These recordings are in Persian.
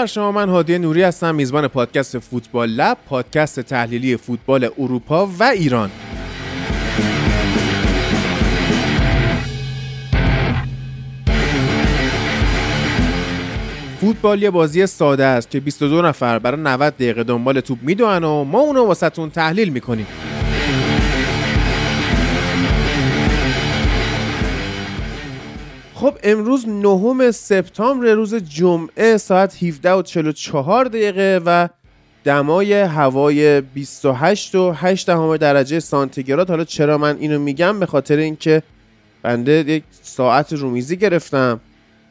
بر شما من هادی نوری هستم میزبان پادکست فوتبال لب پادکست تحلیلی فوتبال اروپا و ایران. فوتبال یه بازی ساده است که 22 نفر برای 90 دقیقه دنبال توپ می‌دونن و ما اونو واسهتون تحلیل می‌کنیم. خب امروز نهم سپتامبر روز جمعه ساعت 17 و 44 دقیقه و دمای هوای 28 و 8 دهم درجه سانتیگراد. حالا چرا من اینو میگم؟ به خاطر اینکه بنده یک ساعت رومیزی گرفتم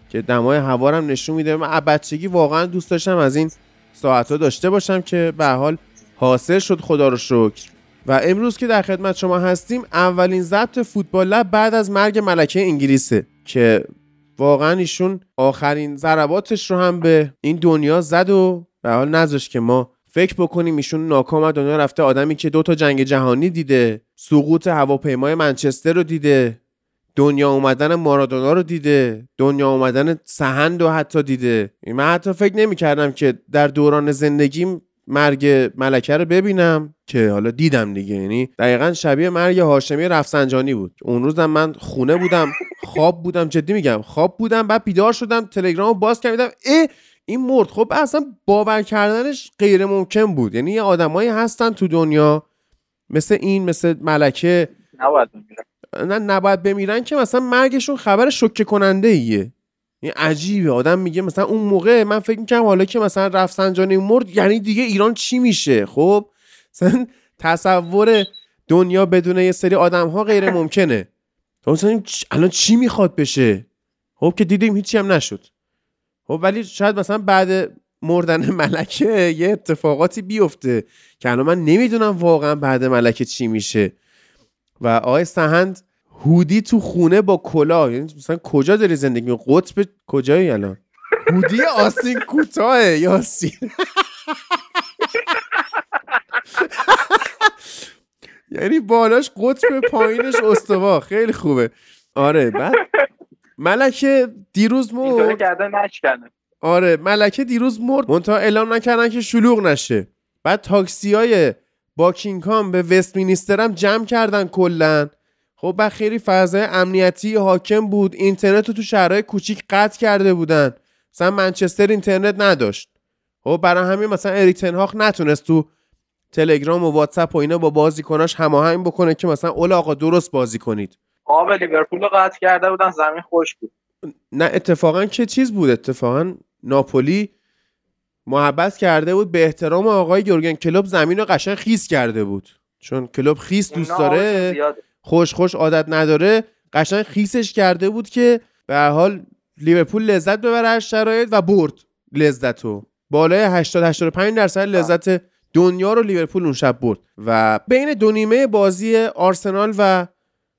که دمای هوا هم نشون میده. من بچگی واقعا دوست داشتم از این ساعت ها داشته باشم که به حال حاصل شد. خدا رو شکر. و امروز که در خدمت شما هستیم اولین ضبط فوتبال لب بعد از مرگ ملکه انگلیسه که واقعا ایشون آخرین ضرباتش رو هم به این دنیا زد و به حال نذاشت که ما فکر بکنیم ایشون ناکام دنیا رفته آدمی که دو تا جنگ جهانی دیده سقوط هواپیمای منچستر رو دیده دنیا اومدن مارادونا رو دیده دنیا اومدن سهند رو حتی دیده. من حتی فکر نمی کردم که در دوران زندگیم مرگ ملکه رو ببینم که حالا دیدم دیگه. یعنی دقیقا شبیه مرگ هاشمی رفسنجانی بود. اون روزم من خونه بودم خواب بودم جدی میگم خواب بودم بعد بیدار شدم تلگرام رو باز کردم اه این مرد. خب اصلا باور کردنش غیر ممکن بود. یعنی یه آدمایی هستن تو دنیا مثل این مثل ملکه. نباید نه نباید بمیرن که مثلا مرگشون خبر شوکه کننده ایه این عجیبه. آدم میگه مثلا اون موقع من فکر می‌کنم حالا که مثلا رفسنجانی مرد یعنی دیگه ایران چی میشه؟ خب مثلا تصور دنیا بدون یه سری آدم ها غیر ممکنه. خب مثلا الان چی می‌خواد بشه؟ خب که دیدیم هیچی هم نشد. خب ولی شاید مثلا بعد مردن ملکه یه اتفاقاتی بیفته که الان من نمی‌دونم واقعا بعد ملکه چی میشه. و آقای سهند هودی تو خونه با کلاه یعنی مثلا کجا داری زندگی قطب کجایی الان؟ هودی آسین کوتاه یاسین. یعنی بالاش قطب پایینش استوا. خیلی خوبه. آره بعد ملکه دیروز مرد. آره ملکه دیروز مرد. منتها اعلام نکردن که شلوغ نشه. بعد تاکسی های باکینگهام به وستمینستر هم جمع کردن کلا. خب بعد خیلی فضای امنیتی حاکم بود. اینترنت رو تو شهرهای کوچیک قطع کرده بودن. مثلا منچستر اینترنت نداشت. خب برای همین مثلا اریکتن هاخ نتونست تو تلگرام و واتساپ و اینا با بازیکناش هماهنگ بکنه که مثلا اول آقا درست بازی کنید. آب لیورپول قطع کرده بودن زمین خوش بود. نه اتفاقا چه چیز بود؟ اتفاقا ناپولی محبت کرده بود. به احترام آقای یورگن کلوب زمین رو قشنگ خیس کرده بود. چون کلوب خیس دوست داره. خوش خوش عادت نداره. قشنگ خیسش کرده بود که به هر حال لیورپول لذت ببره از شرایط و برد لذتو. بالای 80 85 درصد لذت دنیا رو لیورپول اون شب برد. و بین دو نیمه بازی آرسنال و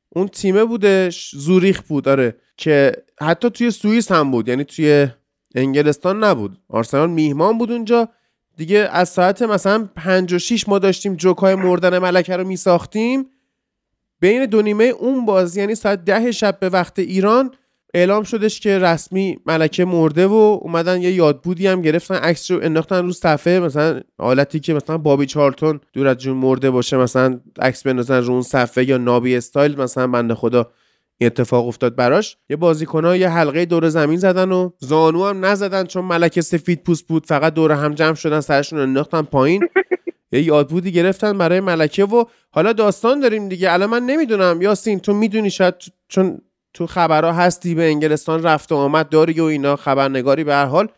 اون تیمه بودش زوریخ بود داره که حتی توی سوئیس هم بود یعنی توی انگلستان نبود. آرسنال میهمان بود اونجا. دیگه از ساعت مثلا 5 و 6 ما داشتیم جوکای مردن ملکه رو میساختیم. بین دو نیمه اون بازی یعنی ساعت ده شب به وقت ایران اعلام شدش که رسمی ملکه مرده و اومدن یه یادبودی هم گرفتن عکس رو انداختن رو صفحه. مثلا حالتی که مثلا بابی چارتون دور از جون مرده باشه مثلا عکس بندازن رو اون صفحه یا نابی استایل مثلا بنده خدا این اتفاق افتاد براش. یه بازیکن یه حلقه دور زمین زدن و زانو هم نزدن چون ملکه سفید پوست بود فقط دور هم جمع شدن سرشون انداختن پایین. یه یادبودی گرفتن برای ملکه و حالا داستان داریم دیگه. الان من نمی‌دونم. یاسین تو می‌دونی شاید چون تو خبرها هستی به انگلستان رفت و آمد داری و اینا خبرنگاری به هر حال.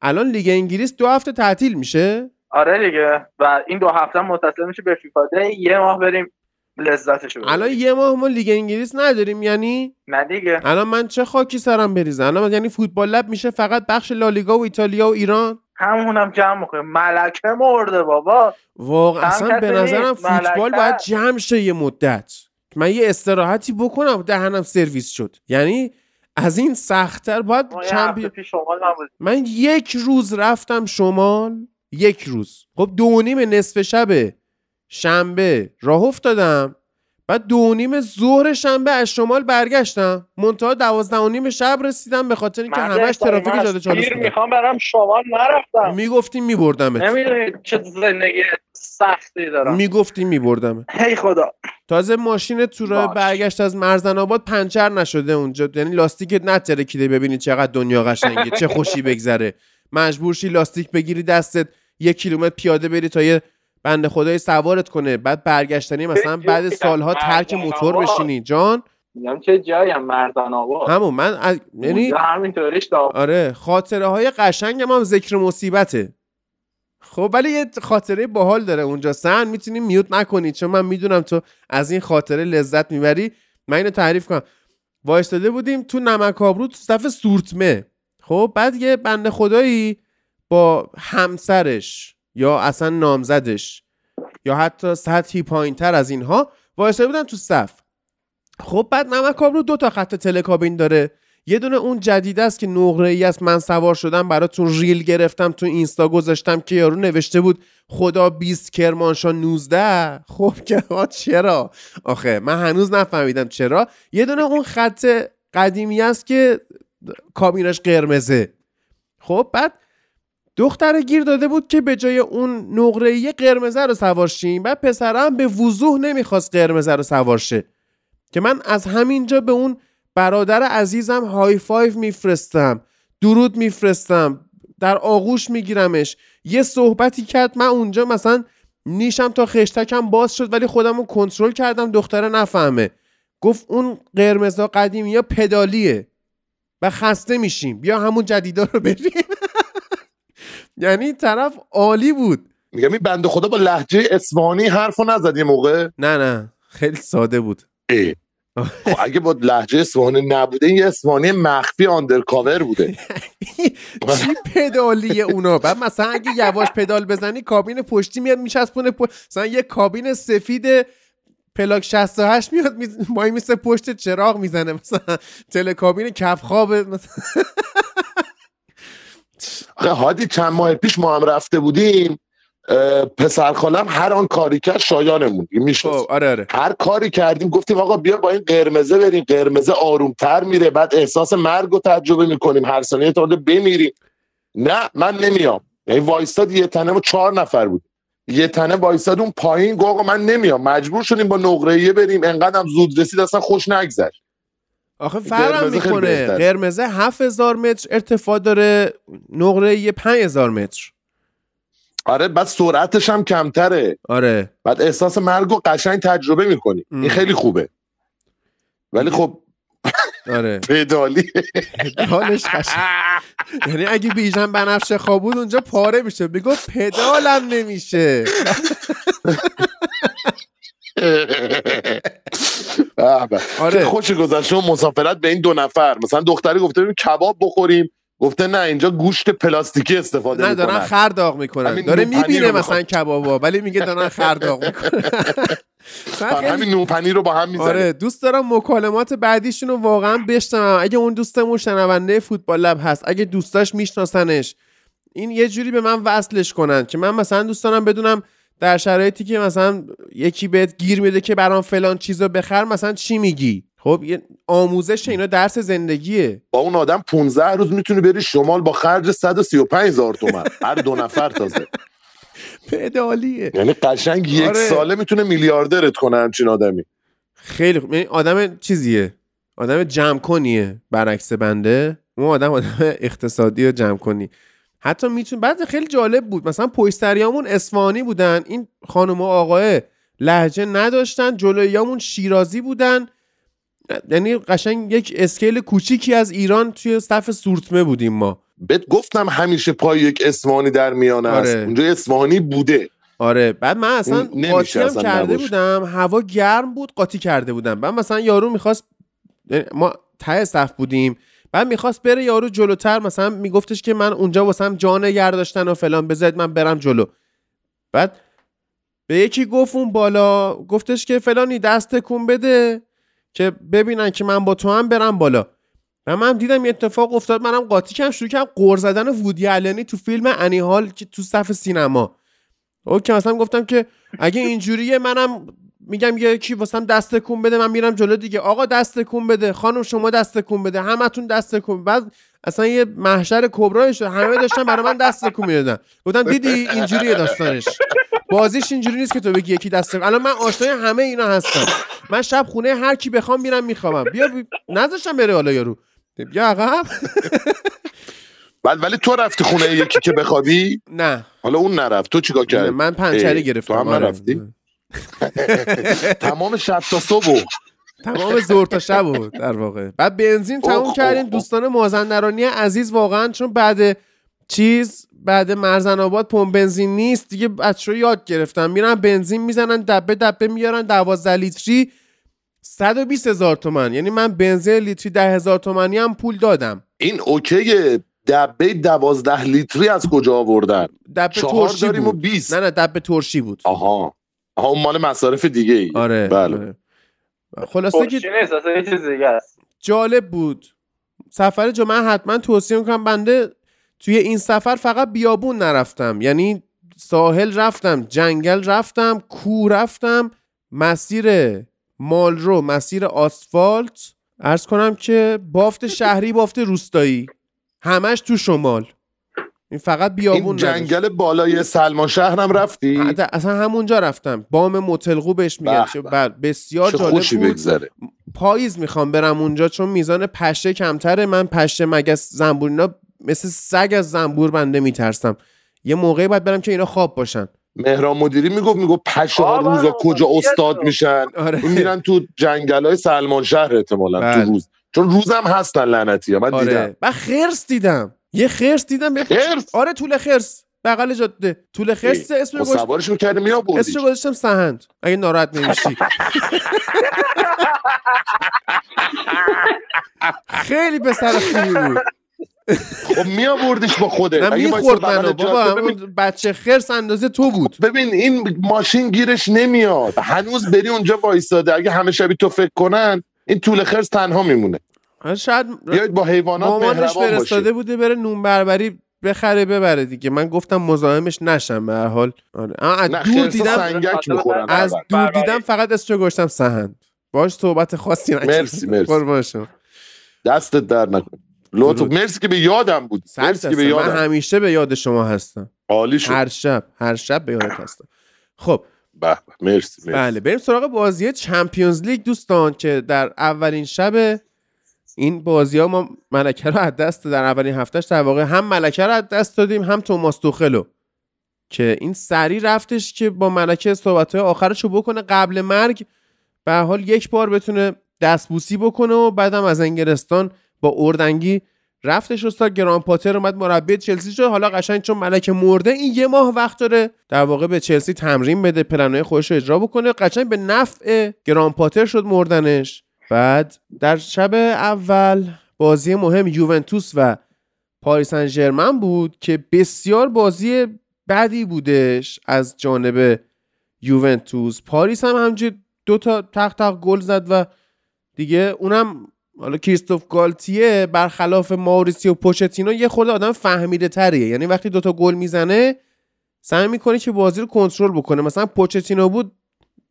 الان لیگ انگلیس دو هفته تعطیل میشه؟ آره دیگه. و این دو هفته متصل میشه به فیفا یه ماه بریم لذتشو الان یه ماه ما لیگ انگلیس نداریم یعنی؟ نه دیگه. الان من چه خاکی سرم بریزم الان یعنی فوتبال لب میشه فقط بخش لالیگا و ایتالیا و ایران؟ همونم جمع می‌کنه. ملکه مرده بابا. واقعا اصلا به نظرم فوتبال باید جمع شه یه مدت. من یه استراحتی بکنم دهنم سرویس شد. یعنی از این سختتر باید چند من یک روز رفتم شمال. یک روز. خب دو نیم نصف شب شنبه راه افتادم. بعد دو نیم ظهر شنبه از شمال برگشتم. منتها دوازده و نیم شب رسیدم به خاطر اینکه همش ترافیک جاده چالوس بود می‌خوام برم شمال نرفتم. می‌گفتیم میبردمت. نمی‌دونی چه زندگی سختی دارم. می‌گفتیم میبردم هی خدا. تازه ماشین تو راه برگشت از مرزن آباد پنچر نشده اونجا. یعنی لاستیکت نترکیده ببینی چقدر دنیا قشنگه چه خوشی بگذره. مجبور شی لاستیک بگیری دستت یک کیلومتر پیاده بری تا یه بنده خدای سوارت کنه. بعد برگشتنی مثلا بعد سالها ترک موتور بشینی. جان؟ میگم چه جایی مردان آباد؟ همون من از... یعنی همینطوریش آره خاطره های قشنگ هم ذکر مصیبته. خب ولی یه خاطره باحال داره اونجا. سن می‌تونی میوت نکنی چون من می‌دونم تو از این خاطره لذت می‌بری. من اینو تعریف کنم. وایستاده بودیم تو نمک آبرو تو صف سورتمه. خب بعد یه بنده خدایی با همسرش یا اصلا نامزدش یا حتی سطحی پایین تر از اینها وایستاده بودن تو صف. خب بعد نمک رو دو تا خط تلکابین داره. یه دونه اون جدید است که نقره ای است. من سوار شدم براتون ریل گرفتم تو اینستا گذاشتم که یارو نوشته بود خدا 20 کرمانشاه 19 خب که چرا؟ آخه من هنوز نفهمیدم چرا. یه دونه اون خط قدیمی است که کابینش قرمزه. خب بعد دختر گیر داده بود که به جای اون نقره یه قرمزه رو سوار شیم بعد پسرم به وضوح نمی‌خواست قرمزه رو سوار شه. که من از همینجا به اون برادر عزیزم های فایو میفرستم. درود میفرستم. در آغوش میگیرمش. یه صحبتی کرد. من اونجا مثلا نیشم تا خشتکم باز شد ولی خودم رو کنترل کردم. دختره نفهمه. گفت اون قرمزا قدیمی یا پدالیه. و خسته میشیم. بیا همون جدیدا رو بریم یعنی طرف عالی بود. میگم این بنده خدا با لحجه اسوانی حرفو نزد یه موقع. نه نه. خیلی ساده بود. خب اگه با لحجه اسوانی نبوده این یه اسوانی مخفی آندرکاور بوده. چی پدالیه اونا؟ بعد مثلا اگه یواش پدال بزنی کابین پشتی میاد میچسبونه پشت مثلا یه کابین سفید پلاک 68 میاد می... مایی مثل پشت چراغ می‌زنه. مثلا تلکابین کف خواب هادی چند ماه پیش ما هم رفته بودیم پسر خالم هر آن کاری کرد شایانمون میشه خب، آره آره. هر کاری کردیم گفتیم آقا بیا با این قرمزه بریم قرمزه آرومتر میره بعد احساس مرگ رو تجربه می‌کنیم هر ثانیه تا بمیریم. نه من نمیام. یعنی وایستاد یه تنه ما چهار نفر بود یه تنه وایستاد اون پایین گفت من نمیام. مجبور شدیم با نقره بریم. انقدر زود رسید اصلا خوش نگذشت. آخه فرق می‌کنه. قرمزه 7000 متر ارتفاع داره نقره 5000 متر. آره بعد سرعتش هم کمتره. آره. بعد احساس مرگ و قشنگ تجربه می‌کنی. این خیلی خوبه. ولی خب آره. پدالی. پدالش یعنی اگه بیژن بنفشه خوابود اونجا پاره میشه میگو پدالم نمیشه. آره. خوش گذشته مسافرت به این دو نفر. مثلا دختری گفته کباب بخوریم. گفته نه اینجا گوشت پلاستیکی استفاده نه دارن خر داغ می‌کنن. داره می‌بینه مثلا کبابا ولی میگه دارن خر داغ می‌کنن. همین نونپنیر رو با هم می‌زنه آره دوست دارم مکالمات بعدیشون رو واقعا بشنوم. اگه اون دوستمون شنونده فوتبال لب هست اگه دوستاش میشناسنش این یه جوری به من وصلش کنن که من مثلا دوست دارم بدونم در شرایطی که مثلا یکی بهت گیر میده که برام فلان چیزو بخر مثلا چی میگی؟ خب یه آموزش اینا درس زندگیه. با اون آدم 15 روز می‌تونی بری شمال با خرج 135 هزار تومن. هر دو نفر تازه. پدالیه. یعنی قشنگ یک آره. ساله می‌تونه میلیاردرت کنه همچین آدمی. خیلی خوب. یعنی آدم چیزیه. آدم جمع کنیه برعکس بنده. اون آدم آدم اقتصادی و جمع کنی. حتی می‌تونه بعد خیلی جالب بود. مثلا پشتریامون اسفانی بودن. این خانم و آقای لحجه نداشتن. جلویامون شیرازی بودن. یعنی قشنگ یک اسکیل کوچیکی از ایران توی صف سورتمه بودیم ما. بهت گفتم همیشه پای یک اسوانی در میانه آره. است اونجا اسوانی بوده. آره. بعد من اصلا قاطی هم کرده بودم. هوا گرم بود قاطی کرده بودم. بعد مثلا یارو می‌خواست ما ته صف بودیم. بعد می‌خواست بره یارو جلوتر مثلا میگفتش که من اونجا واسم جان داشتن و فلان بذارید من برم جلو. بعد به یکی گفت اون بالا گفتش که فلانی دست کن بده که ببینن که من با تو هم برم بالا. و من دیدم یه اتفاق افتاد منم قاطی کردم شروع کردم قور زدن وودی علنی تو فیلم انی هال که تو صف سینما. او که مثلا گفتم که اگه اینجوریه منم میگم یکی واسم دست کن بده من میرم جلو دیگه. آقا دست کن بده. خانم شما دست کن بده. همتون دست کن بعد اصلا یه محشر کبرا شد همه داشتن برای من دست کن می‌دادن. گفتم دیدی اینجوریه داستانش. بازیش اینجوری نیست که تو بگی یکی دست الان من آشنای همه اینا هستم. من شب خونه هر کی بخوام میرم می‌خوام بیا بی... نذاشتم بره حالا یارو. بیا عقب. بعد ولی تو رفتی خونه یکی که بخوابی؟ نه. حالا اون نرفت. تو چیکار کردی؟ من پنچری گرفتم تو هم آره. نرفتی؟ تمام شب تا صبح تمام زور تا شب بود در واقع. بعد بنزین تموم کردیم. دوستان مازندرانی عزیز واقعا چون بعد چیز بعد مرزن آباد پمپ بنزین نیست دیگه بچه‌ها یاد گرفتن. میرن بنزین می‌زنن دبه دبه میارن 12 لیتری 120 هزار تومن یعنی من بنزین لیتری ده هزار تومنی هم پول دادم. این اوکیه. دبه دوازده لیتری از کجا آوردن؟ دبه ترشی داریم و بود. بیست. نه نه دبه ترشی بود. آها. آها اون مال مصارف دیگه ای. آره بله. آره. خلاصه که خوشی نیست؟ اصلا یه چیز دیگه است. جالب بود. سفر جو من حتما توصیه می‌کنم بنده توی این سفر فقط بیابون نرفتم. یعنی ساحل رفتم جنگل رفتم کو رفتم مسیر مالرو مسیر آسفالت. ارز کنم که بافت شهری بافت روستایی. همش تو شمال. این فقط بیابون این نداشت. جنگل بالای سلمان شهر هم رفتی اصلا همونجا رفتم. بام متلقو بهش میگن. بر- بسیار چه جالب خوشی بود. بگذره. پاییز می‌خوام برم اونجا چون میزان پشه کمتره. من پشه مگس زنبور اینا مثل سگ از زنبور بنده میترسم. یه موقعی باید برم که اینا خواب باشن. مهران مدیری می‌گفت می‌گفت پشه ها روزا بله، کجا بله. استاد میشن؟ آره. اون میرن تو جنگل های سلمان شهر احتمالا بله. تو روز. چون روزم هستن لعنتی ها من دیدم. آره و خرس دیدم. یه خرس دیدم یه- خرس. آره طول خرس. بغل جاده. طول خرس اسم گوش سوارش می‌کردی میابودی اسمش گذاشتم سهند. اگه ناراحت نمیشی. خیلی پسر خوبی بود. خب میابردیش با خودت. نه بغل منو. بابا ببین, بچه خرس اندازه تو بود. ببین این ماشین گیرش نمیاد. هنوز بری اونجا وایساده. اگه همه شبی تو فکر کنن این طول خرس تنها میمونه. شاید بیاید با حیوانات مامانش فرستاده بوده بره نون بربری بخره ببره دیگه. من گفتم مزاحمش نشم به هر حال. آره. از دور دیدم سنگک می‌خورن. از فقط. دور. دیدم فقط اسمشو گذاشتم سهند. باش صحبت خاصی نکردم. مرسی، مرسی. دستت در نکن. لطف. مرسی که به یادم بود. مرسی که به درصد. من یادم. همیشه به یاد شما هستم. عالی شد. هر شب هر شب به یادت هستم. خب. به به. مرسی مرسی. بله بریم سراغ بازی چمپیونز لیگ دوستان که در اولین شب این بازی ها ما ملکه رو از دست در اولین هفتهش در واقع هم ملکه رو از دست دادیم هم توماس توخلو. که این سری رفتش که با ملکه صحبت های آخرش رو بکنه قبل مرگ به حال یک بار بتونه دستبوسی بکنه و بعدم از انگلستان با اردنگی رفتش استاد گران پاتر اومد مربی چلسی شد. حالا قشنگ چون ملکه مرده این یه ماه وقت داره در واقع به چلسی تمرین بده پلنهای خودش رو اجرا بکنه. قشنگ به نفع گران پاتر شد مردنش. بعد در شب اول بازی مهم یوونتوس و پاریس سن ژرمن بود که بسیار بازی بدی بودش از جانب یوونتوس. پاریس هم همجوری دو تا تق تق گل زد و دیگه اونم حالا کریستوف گالتیه برخلاف ماوریسیو پوچتینو یه خورده آدم فهمیده تریه. یعنی وقتی دوتا گل می‌زنه سعی می‌کنه که بازی رو کنترل بکنه. مثلا پوچتینو بود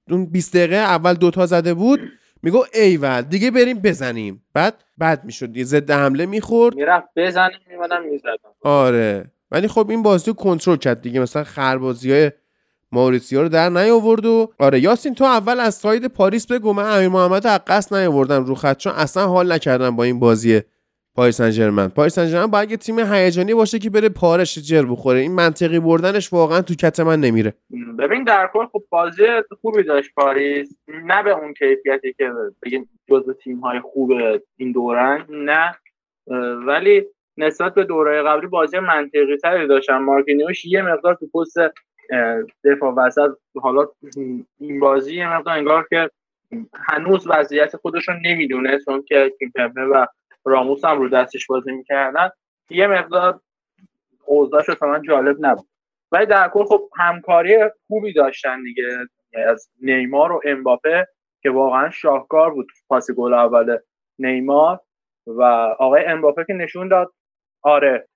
اون 20 دقیقه اول دوتا زده بود. میگو ایول دیگه بریم بزنیم. بعد بعد می‌شد. یه ضد حمله می‌خورد. می‌رفت بزنیم میمدم می‌زدم. آره. ولی خب این بازی رو کنترل کرد دیگه. مثلا خربازی های ماوریسیو رو در نیاورد و آره یاسین تو اول از side پاریس بگو. من امیر محمد از قصد نیاوردم رو خط چون اصلا حال نکردم با این بازی پاریس سن ژرمن پاریس سن ژرمن باید یه تیم هیجانی باشه که بره پارش جر بخوره. این منطقی بردنش واقعا تو کت من نمیره. ببین در کل خب بازی خوبی داشت پاریس. نه به اون کیفیتی که بگیم جزو تیم های خوب این دورن نه. ولی نسبت به دوره قبلی بازی منطقی تری داشتن مارکینیوش یه مقدار تو پست دفاع وسط حالا این بازی یه مقدار انگار که هنوز وضعیت خودش رو نمی‌دونه. چون که کیمپمپه و راموس هم رو دستش بازی می‌کردن. یه مقدار اوضاعش من جالب نبود. ولی در کل خب همکاری خوبی داشتن دیگه. از نیمار و امباپه که واقعا شاهکار بود پاس گل اول نیمار. و آقای امباپه که نشون داد آره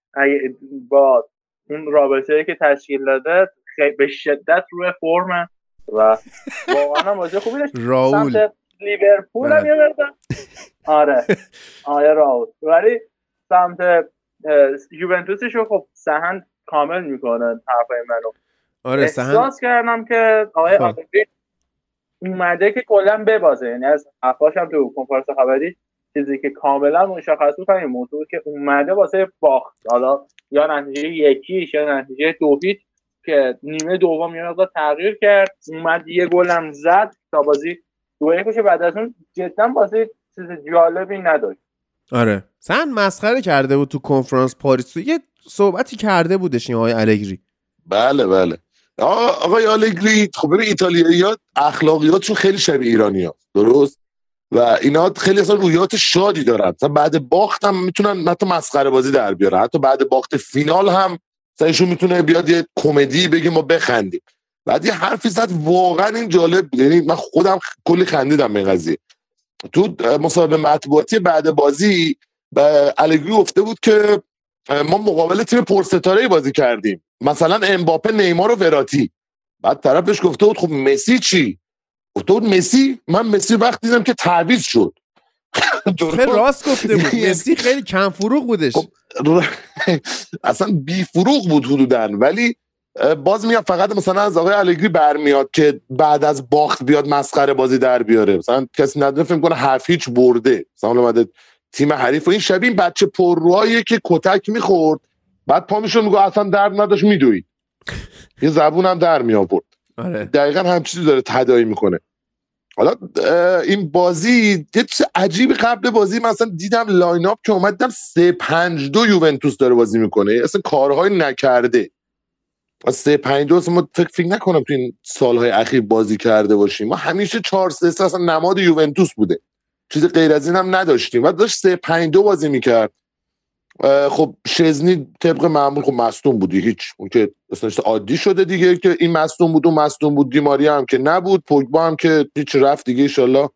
با اون رابطه که تشکیل داده به شدت روی فرم و واقعا بازی خوبی داشت. راول. لیورپول هم یه آره. آره راول ولی سمت یوونتوسش رو خب سهن کامل می‌کنن حرفای منو. آره احساس کردم که آقای خب. اومده که کلا ببازه. یعنی از حرفاش هم تو کنفرانس خبری چیزی که کاملا مشخص بود این موضوع که اومده واسه باخت. حالا یا نتیجه یکیش یا نتیجه دو که نیمه دوم یه مقدار تغییر کرد. اومد یه گلم زد تا بازی دو یکش بعد از اون جدا بازی چیز جالبی نداشت. آره. سن مسخره کرده بود تو کنفرانس پاریس. یه صحبتی کرده بودش این آقای الگری. بله بله. آقای آلگری خب ببین ایتالیایی‌ها اخلاقیاتشون خیلی شبیه ایرانی ها درست؟ و اینا خیلی اصلا رویات شادی دارن. مثلا بعد باخت هم می‌تونن حتی مسخره بازی در بیارن. حتی بعد باخت فینال هم ایشون می‌تونه بیاد یه کمدی بگه ما بخندیم. بعد یه حرفی زد واقعا این جالب یعنی من خودم کلی خندیدم به قضیه. تو مصاحبه مطبوعاتی بعد بازی به الگری گفته بود که ما مقابل تیم پرستاره بازی کردیم. مثلا امباپه نیمار و وراتی. بعد طرفش گفته بود خب مسی چی؟ گفته بود مسی من مسی وقت دیدم که تعویض شد. خیلی راست گفته بود. مسی خیلی کم فروغ بودش. خب، اصلا بی فروغ بود حدودا. ولی باز میاد فقط مثلا از آقای الگری برمیاد که بعد از باخت بیاد مسخره بازی در بیاره. مثلا کسی ندونه فکر کنه حرف هیچ برده. مثلا اومده تیم حریف و این شبیه این بچه پرروهاییه که کتک می‌خورد. بعد پا میشون میگه اصلا درد نداشت میدوید. یه زبون هم در می آورد آره. دقیقا هم چیزی داره تدایی می‌کنه. حالا این بازی یه چیز عجیبی قبل بازی مثلا دیدم لاین اپ که اومد دیدم 3 5 2 یوونتوس داره بازی می‌کنه. اصلا کارهای نکرده. 3 5 2 ما فکر فکر نکنم تو این سالهای اخیر بازی کرده باشیم. ما همیشه 4 3 اصلا نماد یوونتوس بوده. چیز غیر از این هم نداشتیم. و داشت 3 5 2 بازی می‌کرد. خب شزنی طبق معمول خب مصدوم بودی هیچ اون که اصلا عادی شده دیگه که این مصدوم بود اون مصدوم بود. دیماری هم که نبود. پوگبا هم که هیچ رفت دیگه ایشالله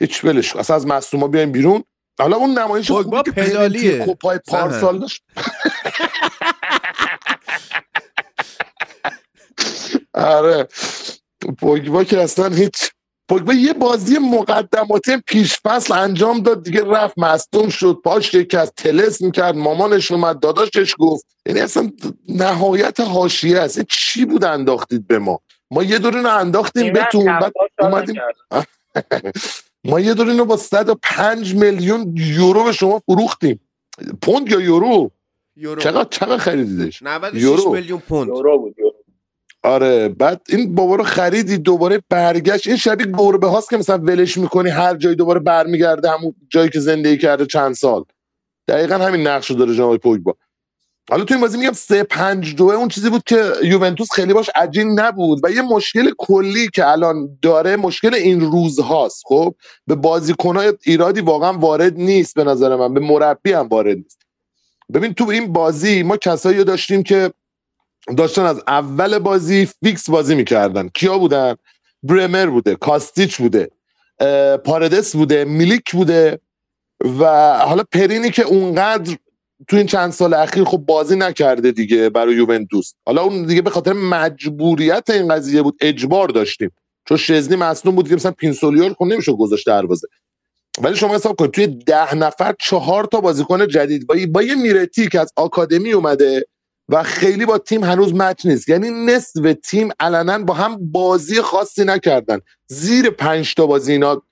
هیچ ولش اصلا از مصدوما بیایم بیرون. حالا اون نمایش پوگبا پدالیه کوپای پارسال داشت. آره. پوگبا که اصلا هیچ پوگبا یه بازی مقدمات پیش فصل انجام داد دیگه رفت مصدوم شد پاش یکی از تلس می‌کرد مامانش اومد داداشش گفت. یعنی اصلا نهایت حاشیه است. چی بود انداختید به ما؟ ما یه دور انداختیم بهتون بعد اومدیم ما یه دور رو با 105 میلیون یورو به شما فروختیم. پوند یا یورو؟ یورو. چقدر چقدر خریدیدش؟ 96 میلیون پوند. یورو بود یورو آره بعد این بابا رو خریدی دوباره برگشت. این شبیه گربه هاست که مثلا ولش می‌کنی هر جایی دوباره برمیگرده همون جایی که زندگی کرده چند سال. دقیقا همین نقش رو داره جناب پوگبا. حالا تو این بازی میگم سه پنج دو اون چیزی بود که یوونتوس خیلی باش عجین نبود. و یه مشکل کلی که الان داره مشکل این روز هاست. خب به بازیکنای ایرادی واقعا وارد نیست به نظر من. به مربی هم وارد نیست. ببین تو این بازی ما کسایی داشتیم که داشتن از اول بازی فیکس بازی می‌کردن. کیا بودن؟ برمر بوده کاستیچ بوده پاردس بوده میلیک بوده و حالا پرینی که اونقدر تو این چند سال اخیر خب بازی نکرده دیگه برای یوونتوس. حالا اون دیگه به خاطر مجبوریت این قضیه بود اجبار داشتیم. چون شزنی مصنوم بود که مثلا پینسولیور خب نمیشه گذاشت دروازه. ولی شما حساب کن توی ده نفر چهار تا بازیکن جدید با, با یه میرتی که از آکادمی اومده و خیلی با تیم هنوز مچ نیست. یعنی نصف تیم علنا با هم بازی خاصی نکردن. زیر پنج تا بازی اینا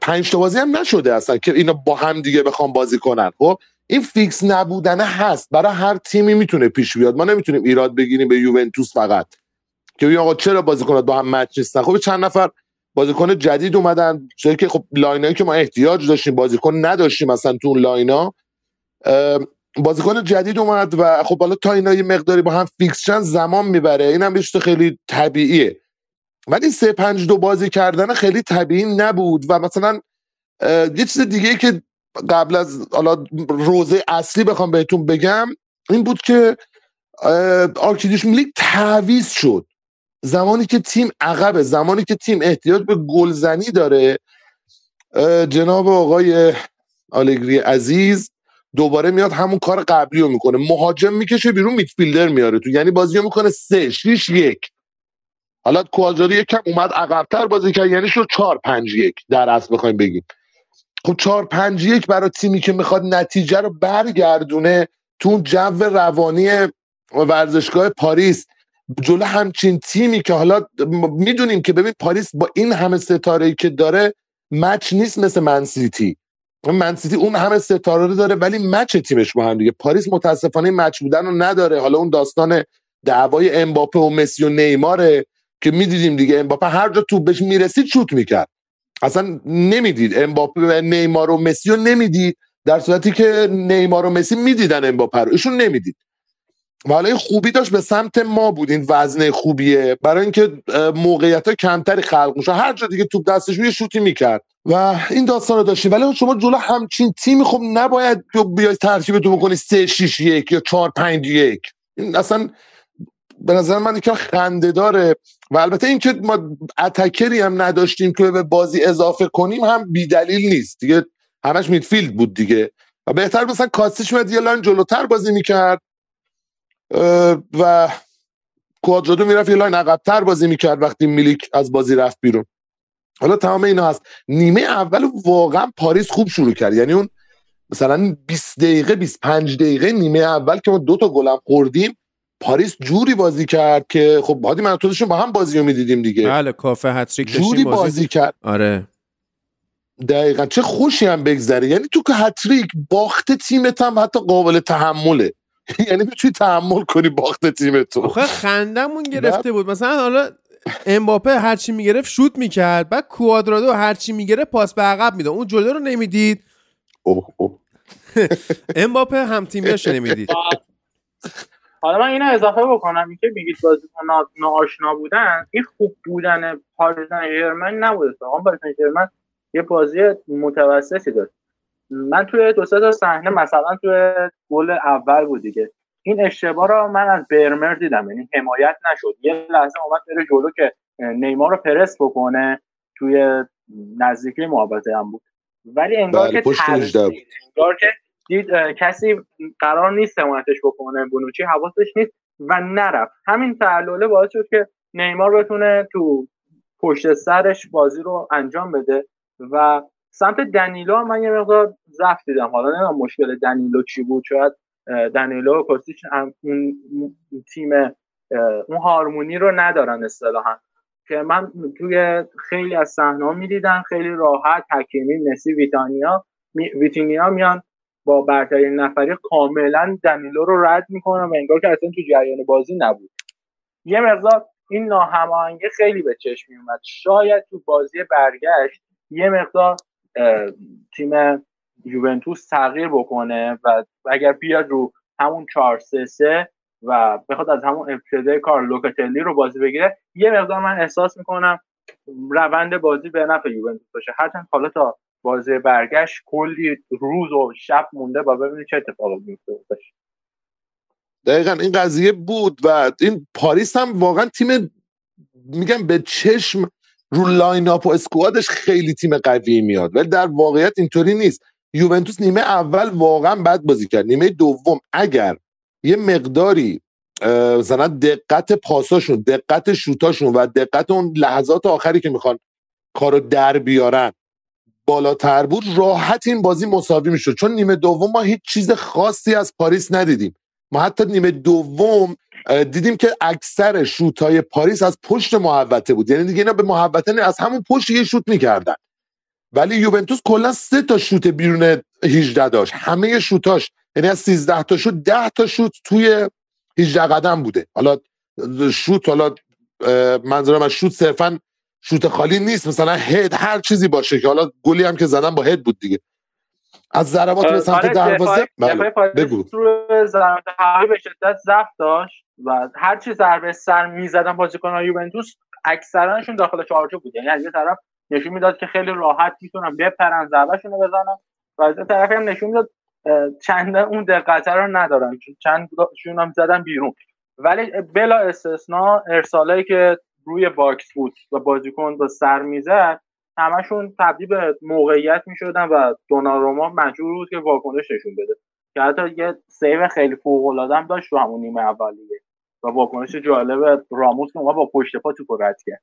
پنج تا بازی هم نشده اصلا که اینا با هم دیگه بخوام بازی کنن. خب این fix نبودنه هست. برای هر تیمی می‌تونه پیش بیاد. ما نمی‌تونیم ایراد بگیریم به یوونتوس فقط. که آقا چرا بازیکنات با هم match نیستن؟ خب چند نفر بازیکن جدید اومدن. چون که خب line ایی که ما احتیاج داشتیم بازیکن نداشتیم مثلا تو اون line ا بازیکن جدید اومد و خب حالا تا اینا یه مقداری با هم fix زمان می‌بره. اینم یه خیلی طبیعیه. ولی سه پنج دو بازی کردن خیلی طبیعی نبود و مثلا یه چیز دیگه که قبل از حالا روزه اصلی بخوام بهتون بگم این بود که آرکیدیش میلیک تعویز شد. زمانی که تیم عقبه زمانی که تیم احتیاج به گلزنی داره جناب آقای آلگری عزیز دوباره میاد همون کار قبلی رو می‌کنه. مهاجم می‌کشه بیرون میتفیلدر میاره تو. یعنی بازی می‌کنه سه شیش یک. حالا کوادرادو یکم اومد عقبتر بازی کرد یعنی شد 4 5 1 در اصل بخوایم بگیم. خب 4 5 1 برای تیمی که می‌خواد نتیجه رو برگردونه تو اون جو روانی ورزشگاه پاریس. جلو همچین تیمی که حالا می‌دونیم که ببین پاریس با این همه ستاره که داره match نیست مثل منسیتی منسیتی اون همه ستاره رو داره ولی match تیمش با هم دیگه. پاریس متاسفانه match بودن رو نداره. حالا اون داستان دعوای امباپه و مسی و نیماره که می‌دیدیم دیگه. امباپه هر جا توپ بهش می‌رسید شوت می‌کرد. اصلا نمی‌دید. امباپه و نیمار و مسی رو نمی‌دید. در صورتی که نیمار و مسی می‌دیدن امباپه رو. ایشون نمی‌دید. و حالا خوبی داشت به سمت ما بود. این وزنه خوبیه. برای اینکه موقعیت ها کمتری خلق میشه هر جا دیگه توپ دستش یه شوتی می‌کرد. و این داستان رو داشتیم. ولی شما جلو همچین تیمی خب نباید بیای ترکیب تو بکنی 3 6 1 یا 4 5 1 این اصلا به نظر من که خنده داره. و البته اینکه ما attacker ی هم نداشتیم که به بازی اضافه کنیم هم بیدلیل نیست. دیگه همش midfield بود دیگه. و بهتر مثلا کاسیش میاد یه line جلوتر بازی می‌کرد. و کوادرادو می‌رفت یه line عقبتر بازی می‌کرد وقتی میلیک از بازی رفت بیرون. حالا تمام اینا هست. نیمه اول واقعا پاریس خوب شروع کرد. یعنی اون مثلا 20 دقیقه 25 دقیقه نیمه اول که ما دو تا گلم خوردیم پاریس جوری بازی کرد که خب هادی من با هم بازی رو می‌دیدیم دیگه. بله کافه هتریک جوری بازی, بازی کرد. آره. دقیقا. چه خوشی هم بگذره. یعنی تو که هتریک باخت تیمت هم حتی قابل تحمله. یعنی می‌تونی تحمل کنی باخت تیمت تو خندمون گرفته بود. مثلا حالا امباپه هرچی می‌گرفت شوت می‌کرد. بعد کوادرادو هرچی می‌گرفت پاس به عقب می‌داد. اون جلو رو نمی‌دید. اوه اوه. امباپه هم تیمیاش نمی‌دید. حالا من اینو اضافه بکنم. اینکه میگید بازیکن ناآشنا بودن این خوب بودن پاریس سن نبوده. آقا پاریس سن یه بازی متوسطی داشت. من توی دو سه تا صحنه مثلا توی گل اول بود دیگه. این اشتباه رو من از برمر دیدم یعنی حمایت نشد. یه لحظه اومد بره جلو که نیمار رو پرس بکنه توی نزدیکی محبته هم بود. ولی انگار بله، که انگار که دید کسی قرار نیست حمایتش بکنه بونوچی حواسش نیست و نرفت. همین تعلله باعث شد که نیمار بتونه تو پشت سرش بازی رو انجام بده و سمت دنیلو من یه مقدار ضعف دیدم. حالا نمی‌دونم مشکل دنیلو چی بود شاید دنیلو و کوستیچ اون تیم اون هارمونی رو ندارن اصطلاحا. که من توی خیلی از صحنه می‌دیدم خیلی راحت حکیمی مسی ویتانیا ویتینیا میان با برتری نفری کاملا دنیلو رو رد می‌کنن و انگار که اصلا تو جریان بازی نبود. یه مقدار این ناهماهنگی خیلی به چشم میومد شاید تو بازی برگشت یه مقدار تیم یوونتوس تغییر بکنه و اگر بیاد رو همون 4 3 3 و بخواد از همون ابتدای کار لوکاتلی رو بازی بگیره یه مقدار من احساس می‌کنم روند بازی به نفع یوونتوس باشه. هرچند حالا تا بازی برگشت کلی روز و شب مونده با ببینید چه اتفاقی میفته دقیقا این قضیه بود و این پاریس هم واقعا تیم میگم به چشم رو lineup و squad ش خیلی تیم قوی میاد ولی در واقعیت اینطوری نیست. یوونتوس نیمه اول واقعا بد بازی کرد. نیمه دوم اگر یه مقداری مثلا دقت پاساشون دقت شوتاشون و دقت اون لحظات آخری که می‌خوان کارو در بیارن بالاتر بود راحت این بازی مساوی می‌شد. چون نیمه دوم ما هیچ چیز خاصی از پاریس ندیدیم. ما حتی نیمه دوم دیدیم که اکثر شوت های پاریس از پشت محوطه بود. یعنی دیگه اینا به محوطه از همون پشت یه شوت می‌کردن. ولی یوونتوس کلا سه تا شوت بیرون 18 داشت. همه شوتاش یعنی از 13 تا شوت 10 تا شوت توی 18 قدم بوده. حالا شوت حالا منظورم از شوت صرفا شوت خالی نیست. مثلا هد هر چیزی باشه که حالا گلی هم که زدن با هد بود دیگه. از ضربات به سمت آره، دروازه؟ بله، بگو. ضربات به شدت ضعف داشت و هر چی ضربه سر می‌زدن بازیکنان یوونتوس اکثرانشون داخل چارچوب بود یعنی از یه طرف نشون می‌داد که خیلی راحت می‌تونن بپرن ضربهشون رو بزنن. و از یه طرف هم نشون می‌داد چند اون دقت رو ندارن. چند شون هم زدن بیرون. ولی بلا استثنا ارسالایی که روی box بود و بازیکن با سر می‌زد همشون تبدیل به موقعیت می‌شدن و دوناروما مجبور بود که واکنش نشون بده. که حتی یه save خیلی فوق العاده داشت رو همون نیمه اولیه. و واکنش جالب راموس که با پشت پا توپ رد کرد.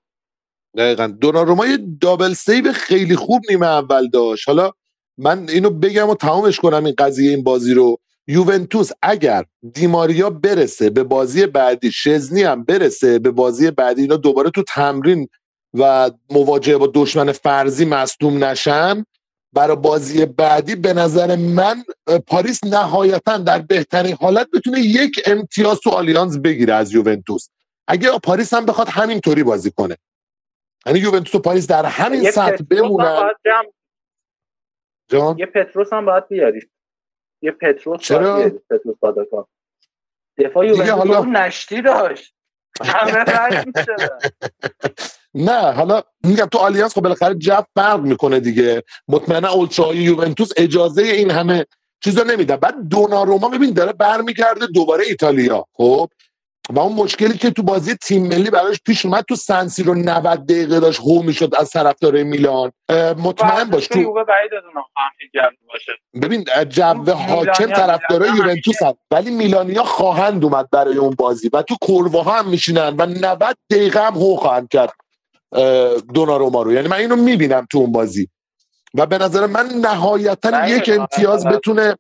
دقیقا. دوناروما یه double save خیلی خوب نیمه اول داشت. حالا من اینو بگم و تمامش کنم این قضیه این بازی رو. یوونتوس اگر دیماریا برسه به بازی بعدی شزنی هم برسه به بازی بعدی اینا دوباره تو تمرین و مواجهه با دشمن فرضی مصدوم نشن برای بازی بعدی به نظر من پاریس نهایتا در بهترین حالت بتونه یک امتیاز تو آلیانز بگیره از یوونتوس. اگه پاریس هم بخواد همینطوری بازی کنه. یعنی یوونتوس و پاریس در همین سطح بمونن. جان؟ یه پتروس هم باید بیاری. یه پتروس چرا؟ باید بیاری پتروس صادقا دفاع یوونتوس حالا... نشتی داشت. نه حالا میگم تو آلیانس خب بالاخره جو فرق می‌کنه دیگه. مطمئنا اولتراهای یوونتوس اجازه این همه چیزا نمیدن. بعد دوناروما ببین داره برمیگرده دوباره ایتالیا. خب؟ و اون مشکلی که تو بازی تیم ملی براش پیش اومد تو سنسی رو 90 دقیقه داشت هو می‌شد از طرفدار میلان. مطمئن باش تو ببین جو حاکم طرفدار یوونتوس هست ولی میلانیا خواهند اومد برای اون بازی و تو کرواها هم میشینن و 90 دقیقه هم هو خواهند کرد دوناروما رو. یعنی من اینو می‌بینم تو اون بازی. و به نظر من نهایتا یک امتیاز بتونه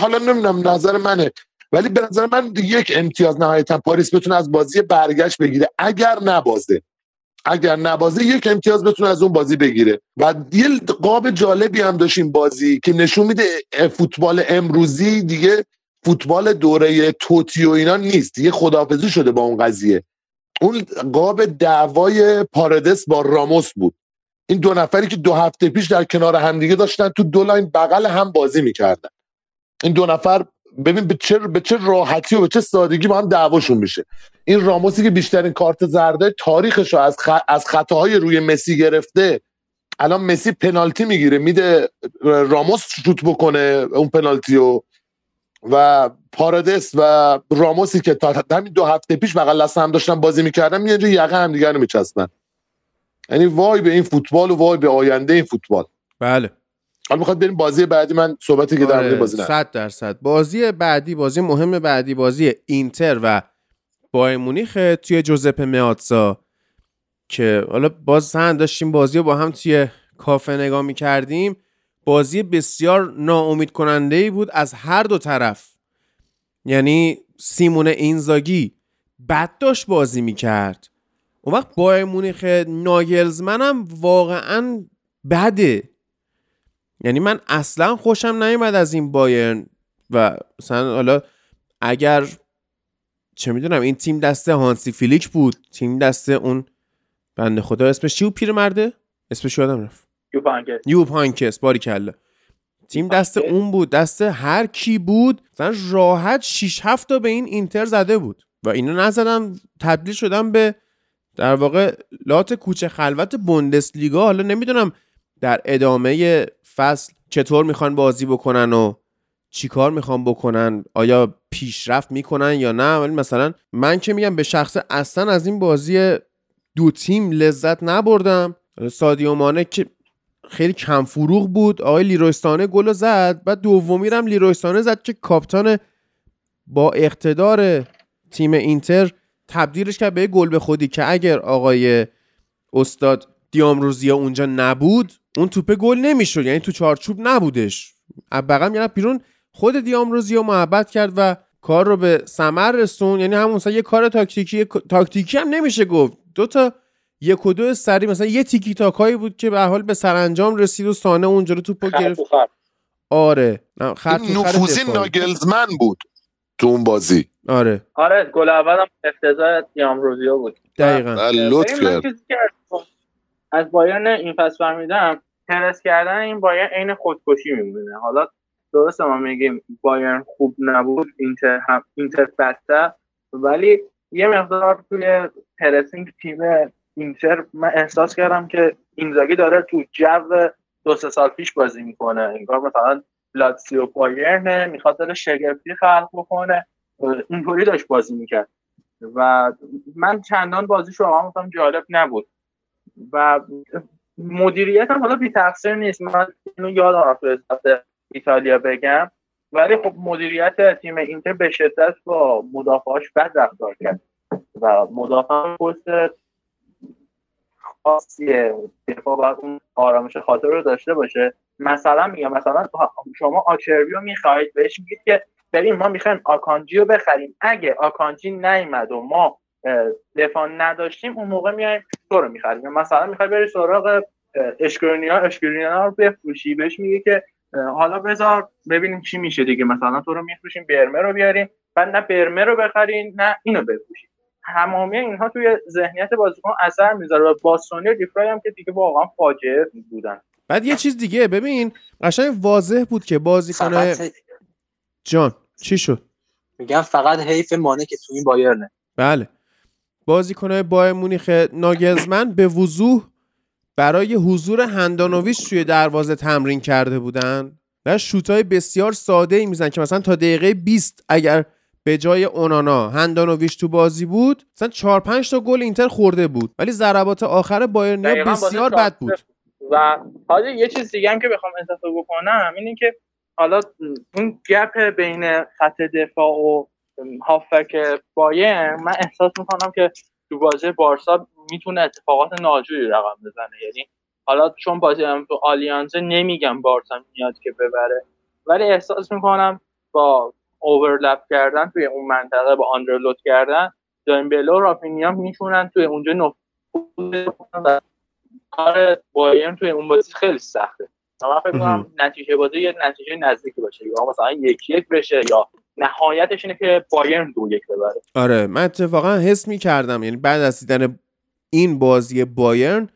حالا نمی‌دونم نظر منه. ولی به نظر من یک امتیاز نهایتا پاریس بتونه از بازی برگشت بگیره. اگر نبازه. اگر نبازه یک امتیاز بتونه از اون بازی بگیره. و یه قاب جالبی هم داشتیم بازی که نشون میده فوتبال امروزی دیگه فوتبال دوره توتی و اینا نیست. دیگه خداحافظی شده با اون قضیه. اون قاب دعوای پارادس با راموس بود. این دو نفری که دو هفته پیش در کنار همدیگه داشتن تو دو لاین بغل هم بازی می‌کردن. این دو نفر ببین به چه به چه راحتی و به چه سادگی با هم دعواشون میشه. این راموسی که بیشترین کارت زرده تاریخش رو از خ... از خطاهای روی مسی گرفته الان مسی پنالتی می‌گیره میده راموس شوت بکنه اون پنالتی رو. و پارادس و راموسی که تا همین دو هفته پیش بغل دست هم داشتن بازی می‌کردن میان یقه هم دیگر رو میچسبن. یعنی وای به این فوتبال و وای به آینده این فوتبال. بله. حالا می‌خواد بریم بازی بعدی من صحبتی که در بازی نه. 100 درصد. بازی بعدی بازی مهم بعدی بازی اینتر و بایر مونیخ توی جوزپه میاتزا که حالا باز هم داشتیم بازی رو با هم توی کافه نگاه می‌کردیم. بازی بسیار ناامید کننده ای بود از هر دو طرف. یعنی سیمون اینزاگی بد داشت بازی می‌کرد. اون وقت بایر مونیخ ناگلزمن هم واقعا بده. یعنی من اصلا خوشم نیومد از این بایرن و مثلا حالا اگر چه می‌دونم این تیم دست هانسی فیلیک بود تیم دست اون بنده خدا اسمش چی بود؟ پیرمرده؟ اسمش یادم رفت. یو پانکس. باری کله تیم دست اون بود دست هر کی بود مثلا راحت 6 7 تا به این اینتر زده بود. و اینو نزدم تبدیل شدم به در واقع لات کوچه خلوت بوندسلیگا. حالا نمی‌دونم در ادامه فصل چطور می‌خوان بازی بکنن و چیکار می‌خوان بکنن؟ آیا پیشرفت می‌کنن یا نه؟ ولی مثلا من که میگم به شخص اصلا از این بازی دو تیم لذت نبردم. سادیو مانه که خیلی کم فروغ بود. آقای لیروستانه گل زد. بعد دومی هم لیروستانه زد که کاپتان با اقتدار تیم اینتر تبدیلش کرد به گل به خودی که اگر آقای استاد دیامروزیا اونجا نبود اون توپه گل نمی‌شد. یعنی تو چارچوب نبودش. بغل می‌رفت بیرون خود دیامروزیا محبت کرد و کار رو به ثمر رسون یعنی همون یه کار تاکتیکی تاکتیکی هم نمیشه گفت. دو تا یک و دو سری مثلا یه تیکی تاکایی بود که به حال به سرانجام رسید و سانه اونجا رو توپو گرفت. آره. خط نفوذی ناگلزمن بود تو اون بازی. آره. آره گل اولم افتضاح دیامروزیا بود. دقیقاً. لطف کرد. از بایرن این پس فهمیدم پرس کردن این بایرن عین خودکشی میمونه. حالا درسته ما میگیم بایرن خوب نبود اینتر هم اینتر ولی یه مقدار توی پرسینگ تیم اینتر من احساس کردم که اینزاگی داره تو جو دو سه سال پیش بازی می‌کنه. انگار مثلا لاتسیو بایرن می‌خواد داره شگفتی خلق بکنه. اینطوری داشت بازی می‌کرد. و من چندان بازیش واقعا جالب نبود. و مدیریت هم حالا بی تقصیر نیست. من اینو یادم تو ایتالیا بگم. ولی خب مدیریت تیم اینتر به شدت با مدافعاش بد رفتار کرد. و مدافع پست خاصیه. دفاع باید اون آرامش خاطر رو داشته باشه. مثلا میگم مثلا شما آچربی رو می‌خواهید بهش میگید که ببین ما می‌خوایم آکانجی رو بخریم. اگه آکانجی نیومد و ما دفاع نداشتیم اون موقع میایم تو رو می‌خریم. مثلا می‌خوای بری سراغ اشکرینیا اشکرینیا رو بفروشی بهش میگه که حالا بذار ببینیم چی میشه دیگه. مثلا تو رو میفروشیم برمه رو بیاریم بعد نه برمه رو بخرین نه اینو بفروشیم تمامی اینها توی ذهنیت بازیکن اثر می‌ذاره و باستونی و دیفرای هم که دیگه واقعا فاجعه بودن. بعد یه چیز دیگه ببین قشنگ واضح بود که بازیکن جان چی شد؟ میگم فقط حیف مانه که تو این بایرنه. بله. بازیکنهای بایر مونیخ ناگزمن به وضوح برای حضور هندانویش توی دروازه تمرین کرده بودن و شوتای بسیار ساده ای میزن که مثلا تا دقیقه 20 اگر به جای اونانا هندانویش تو بازی بود مثلا 4 5 تا گل اینتر خورده بود. ولی ضربات آخر بایرنیا بسیار بد بود. و حالا یه چیز دیگه هم که بخوام اضافه بکنم اینه که حالا اون گپ بین خط دفاع و هافک بایر من احساس می‌کنم که تو بازی بارسا می‌تونه اتفاقات ناجوری رقم بزنه. یعنی حالا چون بازی تو آلیانزه نمیگم بارسا میاد که ببره ولی احساس می‌کنم با اوورلپ کردن توی اون منطقه با آندرلوت کردن دایمبلو و رافینیا می‌تونن توی اونجا نفوذ کار بایرن توی اون بازی خیلی سخته. من فکر کنم نتیجه بازی یه نتیجه نزدیکی باشه. یا مثلا یک یک بشه یا نهایتش اینه که بایرن دو یک ببره. آره من اتفاقا حس می کردم یعنی بعد از دیدن این بازی بایرن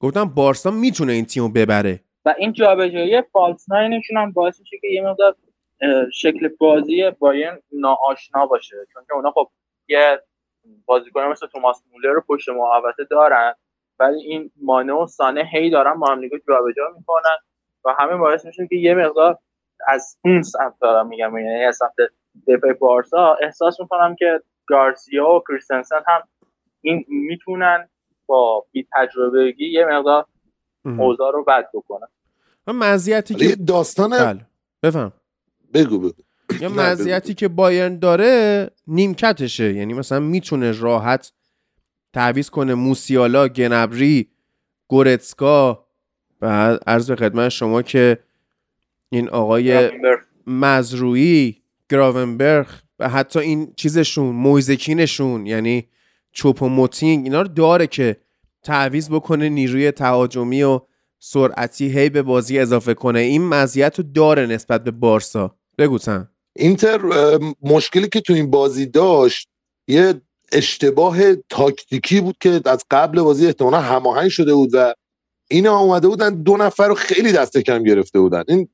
گفتم بارسا می‌تونه این تیمو ببره. و این جابجایی فالس ناینشون هم باعث میشه که یه مقدار شکل بازی بایرن ناآشنا باشه. چون که اونا خب یه بازیکن مثل توماس مولر رو پشت محوطه دارن ولی این مانه و سانه هی دارن با هم دیگه جابجا می‌کنن و همه باعث میشه که یه مقدار از اون سمت دارم میگم یعنی از سمت دفاع بارسا احساس می‌کنم که گارسیا و کریستنسن هم این می‌تونن با بی تجربگی یه مقدار اوضاع رو بد بکنن. مزیتی که داستان بله. بفهم. بگو بگو. یا مزیتی که بایرن داره نیمکتشه یعنی مثلا می‌تونه راحت تعویز کنه موسیالا گنبری گورتسکا و عرض به خدمت شما که این آقای مزروعی گراونبرگ و حتی این چیزشون مویزکینشون یعنی چوپ و موتینگ اینا رو داره که تعویز بکنه نیروی تهاجمی و سرعتی هی به بازی اضافه کنه. این مزیت رو داره نسبت به بارسا. بگو اینتر مشکلی که تو این بازی داشت یه اشتباه تاکتیکی بود که از قبل بازی احتمالا هماهنگ شده بود و اینا اومده بودن دو نفر رو خیلی دست کم گرفته بودن. این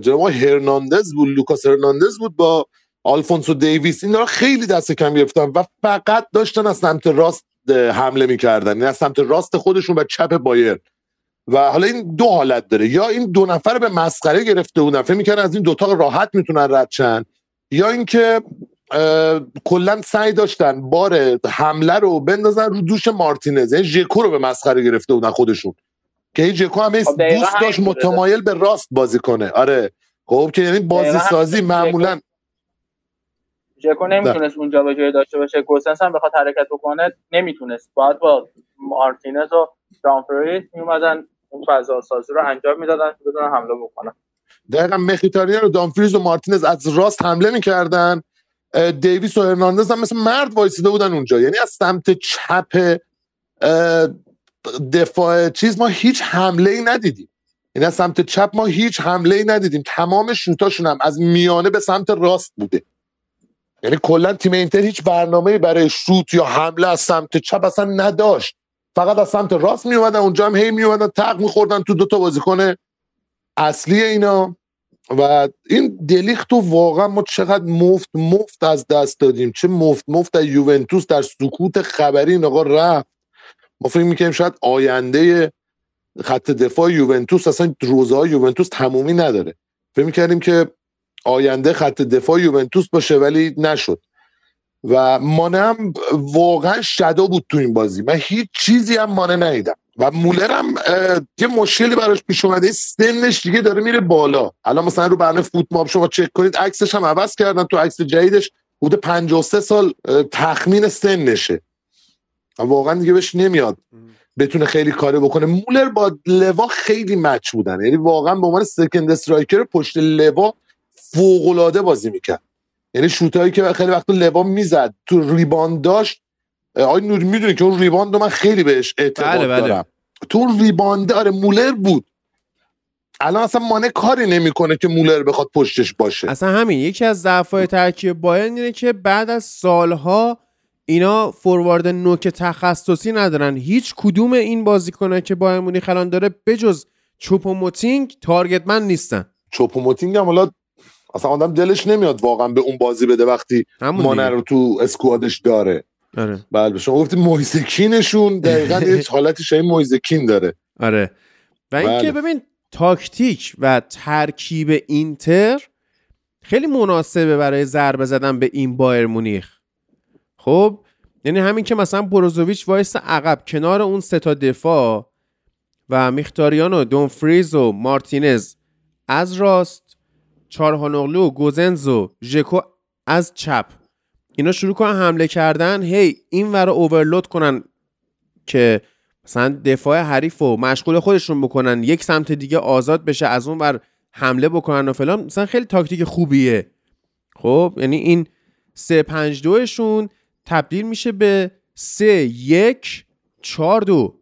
جناب هرناندز بود لوکاس هرناندز بود با آلفونسو دیویس. اینا رو خیلی دست کم گرفتن و فقط داشتن از سمت راست حمله می‌کردن. یعنی از سمت راست خودشون و چپ بایرن و حالا این دو حالت داره. یا این دو نفر به مسخره گرفته بودن فکر می‌کردن از این دوتا راحت می‌تونن رد شن یا اینکه کلا سعی داشتن بار حمله رو بندازن رو دوش مارتینز. یعنی ژکو رو به مسخره گرفته بودن خودشون. که این ژکو هم خب دوست داشت متمایل به راست بازی کنه. آره. خب که یعنی بازی سازی معمولا ژکو نمی‌تونست اونجا به جای داشته باشه. گوسنس هم بخواد حرکت بکنه نمی‌تونست. باید با مارتینز و دامفریز میومدن اون فضا سازی رو انجام می‌دادن که بدون حمله بکنن. دقیقا مخیتاریان و دامفریز و مارتینز از راست حمله می‌کردن. دیویس و هرناندز هم مثل مرد وایسیده بودن اونجا. یعنی از سمت چپ دفاع چیز ما هیچ حمله ای ندیدیم. یعنی از سمت چپ ما هیچ حمله ای ندیدیم. تمام شوتاشون هم از میانه به سمت راست بوده. یعنی کلا تیم اینتر هیچ برنامه برای شوت یا حمله از سمت چپ اصلا نداشت. فقط از سمت راست میومدن اونجا هم هی میومدن تق میخوردن تو دوتا بازیکن اصلی اینا. و این دلیخت رو واقعا ما چقدر مفت مفت از دست دادیم. چه مفت مفت از یوونتوس در سکوت خبری این آقا رفت. ما فکر می‌کنیم شاید آینده خط دفاع یوونتوس اصلا روزهای یوونتوس تمومی نداره. فکر می‌کردیم که آینده خط دفاع یوونتوس باشه ولی نشد. و مانه هم واقعا شدا بود تو این بازی. من هیچ چیزی هم مانه ندیدم. و مولر هم یه مشکلی براش پیش اومده. سنش دیگه داره میره بالا. الان مثلا رو برنامه FotMob شما چک کنید عکسش هم عوض کردن تو عکس جدیدش. حدود 53 سال تخمین سنشه. واقعا دیگه بهش نمیاد. بتونه خیلی کاری بکنه. مولر با لوا خیلی match بودن. یعنی واقعا به عنوان second striker پشت لوا فوق العاده بازی می‌کرد. یعنی شوتایی که خیلی وقت لوا می‌زد تو rebound داشت آی نور می‌دونی که اون ریباند من خیلی بهش اعتماد بله بله. دارم. تو ریباند آره مولر بود. الان اصلا مانه کاری نمی‌کنه که مولر بخواد پشتش باشه. اصلا همین یکی از ضعف‌های ترکیب بایرن اینه که بعد از سالها اینا فوروارد نوک تخصصی ندارن. هیچ کدوم این بازیکنه که بایر مونیخ الان داره بجز چوپو موتینگ target man نیستن. چوپو موتینگ هم حالا اصلا آدم دلش نمیاد واقعا به اون بازی بده وقتی مانه رو تو squad ش داره. آره. بله شما گفتی مویزکینشون دقیقا یه حالتی شای مویزکین داره. آره. و اینکه بله. ببین تاکتیک و ترکیب اینتر خیلی مناسبه برای ضربه زدن به این بایر مونیخ. خب یعنی همین که مثلا بروزوویچ وایسه عقب کنار اون سه تا دفاع و مخیتاریان و دونفریز و مارتینز از راست چارهانوغلو و گوزنز و ژکو از چپ. اینا شروع کنن حمله کردن هی این ور اوورلود کنن که مثلا دفاع حریف و مشغول خودشون بکنن یک سمت دیگه آزاد بشه از اون ور حمله بکنن و فلان. مثلا خیلی تاکتیک خوبیه. خب یعنی این سه پنج دوشون تبدیل میشه به سه یک چهار دو.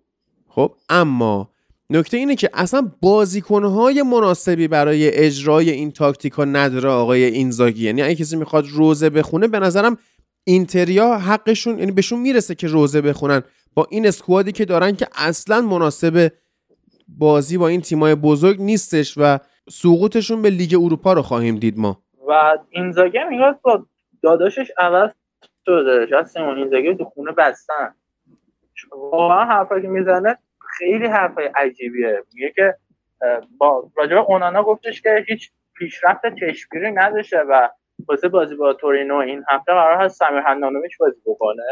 خب اما نکته اینه که اصلا بازیکنهای مناسبی برای اجرای این تاکتیک ها نداره آقای اینزاگی. یعنی اگه کسی می‌خواد روضه بخونه به نظرم اینتریا حقشون یعنی بهشون می‌رسه که روضه بخونن با این squad ی که دارن که اصلا مناسب بازی با این تیمای بزرگ نیستش و سقوطشون به لیگ اروپا رو خواهیم دید ما. و اینزاگی هم با داداشش عوض شده. شاید سیمونه اینزاگی تو خونه بستن. واقعا حرفایی که می‌زنه خیلی حرفای عجیبیه. میگه که با راجبه اونانا گفتش که هیچ پیشرفت چشمگیری نداشته و واسه بازی با تورینو این هفته قرار هست سمیر هندانویچ بازی بکنه.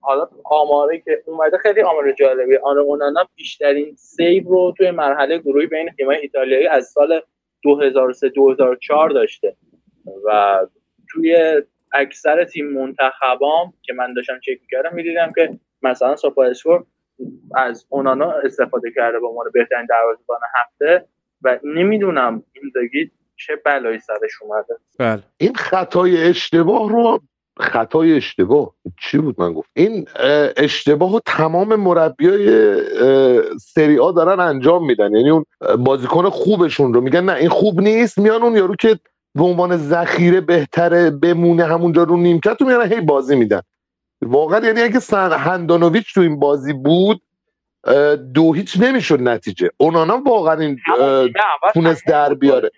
حالا آماری که اومده خیلی آمار جالبی آن اونانا بیشترین سیو رو توی مرحله گروهی بین تیم‌های ایتالیایی از سال 2003 2004 داشته و توی اکثر تیم منتخبام که من داشتم چک می‌کردم می‌دیدم که مثلا سوپا از اونانا استفاده کرده به عنوان بهترین دروازه‌بان هفته و نمی‌دونم این داگی چه بلایی سرش اومده. بله. این خطای اشتباه رو خطای اشتباه چی بود من گفت؟ این اشتباه رو تمام مربیای سری آ دارن انجام میدن. یعنی اون بازیکن خوبشون رو میگن نه این خوب نیست میان اون یارو که به عنوان ذخیره بهتره بمونه همونجا رو نیمکت تو میان هی بازی میدن. واقعا یعنی اگه سن هندانویچ تو این بازی بود دو هیچ نمی‌شد نتیجه. اونانا واقعا این تونست در بیاره.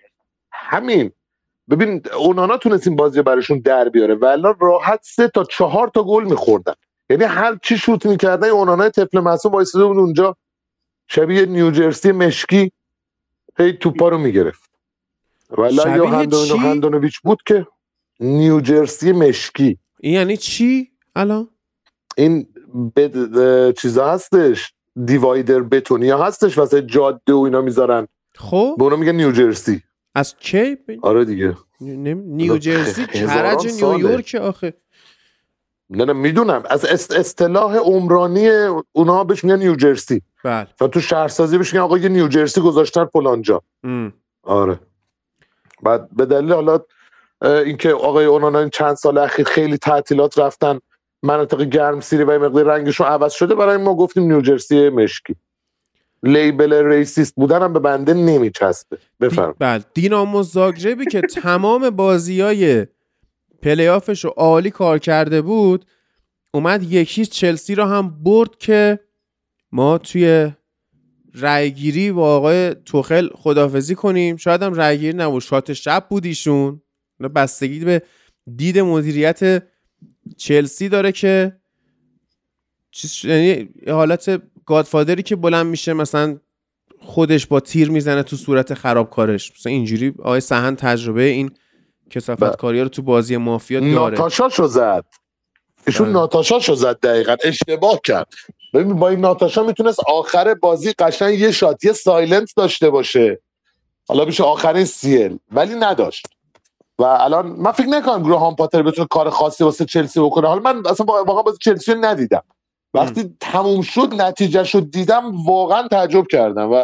همین. ببین اونانا تونست این بازی براشون در بیاره ولی راحت سه تا چهار تا گل میخوردن. یعنی هر چی شوت می‌کردن اونانا طفل معصوم وایساده بود اونجا. شبیه نیوجرسی مشکی هی توپا رو می‌گرفت. ولی یا هندانویچ بود که؟ نیوجرسی مشکی. این یعنی چی الان؟ این بد... چیزا هستش. دیوایدر بتونیا هستش واسه جاده و اینا می‌ذارن. خب؟ به اونا میگن نیوجرسی از کی آره دیگه. نیوجرسی کرج نیویورک آخه. نه نه می‌دونم. از اصطلاح عمرانی اونا بهش میگن نیوجرسی بله. تو شهرسازی بهش میگن آقا یه نیوجرسی گذاشتن فلانجا. آره. بعد به دلیل حالا اینکه آقای اونانا این چند سال اخیر خیلی تعطیلات رفتن مناطق گرم سیری و مقدار رنگشون عوض شده برای ما گفتیم نیوجرسی مشکی. لیبل ریسیست بودن هم به بنده نمیچسبه. بفرم بله دینامو زاگربی که تمام بازی های پلیافش رو عالی کار کرده بود اومد یکیش چلسی رو هم برد که ما توی رأیگیری با آقای توخل خدافزی کنیم. شاید هم رأیگیری نبود. شات شب بود ایشون. بستگی به دید مدیریت چلسی داره که چیز یعنی حالت گادفادری که بلند میشه مثلا خودش با تیر می‌زنه تو صورت خرابکارش مثلا اینجوری آقای سهن تجربه این کثافت کاری رو تو بازی مافیا داره. ناتاشاشو زد. ایشون بله. ناتاشاشو زد دقیقا. اشتباه کرد. ببین با این ناتاشا می‌تونست آخر بازی قشنگ یه shot یه silent داشته باشه. حالا میشه آخر سیل ولی نداشت. و الان من فکر نکنم گراهام پاتر بتونه کار خاصی واسه چلسی بکنه. حالا من اصلا واقعا بازی چلسی رو ندیدم. وقتی تموم شد نتیجه شد دیدم واقعا تعجب کردم و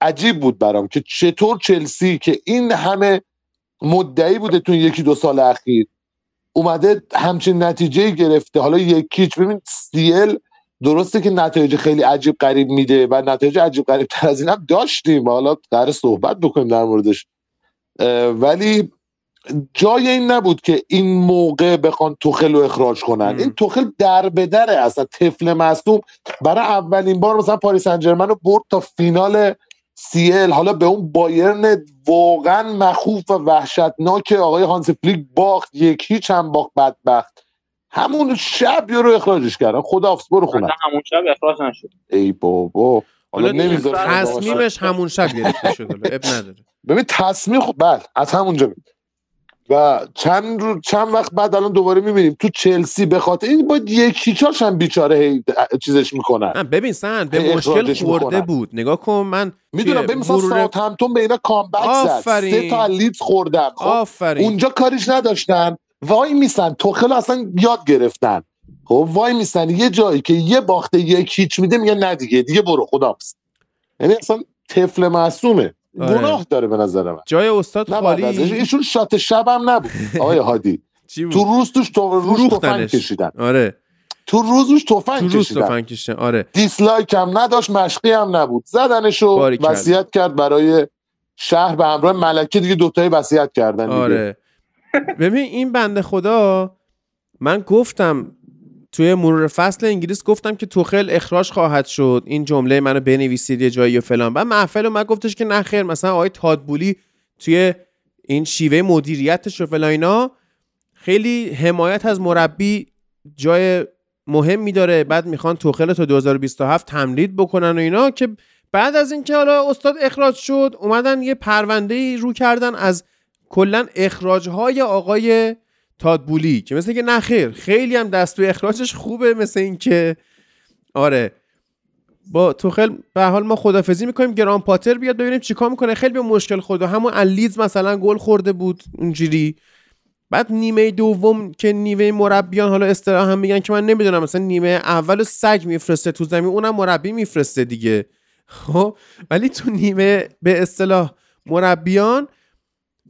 عجیب بود برام که چطور چلسی که این همه مدعی بوده تو یکی دو سال اخیر اومده همچین نتیجه گرفته. حالا یکیچ ببین سیل درسته که نتایج خیلی عجیب غریب میده و نتایج عجیب غریب تر از این هم داشتیم. حالا قرار صحبت بکنیم در موردش. ولی جای این نبود که این موقع بخوان توخل رو اخراج کنن. این توخل در بدره اصلا طفل مصدوم برای اولین بار مثلا پاریس انجرمن رو برد تا فینال سیل حالا به اون بایرن واقعا مخوف و وحشتناک آقای هانس فلیک باخت یک هیچ هم باخت بدبخت. همون شب رو اخراجش کردن. خدا برو خونه. همون شب اخراج نشد. ای بابا. حالا تصمیمش همون شب گرفته شد اب نداره. ببین تصمیم خب بله از همونجا بید. و چند رو چند وقت بعد الان دوباره می‌بینیم تو چلسی به خاطر این با یکی چاش هم بیچاره هی چیزش می‌کنن. ببین سن به مشکل خورده بود. نگاه کن من می‌دونم ببین مثلا ساوثهمپتون به اینا کامبک زد. سه تا لیدز خوردن. خب اونجا کاریش نداشتن. وای میسن توخل اصلا یاد گرفتن. خب وای میسن یه جایی که یه باخته یک هیچ میده میگه نه دیگه دیگه برو خداحافظ یعنی اصلا طفل معصومه. گناه داره به نظر من. جای استاد خالی؟ ایشون شات شب هم نبود. آقای هادی تو روز توش تو روز تفنگ کشیدن. آره. تو روزش تفنگ تو روز تفنگ کشیدن آره. دیسلایک هم نداشت مشقی هم نبود. زدنشو وصیت کرد برای شهر به همراه ملکه دیگه دوتایی وصیت کردن آره. ببین این بنده خدا من گفتم توی مرور فصل انگلیس گفتم که توخل اخراج خواهد شد. این جمله منو بنویسید یه جایی و فلان. بعد محفل من گفتش که نه خیر مثلا آقای تادبولی توی این شیوه مدیریتش و فلان اینا خیلی حمایت از مربی جای مهمی داره بعد می‌خوان توخل تا 2027 تمدید بکنن و اینا که بعد از اینکه حالا استاد اخراج شد اومدن یه پرونده رو کردن از کلا اخراج های آقای تادبولی که مثل که نخیر خیلی هم دست اخراجش خوبه مثل اینکه آره. با توخل به حال ما خدافزی می‌کنیم گران پاتر بیاد ببینیم چیکار می‌کنه. خیلی به مشکل خود همون الیز مثلا گل خورده بود اونجوری. بعد نیمه دوم که نیمه مربیان حالا اصطلاح هم میگن که من نمی‌دونم مثلا نیمه اول سگ میفرسته تو زمین اونم مربی میفرسته دیگه. خب ولی تو نیمه به اصطلاح مربیان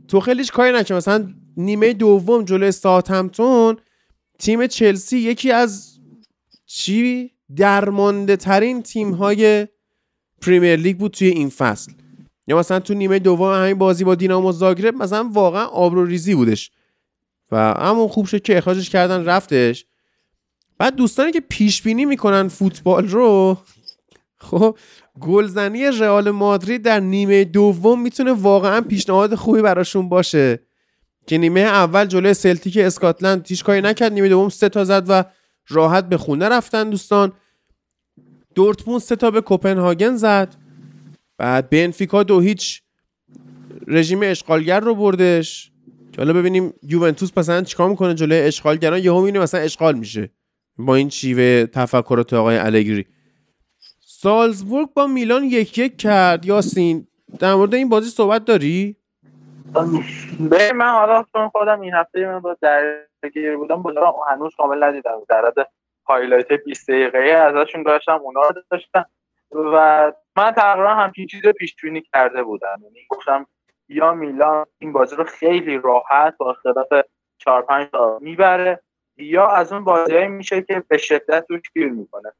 تو خیلیش کاری نکنه مثلا نیمه دوم جلوی همتون تیم چلسی یکی از چی درمانده ترین تیم های پریمیر لیگ بود توی این فصل. یا مثلا تو نیمه دوم همین بازی با دینامو زاگرب مثلا واقعا آبرو ریزی بودش. و همون خوب شد که اخراجش کردن رفتش. بعد دوستانی که پیش بینی می‌کنن فوتبال رو خب گلزنی رئال مادرید در نیمه دوم می‌تونه واقعا پیشنهاد خوبی براشون باشه. که نیمه اول جلوی سلتیک اسکاتلند هیچ کاری نکرد. نیمه دوم سه تا زد و راحت به خونه رفتن دوستان. دورتموند سه تا به کوپنهاگن زد. بعد بنفیکا دو هیچ رژیم اشغالگر رو بردش. که حالا ببینیم یوونتوس مثلا چیکار می‌کنه جلوی اشغالگران یهو می‌بینه مثلا اشغال میشه. با این شیوه تفکرات آقای الگری. سالزبورگ با میلان یک یک کرد. یاسین در مورد این بازی صحبت داری؟ به من حالا چون خودم این هفته من با درگیر بودم بودم هنوز کامل ندیدم. در حد هایلایت 20 دقیقه ازشون داشتم اونا رو داشتم. و من تقریبا همچین چیز رو پیش بینی کرده بودم. یعنی گفتم یا میلان این بازی رو خیلی راحت با اختلاف 4 5 تا می‌بره یا از اون بازی میشه که به شدت توش گیر می‌کنه.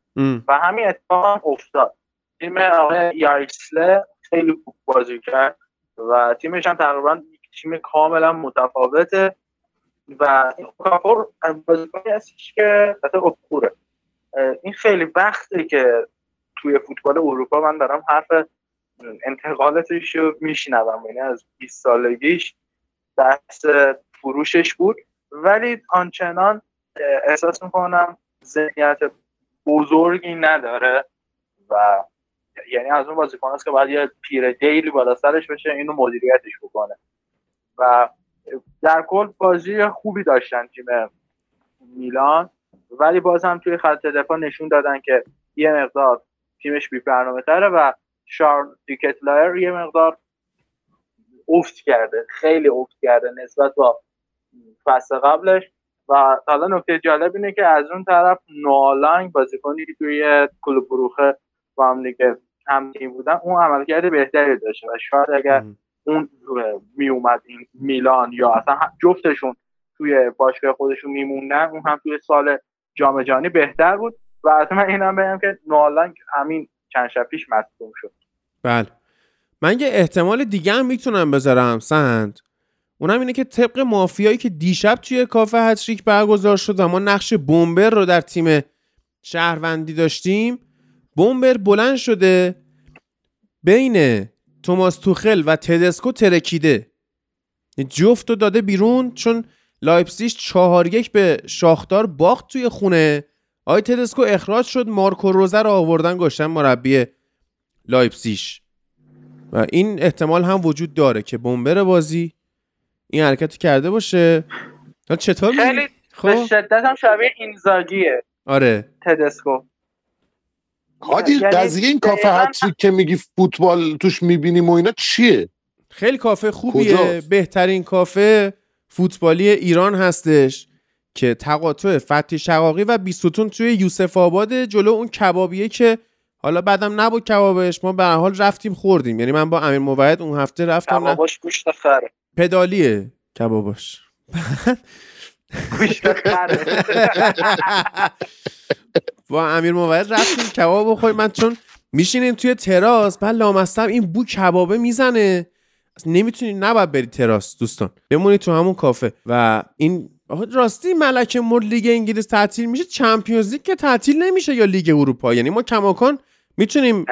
و همین اتفاق افتاد. تیم آقای یاریسله خیلی خوب بازی کرد. و تیمش هم تقریبا تیم کاملا متفاوته و اوکافور بازیکنی هستش که اکوره این وقت وقته که توی فوتبال اروپا من دارم حرف انتقالاتش رو میشنوم. یعنی از 20 سالگیش دست فروشش بود. ولی آنچنان احساس می‌کنم ذهنیت بزرگی نداره و یعنی از اون بازیکن است که باید یه پیر دیلی بالا سرش بشه اینو مدیریتش بکنه. و در کل بازی خوبی داشتن تیم میلان. ولی باز هم توی خط دفاع نشون دادن که یه مقدار تیمش بی برنامه تره و شارل دیکتلایر یه مقدار افت کرده خیلی افت کرده نسبت با فصل قبلش. و حالا نکته جالب اینه که از اون طرف نوالنگ بازیکنی توی کلوب بروخه با هم دیگه تیم بودن اون عملکرد بهتری داشته و شاید اگر اون می اومد این میلان یا اصلا جفتشون توی باشگاه خودشون میموندن اون هم توی سال جام جهانی بهتر بود و از من اینم بگم که نوالنگ همین چند شب پیش مصدوم شد. بله. من یه احتمال دیگه هم می‌تونم بذارم سند. اونم اینه که طبق مافیایی که دیشب توی کافه هتریک برگزار شد و ما نقش بومبر رو در تیم شهروندی داشتیم bomber بلند شده بین توماس توخل و تدسکو ترکیده. جفت رو داده بیرون چون لایپسیش چهار یک به شاختار باخت توی خونه. آی تدسکو اخراج شد مارکو رزه رو آوردن گشتن مربی لایپسیش و این احتمال هم وجود داره که bomber بازی این حرکت کرده باشه. چطور خیلی خب؟ به شدت هم شبیه اینزاگیه. آره. تدسکو. حاجی یعنی قضیه این کافه هتریک که میگی فوتبال توش می‌بینیم و اینا چیه؟ خیلی کافه خوبیه. بهترین کافه فوتبالی ایران هستش که تقاطع فتی شقاقی و بیستون توی یوسف آباد جلو اون کبابیه که حالا بعدم نبود کبابش ما به حال رفتیم خوردیم. یعنی من با امیر موعد اون هفته رفتم کبابش گوشت خره. پدالیه کبابش گوشت خره. با امیر موعد رفتیم کباب بخوریم. من چون میشینیم توی تراس بعد لامستم این بو کبابه می‌زنه. نمی‌تونی نباید بری تراس دوستان. بمونی تو همون کافه. و این راستی ملکه مر لیگ انگلیس تعطیل میشه چمپیونز لیگ که تعطیل نمیشه یا لیگ اروپا. یعنی ما کماکان می‌تونیم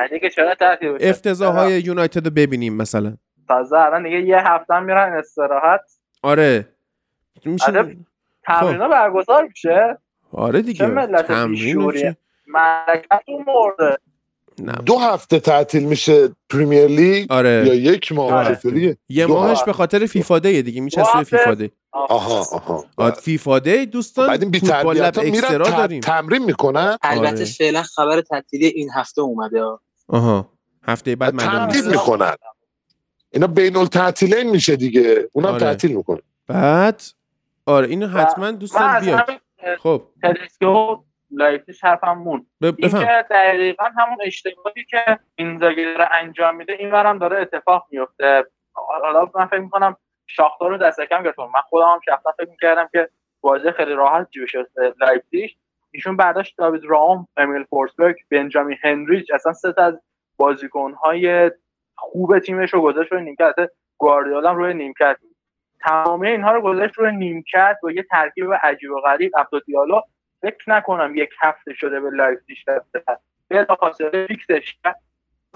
افتضاح های یونایتد رو ببینیم مثلا. تازه الان دیگه یه هفته میرن استراحت. آره. میشه تمرین برگزار میشه. آره دیگه. تمرین دو هفته تعطیل میشه پریمیر لیگ آره. یا یک ماه آره. یه ماهش به خاطر فیفا دی دیگه میچسبه فیفا دی. آها. آها فیفا دی دوستان بعد این فوتبال لب اکسترا داریم. تمرین می‌کنن؟ البته آره. فعلا خبر تعطیلی این هفته اومده. آها. هفته بعد تمرین می‌کنن. اینا بین التعطیلین میشه دیگه. اونم آره. تعطیل می‌کنه. بعد آره اینو حتما دوستان بیاد خب. لایپزیگ حرفم مون اینکه دقیقا همون اشتباهی که این داره انجام میده این هم داره اتفاق میفته. حالا من فکر می‌کنم شاختار رو دست کم گرفتم من خودم هم شخصا فکر می‌کردم که بازی خیلی راحت جلوی لایپزیگ. ایشون بعدش داوید راوم امیل فورسبرگ بنجامین هنریچ اصلا سه از بازیکنهای خوب تیمش رو گذاشت روی نیمکت. گواردیولا روی نیمکت. تمام اینها رو گذاشت روی نیمکت با یه ترکیب عجیب و غریب. عبدو دیالو فکر نکنم یک هفته شده به لایپزیگ به فاصله فیکسش کرد.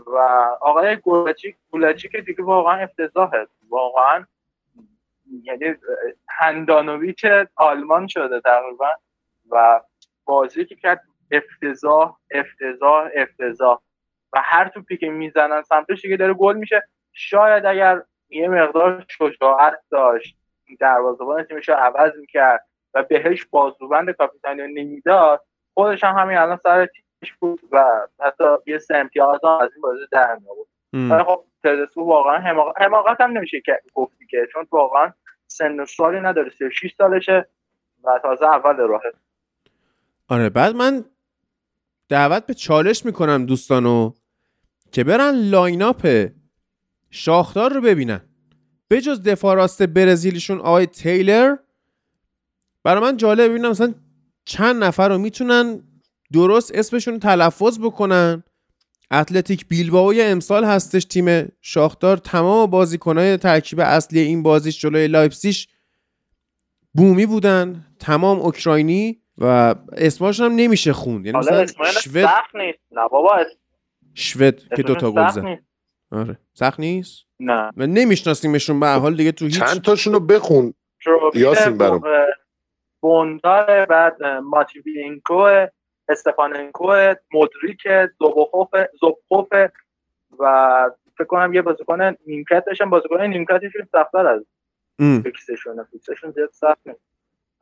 و آقای گولاچی گولاچی دیگه واقعا افتضاحه. واقعا یعنی هندانویچ آلمان شده تقریبا. و بازی که کرد افتضاح افتضاح افتضاح. و هر توپی که می‌زنن سمتش دیگه داره گل میشه. شاید اگر یه مقدار شجاعت داشت. دروازه‌بان تیمش رو عوض می‌کرد و بهش بازوبند کاپیتانی نمی‌داد. خودش هم همین الان سر تیمش بود و حتی یه سه امتیاز از این بازی در میآورد. خب تدسکو واقعا حماقت هم نمیشه که گفتی که چون واقعا سن و سالی نداره 36 سالشه و تازه اول راهه. آره بعد من دعوت به چالش می‌کنم دوستانو که برن لاین اپ شاختار رو ببینن. به جز دفاع راست برزیلیشون آقای تیلر برای من جالب ببینم مثلا چند نفر رو می‌تونن درست اسمشون رو تلفظ بکنن. اتلتیک بیلباوی امسال هستش تیم شاختار تمام بازیکنهای ترکیب اصلی این بازیش جلوی لایپسیش بومی بودن. تمام اوکراینی و اسمشون هم نمیشه خوند. یعنی مثلا شوید نیست. نه بابا شوید که دوتا گل زد. آره. سخت نیست؟ نه. نمیشناسیمشون به حال دیگه تو هیچ چند تاشون رو بخون یاسین برام. بوندار بعد ماتیوینکو استفاننکو مدریک زوبخوف زوبخوف و فکر کنم یه بازیکن نیمکت داشتن. بازیکن نیمکتشون سخت‌تر از فیکسشون فیکسشون زیاد سخت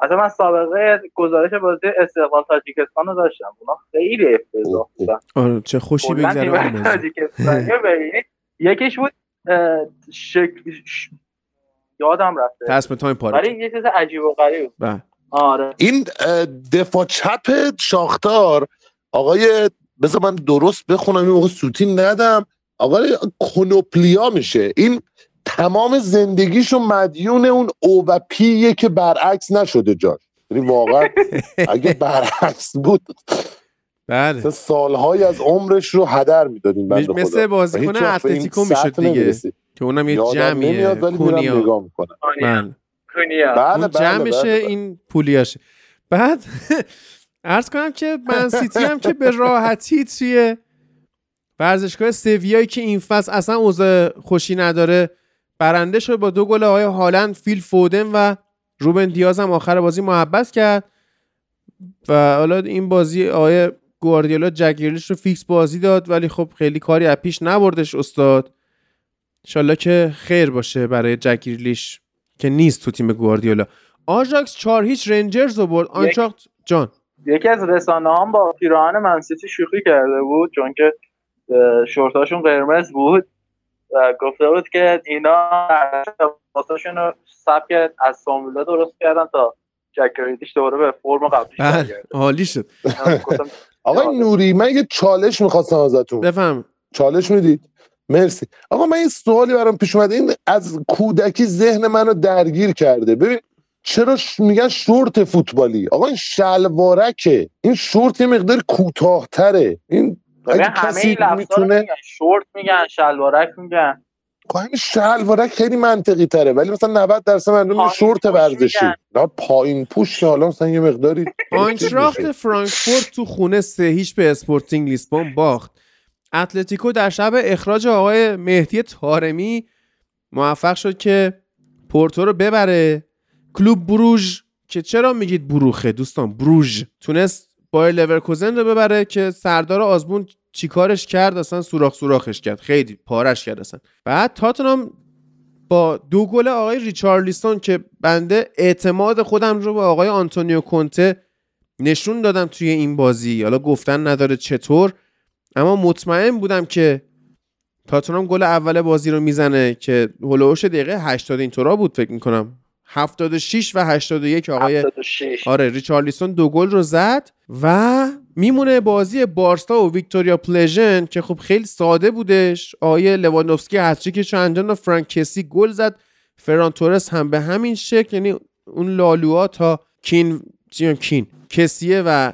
اصلا من سابقه گزارش بازی استقلال تاجیکستان رو داشتم. اونا خیلی افتضاح بودن. آره چه خوشی بگذره ببینید یکیش بود شکل ش- یادم رفته. تصم تایم پاره ولی یه چیز عجیب و غریب. بله. آره. این دفاع چپ شاختار آقای بذار من درست بخونم این موقع سوتی ندم. آقای کنوپلیا میشه. این تمام زندگیشو مدیون اون او و پیه که برعکس نشده جاش یعنی واقعا اگه برعکس بود. بله مثلا سالهای از عمرش رو هدر می‌دادیم بنده مثل خدا. و بازیکن این اتلتیکو می‌شد دیگه. که اونم یه جمعیه نمیاد ولی میرم کونیا نگاه می‌کنم بله. کونیا بله بله جمعشه بله بله. این پولیاشه بعد عرض کنم که من سیتی هم که به راحتی توی ورزشگاه سویایی که این فصل اصلا اوضاع خوشی نداره برنده شد با دو گل آقای هالند فیل فودن و روبن دیاز هم آخر بازی محبت کرد و حالا این بازی آقای گواردیولا جک گریلیش رو فیکس بازی داد ولی خب خیلی کاری از پیش نبردش استاد. انشالله که خیر باشه برای جگیرلیش که نیست تو تیم گواردیولا. آژاکس 4 هیچ رنجرز رو برد. آنچاخت جان. یکی از رسانه هم با پیراهن منسیتی شوخی کرده بود چون که شورتاشون قرمز بود و گفته بود که اینا واسهشون رو سبک از سامولا درست کردن تا جکریدیش دوباره به فرم قبلیش بله برگرده. عالی شد. آقای نوری من یه چالش می‌خواستم ازتون. بفهم. چالش می‌دید؟ مرسی. آقا من یه سوالی برام پیش اومده. این از کودکی ذهن منو درگیر کرده. ببین چرا ش- میگن شورت فوتبالی؟ آقا این شلوارکه. این شورت یه مقدار کوتاهتره. این اگه همه کسی می‌تونه میگن. شورت میگن شلوارک میگن. همین شلوارک خیلی منطقی تره ولی مثلا 90 درصد مردم شورت ورزشی. نه پایین پوش که حالا مثلا یه مقداری آینتراخت فرانکفورت تو خونه سه هیچ به اسپورتینگ لیسبون باخت. اتلتیکو در شب اخراج آقای مهدی تارمی موفق شد که پورتو رو ببره. کلوب بروژ که چرا میگید بروخه؟ دوستان بروژ تونست بایر لورکوزن رو ببره که سردار آزمون چیکارش کرد؟ اصلا سوراخ سوراخش کرد. خیلی پارش کرد اصلا. بعد تاتنام با دو گل آقای ریچارلیسون که بنده اعتماد خودم رو به آقای آنتونیو کونته نشون دادم توی این بازی. حالا گفتن نداره چطور. اما مطمئن بودم که تاتنام گل اول بازی رو می‌زنه که هلوش دقیقه 80 اینطورا بود فکر می‌کنم. 76 و 81 آقای 76 آره ریچارلیسون دو گل رو زد و میمونه بازی بارسا و ویکتوریا پلژن که خب خیلی ساده بودش. آقای لواندوفسکی هتریکش رو انجام داد. فرانک کسی گل زد. فران تورس هم به همین شکل یعنی اون لالوها تا کین کین کسیه و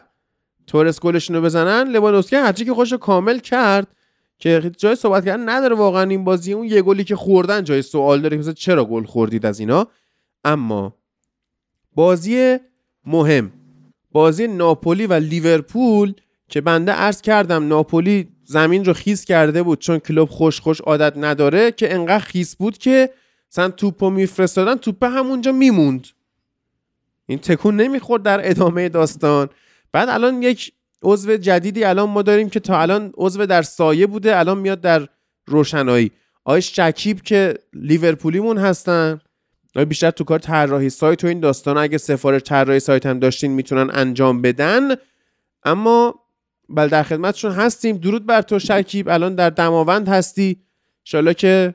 تورس گلشون رو بزنن. لواندوفسکی هتریک خودش رو کامل کرد که جای صحبت کردن نداره واقعا این بازی. اون یه گلی که خوردن جای سوال داره که مثلا چرا گل خوردید از اینا. اما بازی مهم. بازی ناپولی و لیورپول که بنده عرض کردم ناپولی زمین رو خیس کرده بود چون کلوب خوش خوش عادت نداره که انقدر خیس بود که مثلا توپو میفرستادن توپ همونجا میموند. این تکون نمی‌خورد در ادامه داستان. بعد الان یک عضو جدیدی الان ما داریم که تا الان عضو در سایه بوده الان میاد در روشنایی. آقای شکیب که لیورپولیمون هستن. بیشتر تو کار طراحی سایت و این داستان. اگه سفارش طراحی سایت هم داشتین می‌تونن انجام بدن. اما بل در خدمتشون هستیم. درود بر تو شکیب. الان در دماوند هستی. انشالله که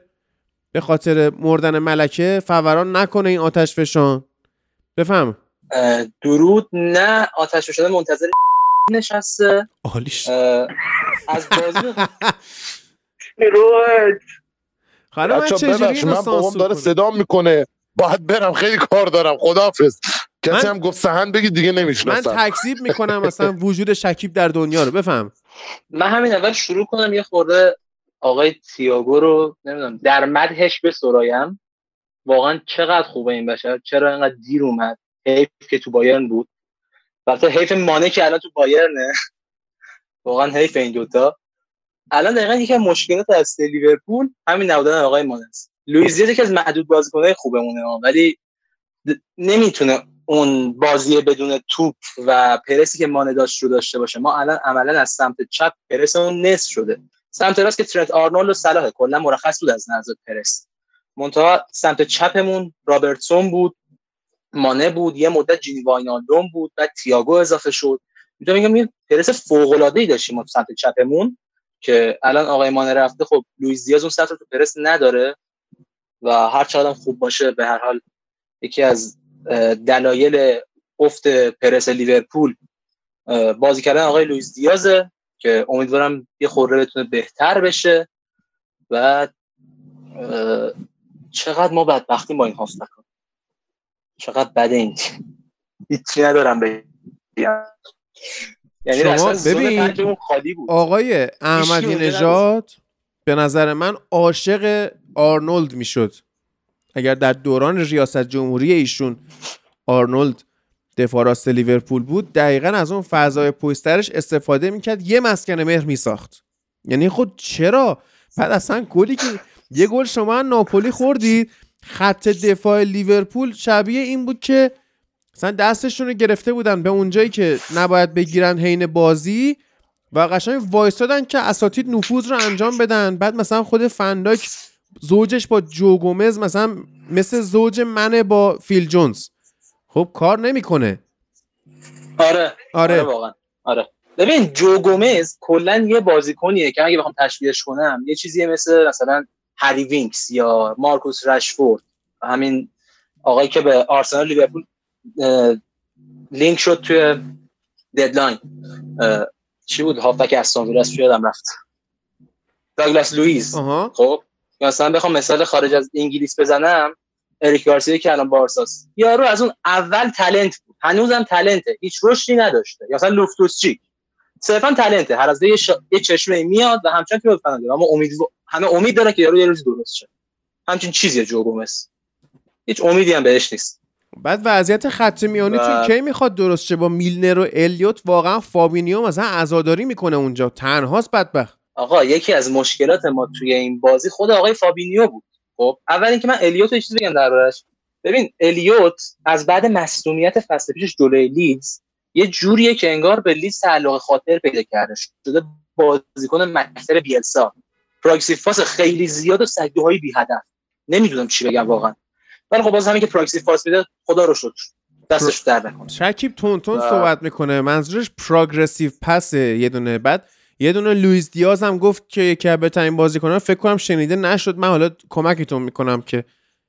به خاطر مردن ملکه فوران نکنه این آتش فشان. بفهم. درود. نه آتش شده منتظر نشسته. اه، از بازی بچه چجوری اینو سانسور داره؟ صدام می‌کنه. باید برم خیلی کار دارم. خداحافظ. کسی من- هم گفت سهن بگی دیگه من نمی‌شناسم تکذیب می‌کنم مثلا وجود شکیب در دنیا رو. بفهم. من همین اول شروع کنم یه خورده آقای تیاگو رو نمی‌دونم در مدحش بسرایم واقعا چقدر خوبه این بشر چرا اینقدر دیر اومد. حیف که تو بایرن بود. البته حیف مانه که الان تو بایرنه. واقعا حیف این دوتا. الان دقیقا یکی از مشکلات اصلی لیورپول همین نبودن آقای مانه است لوئیز دیاز یکی از معدود بازیکنهای خوبمونه ولی نمی‌تونه اون بازی بدون توپ و پرسی که مانه داشت رو داشته باشه. ما الان عملا از سمت چپ پرسمون نصف شده. سمت راست که ترنت آرنولد و صلاح کلا مرخص بود از نظر پرس. منتها سمت چپمون رابرتسون بود مانه بود یه مدت جینی واینالدوم بود بعد تییاگو اضافه شد. می‌تونم میگم یه پرس فوق العاده ای داشتیم ما سمت چپمون که الان آقای مانه رفته. خب لوئیس دیاز اون سطح رو پرس نداره. و هر چقدر خوب باشه به هر حال یکی از دلایل افت پرس لیورپول بازی کردن آقای لوئیس دیازه که امیدوارم یه خورده بتونه بهتر بشه و چقدر ما بدبختی با این هافت چقدر بده این هیچی ندارم بگم. یعنی شما ببین خالی بود. آقای احمدی نژاد به نظر من عاشق آرنولد می‌شد. اگر در دوران ریاست جمهوری ایشون آرنولد دفاع راست لیورپول بود دقیقا از اون فضای پوسترش استفاده می‌کرد یه مسکن مهر میساخت. یعنی خود چرا؟ بعد اصلا گلی که یه گل شما ناپولی خوردید خط دفاع لیورپول شبیه این بود که مثلا دستشون رو گرفته بودن به اونجایی که نباید بگیرن حین بازی. و قشنگ وایستادن که اساتید نفوذ رو انجام بدن. بعد مثلا خود فنداک زوجش با جو گومز مثلا مثل زوج منه با فیل جونز. خب کار نمی‌کنه. آره. آره. واقعا. آره. ببین جو گومز کلا یه بازیکنیه که اگه بخوام تشبیهش کنم یه چیزیه مثل مثلا هری وینکس یا مارکوس رشفورد. همین آقایی که به آرسنال لیورپول لینک شد توی deadline. چی بود؟ هافبک استون ویلا یادم رفت. داگلاس لوئیز خب مثلا بخوام مثال خارج از انگلیس بزنم. اریک گارسیا که الان بارساس یارو از اون اول talent بود. هنوزم talent ه هیچ رشدی نداشته. یا مثلا لوفتوس چیک صرفا talent ه هر از یه, ش... یه چشمه میاد و همچنان که بفهمه اما امید همه امید داره که یارو یه روز درست شه. همچین چیزیه جو گومز. هیچ امیدی هم بهش نیست. بعد وضعیت خط میانی و... کی می‌خواد درست شه با میلنر و الیوت واقعا فابینیو مثلا عزاداری می‌کنه اونجا. تنهاست بدبخت. آقا یکی از مشکلات ما توی این بازی خود آقای فابینیو بود. خب اول اینکه من الیوت رو چیزی بگم دربارش ببین الیوت از بعد مصدومیت فصل پیشش جلوی لیدز یه جوریه که انگار به لیدز تعلق خاطر پیدا کرده. شده بازیکن مکتب بیلسا. progressive پاس خیلی زیاد و سگدوهای بی هدف نمی‌دونم چی بگم واقعا. ولی خب باز همین که progressive پاس میده خدا رو شکر. دستش در نکنه. شکیب تون تون صحبت می‌کنه. منظورش progressive pass ه یه دونه بعد. یه دونه لوئیس دیاز هم گفت که یکی از بهترین بازیکنان فکر کنم شنیده نشد. من حالا کمکتون می‌کنم که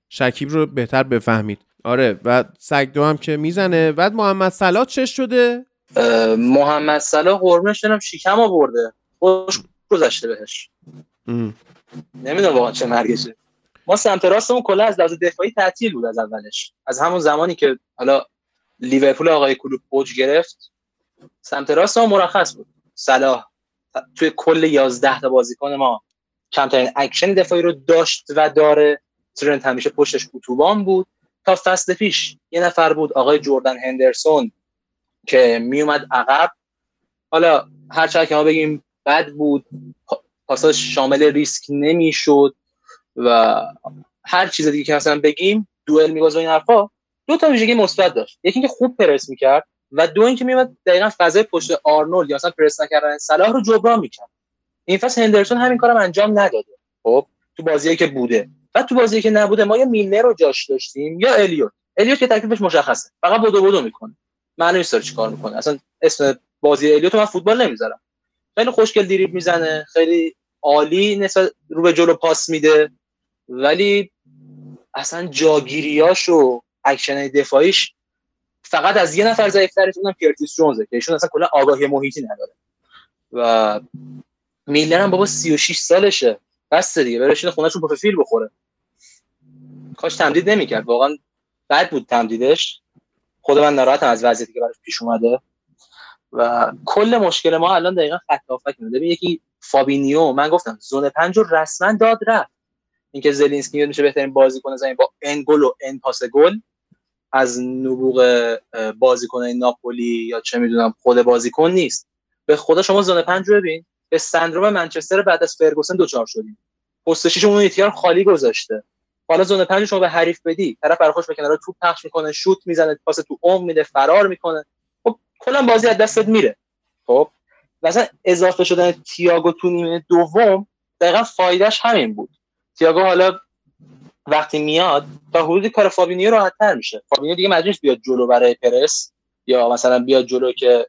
شکیب رو بهتر بفهمید. آره و سگ دو هم که می‌زنه. بعد محمد صلاح چه شده؟ محمد صلاح قربونش دارم شیکم آورده. خوش گذشته بهش. نمی‌دونم واقعا چه مرگشه ما سمت راستمون کلا از لحاظ دفاعی تعطیل بود از اولش. از همون زمانی که حالا لیورپول آقای کلوب اوج گرفت سمت راستمون مرخص بود. صلاح توی کل 11 تا بازیکن ما کمترین اکشن دفاعی رو داشت و داره. ترنت همیشه پشتش اتوبان بود. تا فصل پیش یه نفر بود آقای جردن هندرسون که میومد عقب. حالا هر که ما بگیم بد بود پاساش شامل ریسک نمی‌شد. و هر چیز دیگه که مثلا بگیم دوئل می‌باخت و این حرفا دو تا ویژگی مثبت داشت. یکی اینکه خوب پرس می‌کرد و دو اینکه میومد دقیقا فضای پشت آرنولد یا مثلا پرس نکردن صلاح رو جبران می‌کرد. این فصل هندرسون همین کارم انجام نداده. خب تو بازیایی که بوده. و تو بازی که نبوده ما یا میلنر رو جاش داشتیم یا الیوت. الیوت که تکلیفش مشخصه. فقط بدو بدو می‌کنه. معنی نیست چیکار می‌کنه. اصلا اسم بازی الیوت من فوتبال نمی‌ذارم. خیلی خوشگل دریبل می‌زنه. خیلی عالی نسبت رو به جلو پاس میده. ولی اصلا جاگیریاش و اکشن دفاعیش فقط از یه نفر ضعیف‌تره اونم کرتیس جونزه که ایشون اصلا کلا آگاهی محیطی نداره. و میلنر هم بابا 36 سالشه. بس دیگه برشین خونهشون با فیل بخوره؟ کاش تمدید نمی‌کرد. واقعا بد بود تمدیدش. خود من ناراحتم از وضعیتی که براش پیش اومده. و کل مشکل ما الان دقیقا خط ببین یکی فابینیو من گفتم zone پنج رو رسما داد رفت. اینکه زلینسکی میشه بهترین بازیکن زمین با ان گل و ان پاس گل از نبوغ بازیکن ناپولی یا چه می‌دونم خود بازیکن نیست. به خدا شما zone پنج رو ببین. به سندروم منچستر بعد از فرگوسن دچار شدیم. پست اون ایتیار خالی گذاشته. حالا zone پنج شما به حریف بدی. طرف برا خودش به کنار توپ پخش می‌کنه شوت می‌زنه پاس تو عمق میده فرار می‌کنه. خب کلا بازی از دستت میره. خب مثلا اضافه شدن تییاگو تو نیمه دوم دقیقا فایدهش همین بود. تییاگو حالا وقتی میاد تا حدودی کار فابینیو راحت تر میشه. فابینیو دیگه مجبور بیاد جلو برای پرس یا مثلا بیاد جلو که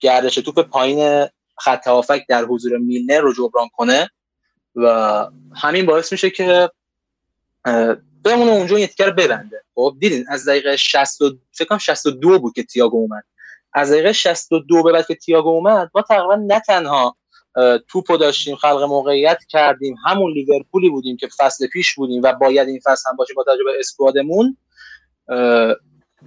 گردش توپ پایین خط هافبک در حضور میلنر رو جبران کنه و همین باعث میشه که بمونه اونجا یه تیکر ببنده. خب دیدین از دقیقه 60 فکر کنم 62 بود که تییاگو اومد. از دقیقه 62 به بعد که تییاگو اومد ما تقریبا نه تنها توپو داشتیم خلق موقعیت کردیم همون لیورپولی بودیم که فصل پیش بودیم و باید این فصل هم باشیم با توجه به اسکوادمون.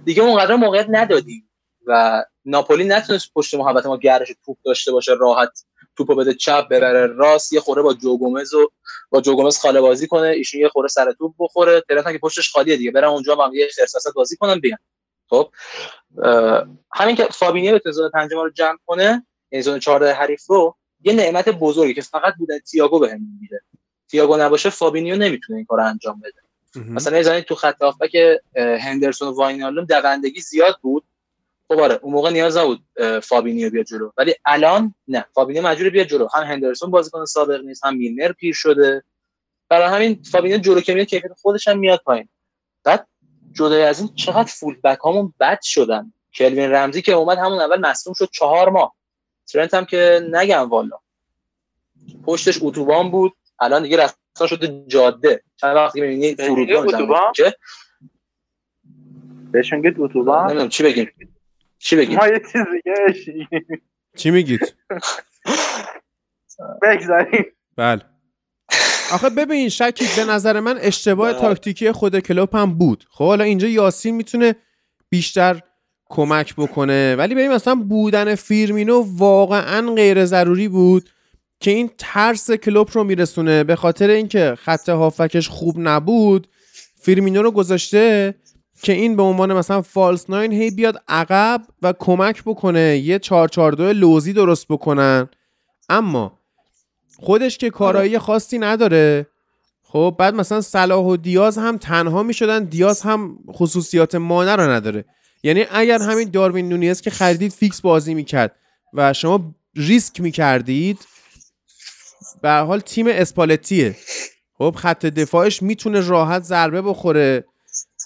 دیگه اونقدر موقعیت ندادیم و ناپولی نتونست پشت محبت ما گرش توپ داشته باشه راحت توپو بده چپ ببره راست یه خوره با جوگومز و با جوگومز خاله بازی کنه ایشون یه خوره سر توپ بخوره طرفن که پشتش خالیه دیگه برن اونجا با یه خرساست بازی کنن بیان. خب همین که فابینیو به تزاد پنجم رو جمع کنه یعنی زون 14 حریف رو یه نعمت بزرگی که فقط بودن تییاگو بهمون میده. تییاگو نباشه فابینیو نمی‌تونه این کارو انجام بده. مثلا یه تو خط هافبک هندرسون و واینالوم دوندگی زیاد بود. خب آره اون موقع نیاز نبود فابینیو بیاد جلو. ولی الان نه فابینیو مجبور بیاد جلو. هم هندرسون بازیکن سابق نیست هم میلنر پیر شده. برای همین فابینیو جلو که میاد کیفیت خودش هم میاد پایین. بعد جدای از این چقدر فول بک هامون بد شدن. کلوین رمزی که اومد همون اول مصدوم شد چهار ماه. ترنت هم که نگم والا. پشتش اتوبان بود. الان دیگه رفتن شده جاده. چند وقتی می‌بینی فرودگاه که. بهشون گفت اتوبان؟ نمی‌دونم چی بگیم؟ چی بگیم؟ ما یه چیز دیگه چی میگید؟ بگذاریم. بله. آخه ببین شکیب به نظر من اشتباه تاکتیکی خود کلوپ هم بود. خب حالا اینجا یاسین می‌تونه بیشتر کمک بکنه. ولی بریم مثلا بودن فیرمینو واقعا غیر ضروری بود که این ترس کلوپ رو میرسونه. به خاطر اینکه خط هافبکش خوب نبود فیرمینو رو گذاشته که این به عنوان مثلا false nine هی بیاد عقب و کمک بکنه یه 442 لوزی درست بکنن. اما خودش که کارایی خاصی نداره خب بعد مثلا صلاح و دیاز هم تنها می‌شدن دیاز هم خصوصیات مانه رو نداره. یعنی اگر همین داروین نونیز که خریدید فیکس بازی می‌کرد و شما ریسک می‌کردید به حال تیم اسپالتیه. خب خط دفاعش می‌تونه راحت ضربه بخوره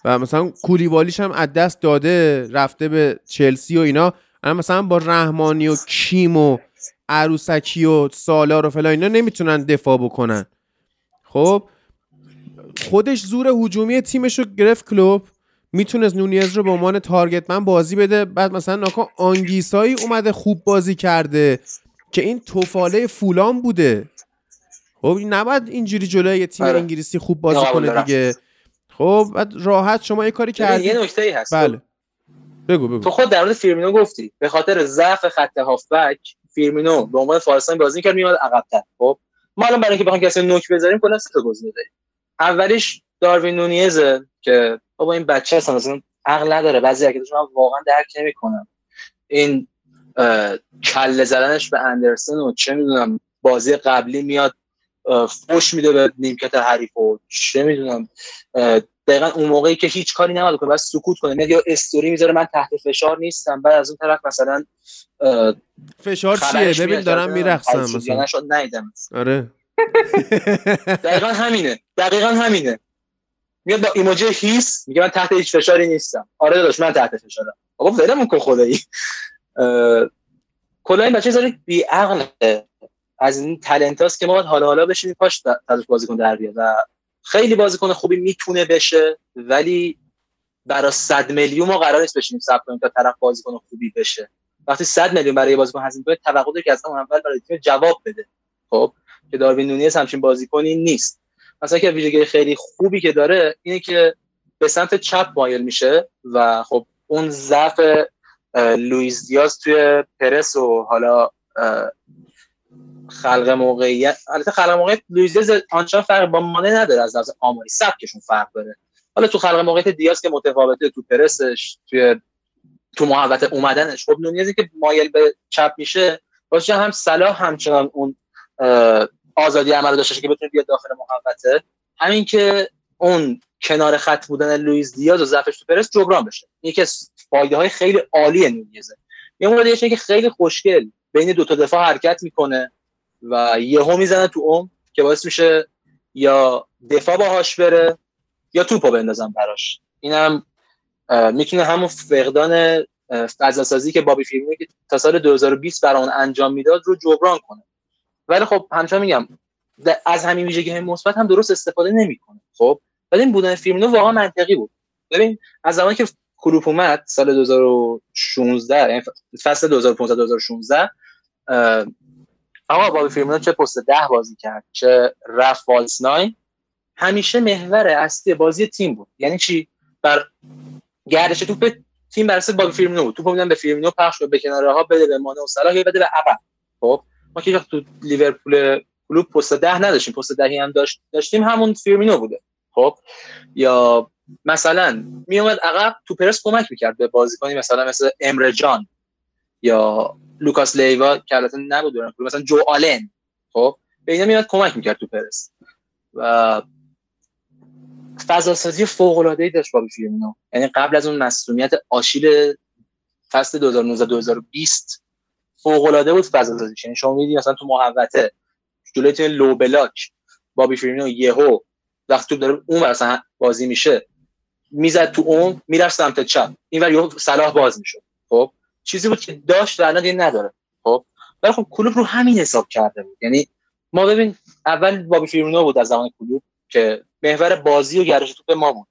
و مثلا کولیوالیش هم از دست داده رفته به چلسی و اینا. اما مثلا با رحمانی و کیم و عروسکی و سالار و فلا اینا نمی‌تونن دفاع بکنن. خب خودش زور هجومی تیمش رو گرفت کلوب. می‌تونست نونیز رو به عنوان تارگت من بازی بده. بعد مثلا ناکا آنگیسایی اومده خوب بازی کرده که این توفاله فولان بوده. خب نباید اینجوری جلوی یه تیم آره. انگلیسی خوب بازی کنه دیگه. خب بعد راحت شما یه کاری کردی یه نکته هست. بله. بگو بگو. تو خود در مورد فیرمینو گفتی. به خاطر ضعف خط هافبک فیرمینو به عنوان false nine بازی کرد میاد عقب‌تر. خب ما الان برای اینکه بخوایم کسی نوک بذاریم کلا سه تا گزینه داریم. اولیش داروین نونیز که بابا این بچه اصلا مثلا عقل نداره. بعضی حرکتش من واقعا درک نمی‌کنم. این کله زدنش به اندرسون و چه می‌دونم بازی قبلی میاد فوش میده به نیمکت حریف و چه می‌دونم. دقیقا اون موقعی که هیچ کاری نماد کنه بس سکوت کنه. یا استوری می‌ذاره من تحت فشار نیستم. بعد از اون طرف مثلا فشار چیه؟ ببین دارم میرقصم مثلا. نشد نیدم. آره. دقیقا همینه. دقیقا همینه. میاد با ایموجی هیس میگه من تحت هیچ فشاری نیستم. آره داداش من تحت فشارم. آقا ولمون کن خدایی. کلا این بچه زاره بی از این تلنت هاست که ما حالا حالا بشینیم پاش بازی بازیکن در بیاد. و خیلی بازیکن خوبی می‌تونه بشه ولی برای 100 میلیون ما قرار نیست بشینیم صبر کنیم تا طرف بازیکن خوبی بشه. وقتی 100 میلیون برای بازیکن هزینه توقع داره که از اون اول برای تیم جواب بده. خب که داروین نونیز همچین بازیکنی نیست. مثلا که ویژگی خیلی خوبی که داره اینه که به سمت چپ مایل میشه و خب اون ضعف لوئیس دیاز توی پرس و حالا خلق موقعیت البته خلق موقعیت لوئیس آنچنان فرق با مانه نداره از لحاظ آماری سبکشون فرق داره. حالا تو خلق موقعیت دیاز که متفاوته تو پرسش توی تو محوطه اومدنش خب نونیزی که مایل به چپ میشه باشه هم صلاح همچنان اون آزادی عمل داشته که بتونه بیاد داخل محوطه. همین که اون کنار خط بودن لوئیس دیاز و ضعفش تو پرس جبران بشه. یکی از فایده های خیلی عالی نونیزه یه مورد که خیلی خوشگل بین دو تا دفاع حرکت می‌کنه و یهو می‌زنه تو اون که باعث میشه یا دفاع باهاش بره یا توپو بندازن براش. اینم می‌تونه همون فقدان فضا که بابی فیرمینو که تا سال 2020 برای اون انجام می‌داد رو جبران کنه. ولی خب همچنان میگم از همین ویژگی مثبت هم درست استفاده نمی‌کنه. خب؟ ولی این بودن فیرمینو واقعا منطقی بود. ببین از زمانی که کلوپ اومد سال 2016 یعنی فصل 2015 2016 آقا بابی فیرمینو چه پست ده بازی کرد چه رفت false nine. همیشه محور اصلی بازی تیم بود. یعنی چی؟ بر گردش توپ تیم برسه بابی فیرمینو بود توپ میدن به فیرمینو پخش به کناره ها بده به مانه و صلاح بده به عقب. خب؟ ما که تو لیورپول کلوپ پست ده نداشتیم. پست دهی هم داشت داشتیم همون فیرمینو بوده. خب؟ یا مثلا میومد عقب تو پرس کمک می‌کرد به بازیکنی مثلا مثل امره جان یا لوکاس لیوا که البته نبود مثلا جو آلن. خب؟ به اینا میاد کمک می‌کرد تو پرس. و فضا سازی فوق العاده ای داشت بابی فیرمینو. یعنی قبل از اون مصدومیت آشیل فصل 2019 2020 فوق العاده بود فضا سازی یعنی شما می‌دید مثلا تو محوطه جلوی تیم low block بابی فیرمینو یهو وقتی توپ داره اون ور زمین بازی میشه می‌زد تو اون می‌رفت سمت چپ. این ور یهو صلاح باز می‌شد. خب؟ چیزی بود که داشت و الان نداره. خب؟ ولی خب کلوب رو همین حساب کرده بود. یعنی ما ببین اول بابی فیرمینو بود از زمان کلوب که محور بازی و گردش توپ ما بود.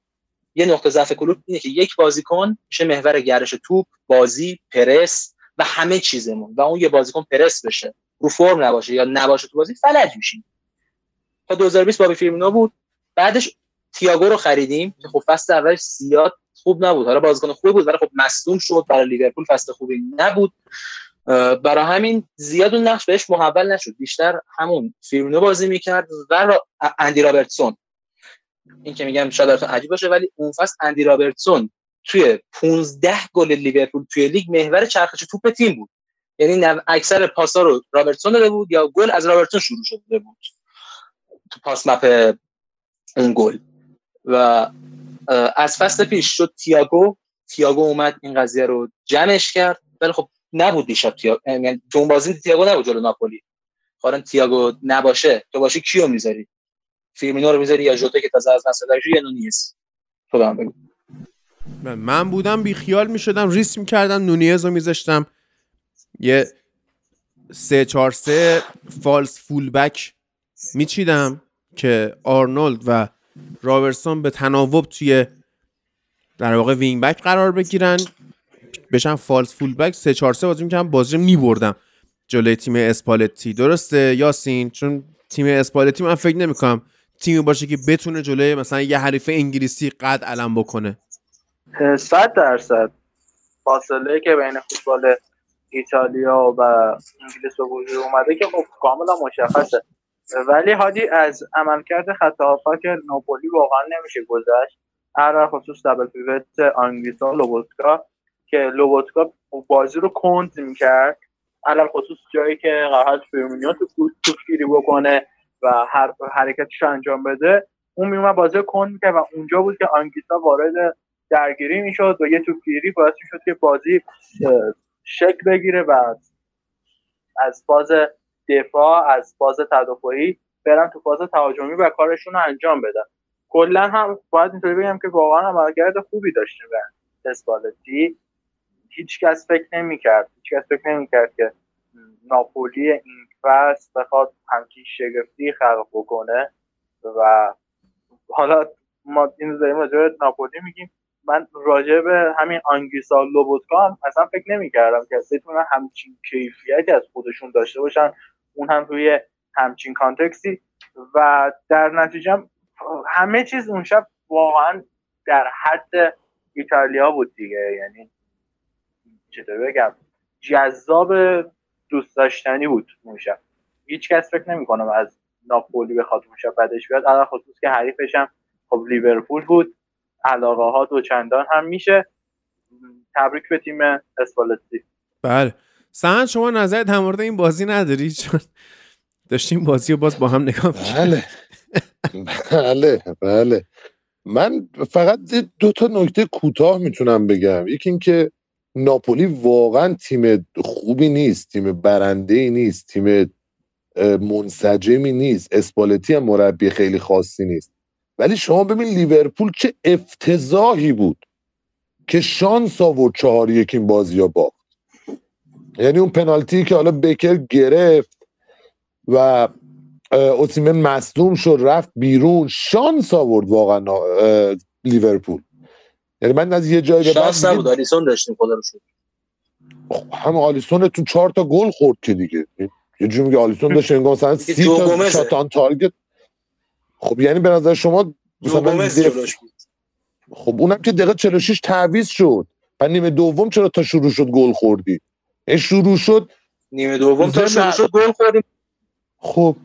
یه نقطه ضعف کلوب اینه که یک بازیکن میشه محور گردش توپ بازی پرس و همه چیزمون. و اون یه بازیکن پرس بشه رو فرم نباشه یا نباشه تو بازی فلج میشیم. تا 2020 بابی فیرمینو بود. بعدش تییاگو رو خریدیم که خب فصل اولش زیاد خوب نبود. حالا بازیکن خوب بود ولی خب مصدوم شد. برای لیورپول فصل خوبی نبود. برای همین زیاد اون نقش بهش محول نشد. بیشتر همون فیرمینو بازی می‌کرد و اندی رابرتسون. این که میگم شاید عجیب باشه ولی اون فصل اندی رابرتسون توی 15 گل لیورپول توی لیگ محور چرخش توپ تیم بود. یعنی اکثر پاسا رو رابرتسون داده بود یا گل از رابرتسون شروع شده بود. تو pass map اون گل. و از فصل پیش شد تیاگو. تیاگو اومد این قضیه رو جمعش کرد. ولی خب نبود دیشب تیاگو یعنی تو اون بازی تیاگو نبود جلو ناپولی. خارن تیاگو نباشه. تو باشی کیو می‌ذاری؟ فیرمینو رو می‌ذاری یا جوتا که تازه از نسل یا نونیز؟ تو بگو. من بودم بی خیال می‌شدم ریسک می‌کردم نونیز رو میذاشتم. یه سه چار سه false fullback میچیدم که آرنولد و رابرتسون به تناوب توی در واقع wing back قرار بگیرن. بشن false fullback 3 4 3 بازی می‌کنم بازی رو میبردم جلوی تیم اسپالتی. درسته یاسین؟ چون تیم اسپالتی من فکر نمی‌کنم تیمی باشه که بتونه جلوی مثلا یه حریف انگلیسی قد علم بکنه. 100 درصد. فاصله که بین فوتبال ایتالیا و انگلیس به وجود اومده که خب کاملا مشخصه. ولی هادی از عملکرد خط که ناپولی واقعا نمیشه گذشت. هر خصوص دبل پیوت آنگلیسا لوبوتکا که لوبوتکا بازی رو کند می‌کرد. علل خصوص جایی که قرار فرمینیو تو توپگیری بکنه و هر حرکتش انجام بده اون میومد بازی کند می‌کرد و اونجا بود که آنگلیسا وارد درگیری می‌شد و یه توپگیری باعث می‌شد که بازی شکل بگیره و از فاز دفاع از فاز تدافعی برن تو فاز تهاجمی و کارشون رو انجام بدن. کلا هم باید اینطوری بگم که واقعا عملکرد خوبی داشته به اسپالتی. هیچ کس فکر نمی‌کرد هیچ کس فکر نمی‌کرد که ناپولی این فصل بخواد همچین شگفتی خلق بکنه و حالا ما این داریم راجع ناپولی میگیم. من راجع به همین آنگیسا لوبوتکا هم اصلا فکر نمی‌کردم که بتونن همچین کیفیتی از خودشون داشته باشن. اون هم توی همچین کانتکسی. و در نتیجه همه چیز اون شب واقعا در حد ایتالیا بود دیگه. یعنی چطور بگم؟ جذاب دوست داشتنی بود اون شب. هیچ کس فکر نمی‌کنم از ناپولی بخواد اون شب بعدش بیاد. الان خصوص که حریفش هم خب لیورپول بود. علاقه ها دو چندان هم میشه. تبریک به تیم اسپالتی. بله. سهن شما نظر در مورد این بازی نداری؟ چون داشتیم بازی رو باز با هم نگاه بله. بله بله. من فقط دو تا نکته کوتاه می‌تونم بگم. یکی اینکه ناپولی واقعا تیم خوبی نیست تیم برنده ای نیست تیم منسجمی نیست. اسپالتی هم مربی خیلی خاصی نیست. ولی شما ببین لیورپول چه افتضاحی بود که شانس آورد چهار یکین بازی ها باخت. یعنی اون پنالتی که حالا بکر گرفت و اوسیمن مصدوم شد رفت بیرون شانس آورد واقعا لیورپول. یعنی من از یه جای شانس نبود آلیسون داشتیم خدا رو شد خب، هم آلیسون تو چهار تا گل خورد که دیگه. یه جور میگه آلیسون داشت انگار مثلا سی تا شاتان تارگت خب یعنی به نظر شما مثلا دف... خب اونم که دقیقه 46 تعویض شد. و نیمه دوم چرا تا شروع شد گل خوردی؟ این شروع شد نیمه دوم تا شروع شد گل خوردیم. خب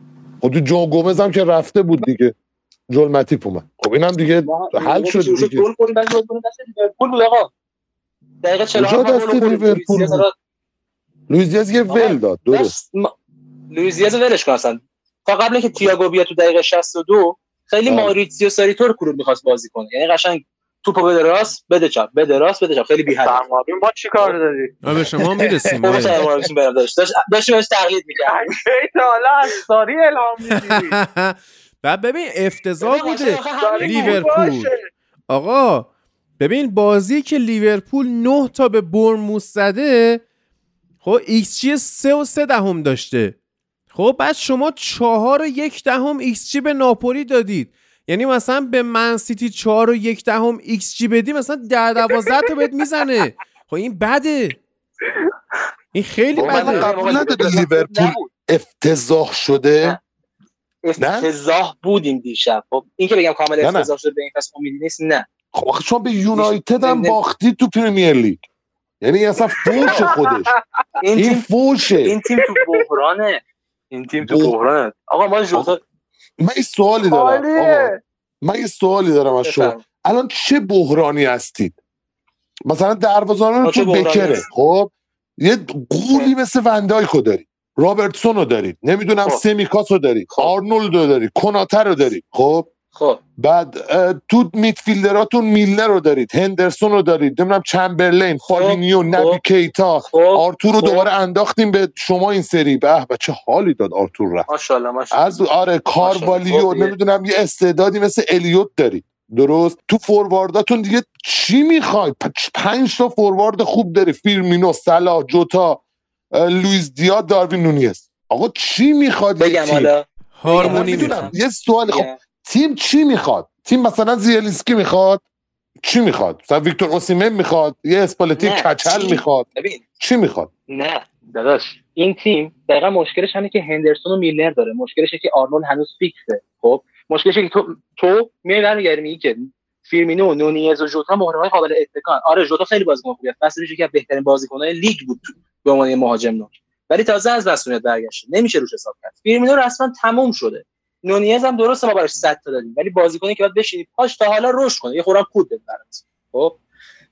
خب جو گومز هم که رفته بود دیگه. جول متیپ اومد. خب اینم دیگه حل شد دیگه. گل خوردیم. بعد گل بود آقا. دقیقه 47 لیورپول لوئیس دیاز یه ول داد درست. لوئیس دیاز ولش کن اصلا. تا قبل که تییاگو بیاد تو دقیقه 62 خیلی ماریتسیو ساری طور کلوب می‌خواست بازی کنه. یعنی قشنگ توپو بده راست بده چپ بده راست بده چپ. خیلی بی حد ما چیکار داری به شما می‌رسیم ما داشت داشت بهش تقلید می‌کرد. خیلی حالا ساری الهام می‌گیری بعد ببین افتضاح بوده لیورپول. آقا ببین بازی که لیورپول 9 تا به بورنموث زده خب ایکس جی 3 و 3 دهم داشته. خب بعد شما چهار و یک دهم ایکس جی به ناپولی دادید. یعنی مثلا به من سیتی چهار و یک دهم ایکس جی بدی مثلا در دوازده تا بهت می‌زنه. خب این بده. این خیلی بده. لیورپول افتضاح شده؟ افتضاح بودیم دیشب. خب این که بگم کامل افتضاح شده به این پس امیدی نیست نه. خب شما به یونایتد هم باختی تو پریمیر لیگ. یعنی اصلا فوش خودش. این فوشه. این تیم تو بحرانه. این تیم تو بحرانه آقا ما جوتا من یه سوالی دارم آقا من یه سوالی دارم از شما. الان چه بحرانی هستید؟ مثلا دروازه‌بان تو بکره خب؟ یه غولی مثل ون‌دایکو داری رابرتسون رو دارید نمی‌دونم. سمیکاس رو داری خب. آرنولد رو داری کوناته رو داری خب؟ خب بعد تو midfielder اتون میلنر رو دارید هندرسون رو دارید نمی‌دونم چمبرلین خب. فابینیو خب. نبی کیتا خب. آرتور رو خب. دوباره انداختیم به شما این سری به چه حالی داد آرتور رفت ماشاءالله از آره کاروالیو خب. نمی‌دونم یه استعدادی مثل الیوت دارید درست تو فوروارداتون دیگه چی می‌خوای پنج تا فوروارد خوب داری فیرمینو صلاح جوتا لوئیس دیاز داروین نونیز آقا چی می‌خواد بگم حالا هارمونی یه سوال خب تیم چی می‌خواد؟ تیم مثلا زیلیسکی می‌خواد؟ چی می‌خواد؟ مثلا ویکتور اوسیمن می‌خواد؟ یه اسپالتی کچل می‌خواد؟ ببین. چی می‌خواد؟ نه داداش. این تیم دقیقا مشکلش همه که هندرسون و میلنر داره. مشکلش که آرنولد هنوز فیکسه. خب؟ مشکلش که تو تو میای برمیگردی میگی که فیرمینو نونیز و ژوتا مهره‌های قابل اتکان. آره ژوتا خیلی بازیکن خوبیه. فصلش یکی از بهترین بازیکن‌های لیگ بود به عنوان مهاجم نوک. ولی تازه از مصدومیت برگشته. نمیشه روش حساب کرد. فیرمینو رسما تموم شده. نونیز هم درسته ما براش 100 تا دادیم. ولی بازیکنی که باید بشینی پاش تا حالا رشد کنه. یه خورم کود بده برات. خب؟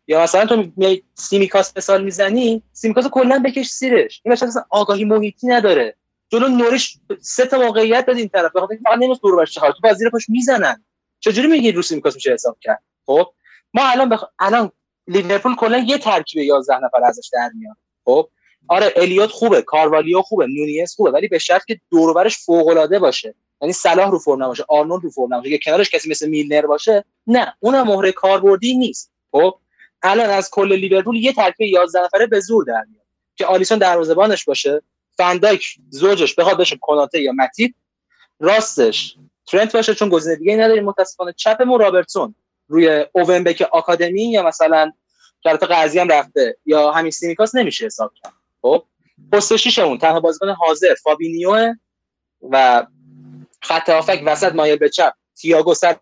یا مثلا تو می سیمیکاس مثال می‌زنی سیمیکاس کلا بکش سیرش این مثلا آگاهی محیطی نداره. جلو نورش سه تا موقعیت داد این طرف. بخاطر فقط نمیشه دور برش تو بازی پاش می‌زنن. چجوری میگی رو سیمیکاس میشه حساب کرد؟ خب؟ ما الان بخ... الان لیورپول کلا یه ترکیب 11 نفر ازش در میاد. خب؟ آره الیوت خوبه کاروالیو خوبه نونیز خوبه ولی به شرط که دور فوق العاده باشه. یعنی صلاح رو فرم نباشه آرنولد رو فرم نباشه. یا کنارش کسی مثل میلنر باشه نه اونم مهره کاربردی نیست. خب؟ الان از کل لیورپول یه ترکیب 11 نفره به زور در میاد که آلیسون دروازه‌بانش باشه فندایک زوجش بخواد بشه کوناته یا متیپ راستش ترنت باشه چون گزینه دیگه نداریم متاسفانه چپمون رابرتسون روی اوونبک آکادمی یا مثلا کرات قرضی هم رفته یا همین سیمیکاس نمیشه حساب کرد. خب؟ پست شیشمون تنها بازیکن حاضر فابینیو و خط هافبک وسط مایل به چپ. تییاگو سر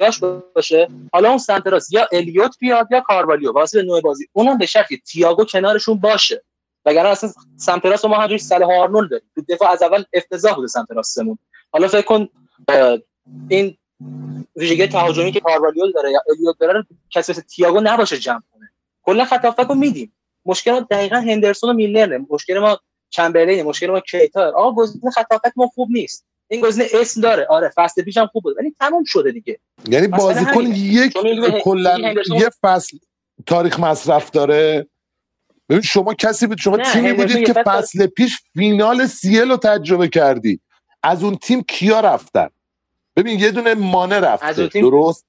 جاش باشه. حالا اون سمت راست. یا الیوت بیاد یا کاروالیو. واسه نوع بازی. اونم به شرطی تییاگو کنارشون باشه. وگرنه اصلا سمت راست ما همجوری سال آرنولد داریم. تو دفاع از اول افتضاح بوده سمت راستمون حالا فکر کن این ویژگی تهاجمی که کاروالیو داره یا الیوت داره کسی مثل تییاگو نباشه جمع کنه. کلا خط رو میدیم. مشکل دقیقا هندرسون و میلنره. مشکل ما چمبرلین مشکل ما کیتا آقا گزینه خط هافک ما خوب نیست. این گزینه اسم داره. آره فصل پیشم خوب بود ولی تموم شده دیگه. یعنی بازیکن یک کلا یه فصل تاریخ مصرف داره. ببین شما کسی بود شما تیمی بودید که فصل پیش فینال سیل رو تجربه کردی. از اون تیم کیا رفتن؟ ببین یه دونه مانه رفته. درست؟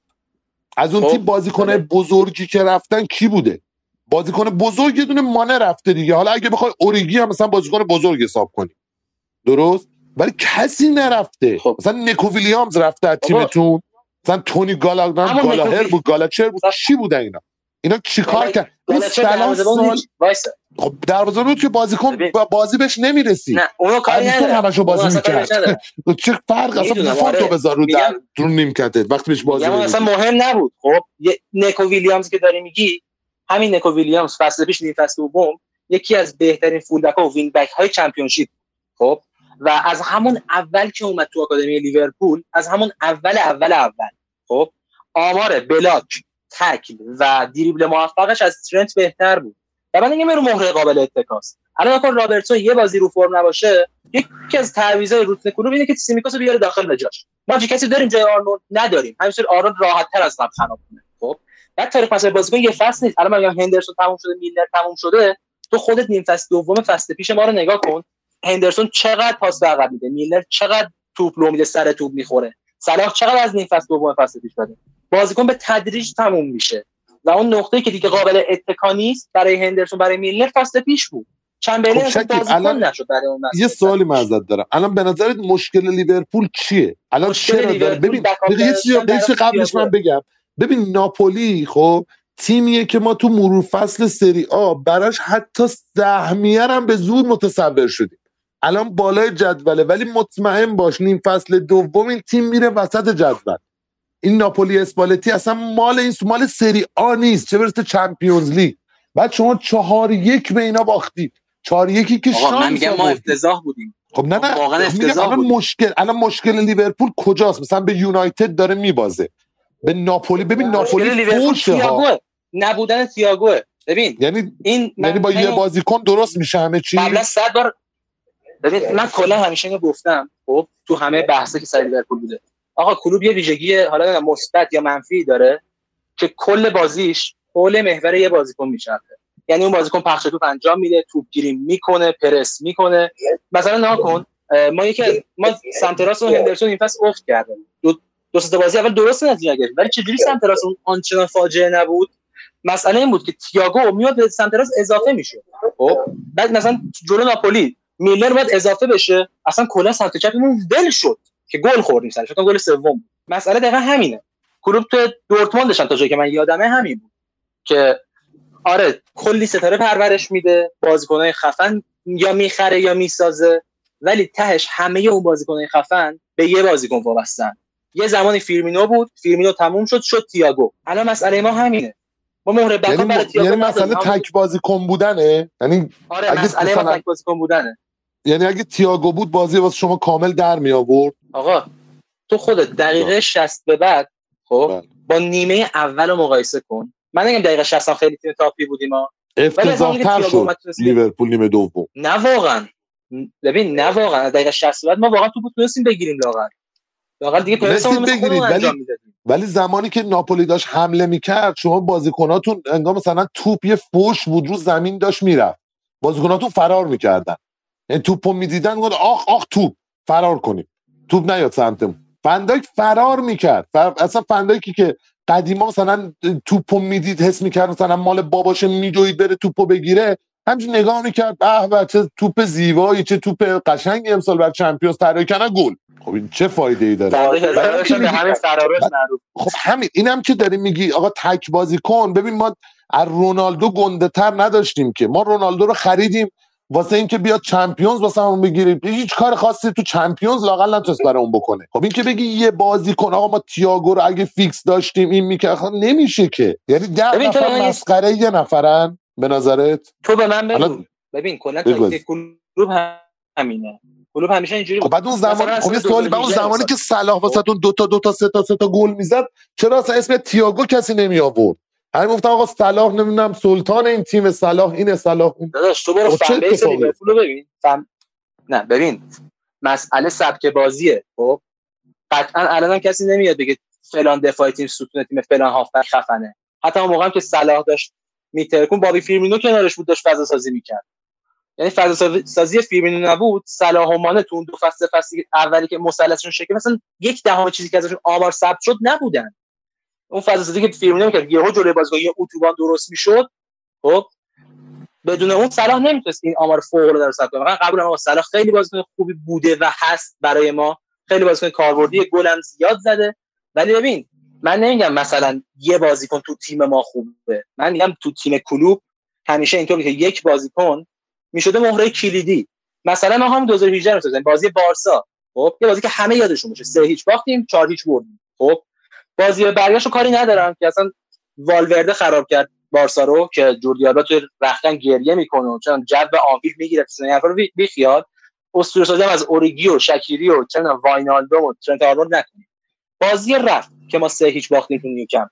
از اون خب. تیم بازیکن بزرگی که رفتن کی بوده؟ بازیکن بزرگ یه دونه مانه رفته دیگه. حالا اگه بخوای اوریگی هم مثلا بازیکن بزرگ حساب کنی. درست؟ ولی کسی نرفته. خب. مثلا نیکو ویلیامز رفته از تیمتون. مثلا تونی گالاگرام گالاهر بود گالاچر بود. چی بودن اینا؟ اینا چیکار کرد اون سلام سال خب دروازه بود که بازیکن بازی بهش نمی‌رسی. نه اونو کاری نداره. همشو بازی می‌کرد چه فرق اصلا بفهم تو بذار رو در رو نیمکته. وقتی بهش بازی اصلا مهم نبود. خب نیکو ویلیامز که داری میگی همین نیکو ویلیامز فصل پیش نیم فصل دوم یکی از بهترین full back ها و wing back های Championship خب و از همون اول که اومد تو آکادمی لیورپول از همون اول اول اول خب آمار block تکل و دریبل موفقش از ترنت بهتر بود. و من میگم رو مهره قابل اتکاست الان اگر رابرتسون یه بازی رو فرم نباشه یکی از تعویضای روتن کلوب اینه که سیمیکاسو بیاره داخل به جاش ما چه کسی داریم جای آرنولد نداریم. همینطور آرنولد راحت تر از قبل خراب کنه. خب بعد تاریخ مثلا بازیکن یه فصل نیست. الان میگم هندرسون تموم شده میلر تموم شده. تو خودت نیم فصل دوم فصل پیش ما رو نگاه کن. هندرسون چقدر پاس به عقب میده؟ میلر چقدر توپ لو میده سر توپ می‌خوره؟ صلاح چقدر از نیم فصل دوم فصل پیش داده بازیکن به تدریج تموم میشه. و اون نقطه که دیگه قابل اتکا نیست برای هندرسون برای میلر فصل پیش بود. چند خب الان نشد برای اون یه سوالی معذرت دارم. الان به نظرت مشکل لیورپول چیه؟ الان چرا داره؟ ببین یه چیزی قبلش من بگم. ببین ناپولی خب تیمیه که ما تو مرور فصل سری آ براش حتی سهمیه هم به زور متصور شدیم. الان بالای جدوله ولی مطمئن باش نیم فصل دوم این تیم میره وسط جدول. این ناپولی اسپالتی اصلا مال این مال سری آ نیست. چه برسه چمپیونز لیگ؟ بعد شما چهار یک به اینا باختید چهار یکی که شانس من میگم ما افتضاح بودیم. خب نه نه. واقعا الان مشکل الان مشکل لیورپول کجاست؟ مثلا به یونایتد داره میبازه. به ناپولی ببین ناپولی فوشه ها. نبودن تییاگو ببین یعنی این یعنی با یه بازیکن درست میشه همه چی؟ قبلا 100 بار ببین من کلا همیشه اینو گفتم خب تو همه بحثی که سر لیورپول بوده. آقا کلوب یه ویژگی حالا مثبت یا منفی داره که کل بازیش حول محور یه بازیکن میچرخه. یعنی اون بازیکن پخش توپ انجام میده توپ گیری می‌کنه پرس می‌کنه. مثلا نکن ما یکی ما سمت راست هندرسون این فصل افت کرده دو دو تا بازی اول درست نتیجه گرفت. ولی چجوری سمت راست اون آنچنان فاجعه نبود؟ مسئله این بود که تییاگو میاد به سمت راست اضافه میشه. خب بعد مثلا جلو ناپولی میلر باید اضافه بشه. اصلا کلا سمت چپمون ول شد که گل خوردیم سرش. گل سوم مسئله دقیقا همینه. کلوب تو دورتموندش تا جایی که من یادمه همین بود که آره کلی ستاره پرورش میده. بازیکنای خفن یا می‌خره یا می‌سازه. ولی تهش همه اون بازیکنای خفن به یه بازیکن وابستن. یه زمانی فیرمینو بود. فیرمینو تموم شد شد تییاگو الان مسئله ما همینه. ما مهره یعنی, برای یعنی مسئله تک بازیکن بودنه؟ یعنی آره مسئله. تک بازیکن بودنه. یعنی اگه تییاگو بود بازی واسه شما کامل در می آورد آقا تو خودت دقیقه 60 به بعد خب بله. با نیمه اول رو مقایسه کن. من نگم دقیقه 60 خیلی تیم top ی بودیم افتضاح شد لیورپول نیمه دوم. نه واقعا. ببین نه واقعا. دقیقه 60 بعد ما واقعا تو بود تونستیم بگیریم لاغر. لاغر دیگه پرسمون بگیرید ولی ولی زمانی که ناپولی داشت حمله می‌کرد شما بازیکناتون انگار مثلا توپ یه فوش بود رو زمین داشت می‌رفت. بازیکناتون فرار می‌کردن. توپو می‌دیدن گفت آخ آخ توپ فرار کنیم. توپ نیاد سمتمون. فنداک فرار می‌کرد. فر... اصلا فنداکی که قدیما مثلا توپو می‌دید حس می‌کرد مثلا مال باباشه میدوید بره توپو بگیره. همچنین نگاه می‌کرد. به چه توپ زیبایی چه توپ قشنگی امسال بر چمپیونز طراحی کنه گل. خب این چه فایده ای داره خب همین اینم که داری میگی آقا تک بازی کن. ببین ما از رونالدو گنده تر نداشتیم که. ما رونالدو رو خریدیم. واسه اینکه بیاد چمپیونز واسه همون بگیریم. هیچ کار خاصی تو چمپیونز لاقل نتونست برای اون بکنه. خب این که بگی یه بازی کن آقا ما تییاگو رو اگه فیکس داشتیم این می‌کرد خب نمیشه که. یعنی ده نفر مسخره یه نفرن؟ به نظرت؟ تو به من بگو. ببین کلا کلوب همینه. کلوب همیشه اینجوری خب بعد اون زمان خب یه سوالی بعد اون زمانی که صلاح واسهتون دو تا دو تا سه تا سه تا گل می‌زد چرا اصلا اسم تییاگو کسی نمی آورد همین گفتم آقا صلاح نمی‌دونم سلطان این تیم صلاح اینه صلاح اون داداش تو برو فن بیس لیورپول ببین فن... نه ببین مسئله سبک بازیه خب؟ قطعا الان کسی نمیاد بگه فلان دفاع تیم ستون تیم فلان هافبک خفنه. حتی اون موقع هم که صلاح داشت میترکون بابی فیرمینو کنارش بود داشت فضا سازی می‌کرد. یعنی فضا سازی فیرمینو نبود صلاح و مانه تو اون دو فصل فصلی اولی که مثلثشون شکل مثلا یک دهم چیزی که ازشون آمار ثبت شد نبودن. اون فضا سازی که فیرمینو می‌کرد یهو جلوی بازیکن یه اتوبان درست می‌شد خب؟ بدون اون صلاح نمی‌تونست این آمار فوق رو ثبت کنه. من قبولم آقا صلاح خیلی بازیکن خوبی بوده و هست برای ما. خیلی بازیکن کاربردی گلم زیاد زده. ولی ببین من نمیگم مثلا یه بازیکن تو تیم ما خوبه. من میگم تو تیم کلوب همیشه اینطوری که یک بازیکن می‌شده مهره کلیدی. مثلا ما هم 2018 رو بازی بارسا. خب؟ یه بازی که همه یادشون باشه. سه هیچ باختیم چهار هیچ بردیم. خب؟ بازی برگشت کاری ندارم که اصلا والورده خراب کرد بارسا رو که جوردی آلبا تو رختن گریه می‌کنه چون جو آنفیل می‌گیره تو این رو بی خیال اسطوره از اوریگی و شکیری و چند واینالدو و ترنت نکنیم بازی رفت که ما سه هیچ باختیم تو نیوکم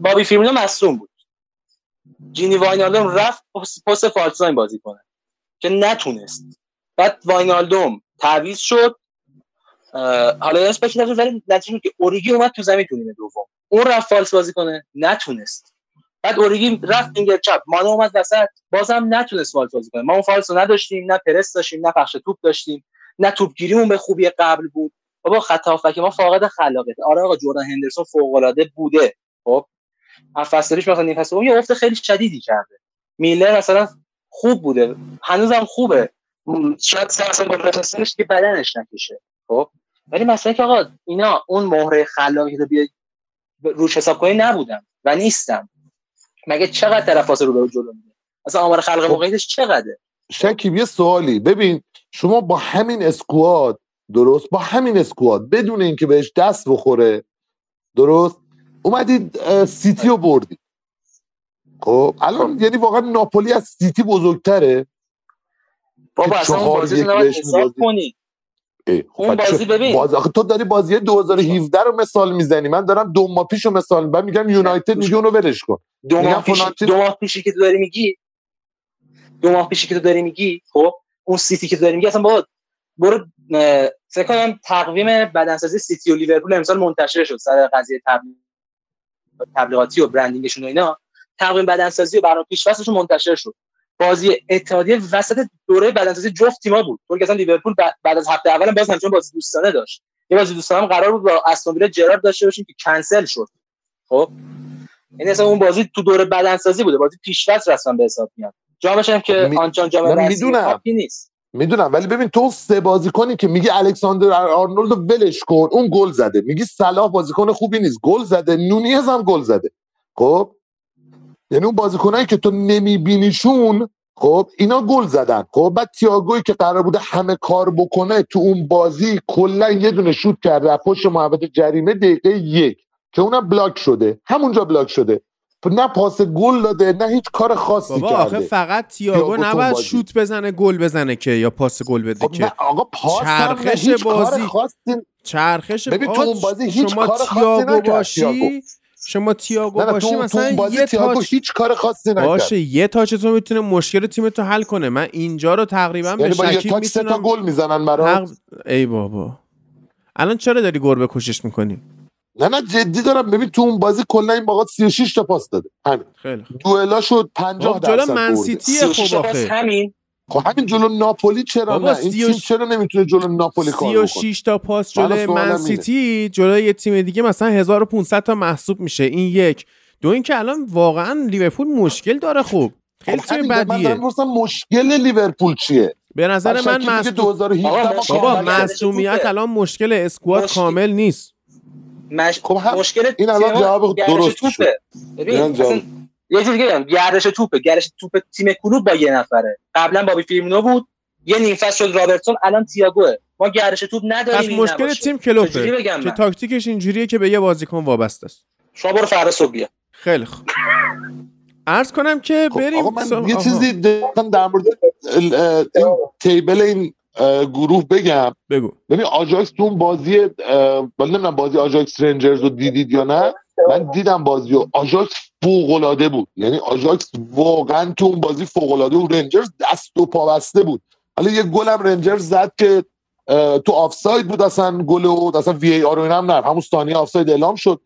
بابی فیرمینو مصدوم بود. جینی واینالدوم رفت پست false nine بازی کنه که نتونست. بعد واینالدوم تعویض شد. حالا یادش بکی ولی نتیجه که اوریگی اومد تو زمین تو نیمه دوم. اون رفت false بازی کنه نتونست. بعد اوریگی رفت اینگر چپ. مانه اومد وسط. بازم نتونست false بازی کنه. ما اون false رو نداشتیم نه پرس داشتیم نه پخش توپ داشتیم نه توپگیریمون به خوبی قبل بود. بابا خط هافک ما فاقد خلاقیت. آره آقا جردن هندرسون فوق العاده بوده. خب؟ فصلش مثلا این فصل یه افت خیلی شدیدی کرده. میلر مثلا خوب بوده. هنوزم خوبه. شاید مثلا با که بدنش نکشه. خب؟ ولی مثلا که آقا اینا اون مهره خلاقی رو بیای روش حساب کنی نبودن و نیستم مگه چقدر طرف رو به جلو میده اصلا آمار خلق خب. موقعیتش چقدره؟ شکیب یه سوالی. ببین شما با همین اسکواد درست؟ با همین اسکواد بدون اینکه بهش دست بخوره درست؟ اومدید سیتی رو بردید. خب الان یعنی واقعا ناپولی از سیتی بزرگتره. بابا اصلا بازی حساب کنی. اون بازی ببین. باز آخه تو داری بازی 2017 رو مثال می‌زنی. من دارم دو ماه پیشو مثال بعد میگم یونایتد میگه اونو ولش کن. دو ماه, پیش... دو ماه پیشی که تو داری میگی؟ دو ماه پیشی که تو داری میگی؟ خب اون سیتی که تو داری میگی اصلا با برو فکر کنم تقویم بدنسازی سیتی و لیورپول امسال منتشر شد. سر قضیه تبلیغاتی و branding شون و اینا. تقویم بدنسازی و برنامه پیش‌فصلشون منتشر شد. بازی اتحادیه وسط دوره بدنسازی جفت تیم‌ها بود. که اصلا لیورپول بعد از هفته اول باز همچنان بازی دوستانه داشت. یه بازی دوستانه هم قرار بود با استون ویلا جرارد داشته باشیم که کنسل شد. خب؟ این اصلا اون بازی تو دوره بدنسازی بوده. بازی پیش‌فصل رسما به حساب میاد. جامش هم که می... آنچان جام می‌دونم. نیست. می‌دونم. ولی ببین تو سه بازیکنی که میگی الکساندر آرنولد ولش کن. اون گل زده. میگی صلاح بازیکن خوبی نیست. گل زده. نونیز هم گل زده. خب؟ یعنی اون بازیکنایی که تو نمیبینیشون خب اینا گل زدن. خب بعد تییاگویی که قرار بوده همه کار بکنه تو اون بازی کلا یه دونه شوت کرده پشت محوطه جریمه دقیقه یک که اونم بلاک شده. همونجا بلاک شده. نه پاس گل داده نه هیچ کار خاصی بابا کرده. آخه فقط تییاگو نباید شوت بزنه گل بزنه که یا پاس گل بده خب که. آقا پاس چرخش بازی چرخش ببین تو اون بازی هیچ کار خاصی باشی؟ شما تییاگو باشی مثلا یه تاچ هیچ کار خاصی نکرد. باشه یه تاچ تو می‌تونه مشکل تیم تو حل کنه. من اینجا رو تقریبا یعنی به شکیب می‌تونم تا گل می‌زنن برات؟ ای بابا. الان چرا داری گربه کوشش می‌کنی؟ نه نه جدی دارم. ببین تو اون بازی کلا این باقات 36 تا پاس داده. همین. خیلی دوئلا شد 50 درصد جلو منسیتی خب آخه. همین. خب همین جلو ناپولی چرا نه؟ این تیم چرا نمی‌تونه جلو ناپولی کار کنه 36 تا پاس جلو منسیتی جلو یه تیم دیگه مثلا 1500 تا محسوب میشه. این یک. دو اینکه الان واقعا لیورپول مشکل داره خوب. خیلی خب تیم بدیه. من مشکل لیورپول چیه؟ به نظر من مصدوم بابا مصدومیت الان مشکل squad کامل نیست. مش... خب هم... مشکل این الان جواب درست شد. ببین یه جوری بگم گردش توپه. گردش توپ تیم کلوپ با یه نفره. قبلا بابی فیرمینو بود یه نیم فصل شد رابرتسون الان تییاگوه ما گردش توپ نداریم پس مشکل تیم کلوپه. که تاکتیکش اینجوریه که به یه بازیکن وابسته است. شما برو فردا صبح بیا. خیلی خوب. عرض کنم که خب بریم من یه چیزی در مورد این table این گروه بگم. بگو. ببین آجاکس تو اون بازی ولی نمی‌دونم بازی آجاکس رنجرز رو دیدید یا نه. من دیدم بازی و آجاکس فوق العاده بود. یعنی آجاکس واقعا تو اون بازی فوق العاده و رنجرز دست و پا بسته بود. حالا یه گلم رنجرز زد که تو آفساید بود اصلا گل و اصلا VAR هم نه. همون ثانیه آفساید اعلام شد.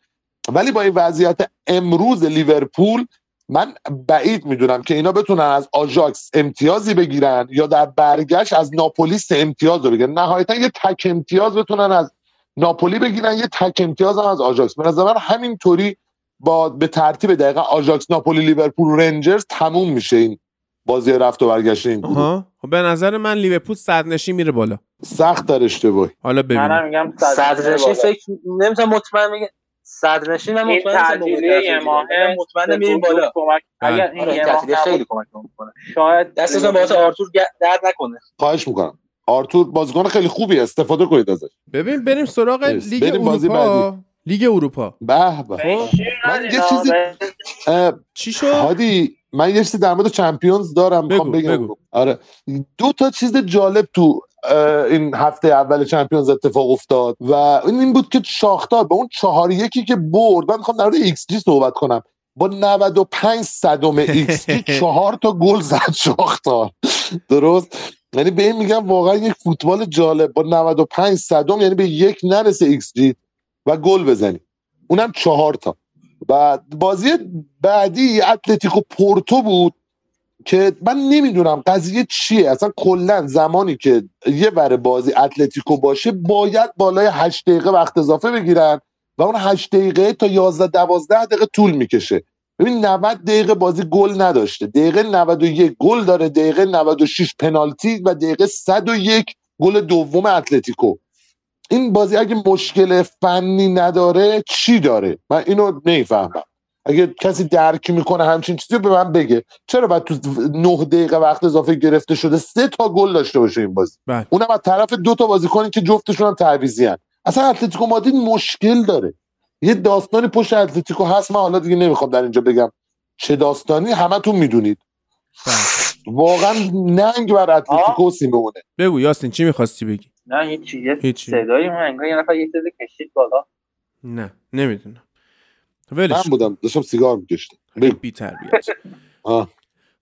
ولی با این وضعیت امروز لیورپول من بعید می‌دونم که اینا بتونن از آژاکس امتیازی بگیرن یا در برگشت از ناپولیس امتیاز رو بگیرن. نهایتا یه تک امتیاز بتونن از ناپولی بگیرن یه تک امتیاز هم از آژاکس. به نظر من همینطوری با به ترتیب دقیقا آژاکس ناپولی لیورپول رنجرز تموم میشه این بازی رفت و برگشت این آها. خب به نظر من لیورپول صدر نشین میره بالا. سخت در اشتباهی. حالا ببینیم. منم میگم صدر نشین فکر نمی‌تونم مطمئن بگم صدر نشین من مطمئن میریم. مطمئن میریم بالا. کمک اگر این آره، این تعطیلی خیلی کمک می‌کنه. شاید دستتون واسه آرتور درد نکنه. خواهش می‌کنم. آرتور بازیکن خیلی خوبی استفاده کنید ازش. ببین بریم سراغ. لیگ اروپا. لیگ اروپا. به به. شیر من یه. چیزی- چی شد؟ هادی من یه چیزی در مورد Champions دارم می‌خوام بگو، بگم. بگو. آره. دو تا چیز جالب تو این هفته اول Champions اتفاق افتاد و این این بود که شاختار به اون چهار یکی که برد من می‌خوام در مورد ایکس جی صحبت کنم. با 95 صدم ایکس جی چهار تا گل زد شاختار. درست؟ یعنی به این میگم واقعا یک فوتبال جالب. با 95 صدم یعنی به یک نرسه ایکس جی. و گل بزنی اونم چهار تا. و بازی بعدی اتلتیکو پورتو بود که من نمی‌دونم قضیه چیه. اصلا کلا زمانی که یه ور بازی اتلتیکو باشه باید بالای 8 دقیقه وقت اضافه بگیرن و اون 8 دقیقه تا 11 12 دقیقه طول می‌کشه. ببین 90 دقیقه بازی گل نداشته. دقیقه 91 گل داره دقیقه 96 پنالتی و دقیقه 101 گل دوم اتلتیکو. این بازی اگه مشکل فنی نداره چی داره؟ من اینو نمی‌فهمم. اگه کسی درک می‌کنه همچین چیزی رو به من بگه. چرا باید تو نه دقیقه وقت اضافه گرفته شده؟ سه تا گل داشته باشه این بازی. بله. اونم از طرف دو تا بازیکنی که جفتشون هم تعویضی اصلا اتلتیکو مادرید مشکل داره. یه داستانی پشت اتلتیکو هست. من حالا دیگه نمی‌خوام در اینجا بگم چه داستانی. همتون می‌دونید. بله. واقعا ننگ بر اتلتیکو سیمونه. بگو یاسین چی می‌خواستی بگی؟ نه هیچی یه هیچی. صدایی من انگار یه نفر یه چیزی کشید بالا. نه نمی‌دونم. من ولش بودم داشتم سیگار میکشتم. بی تربیت.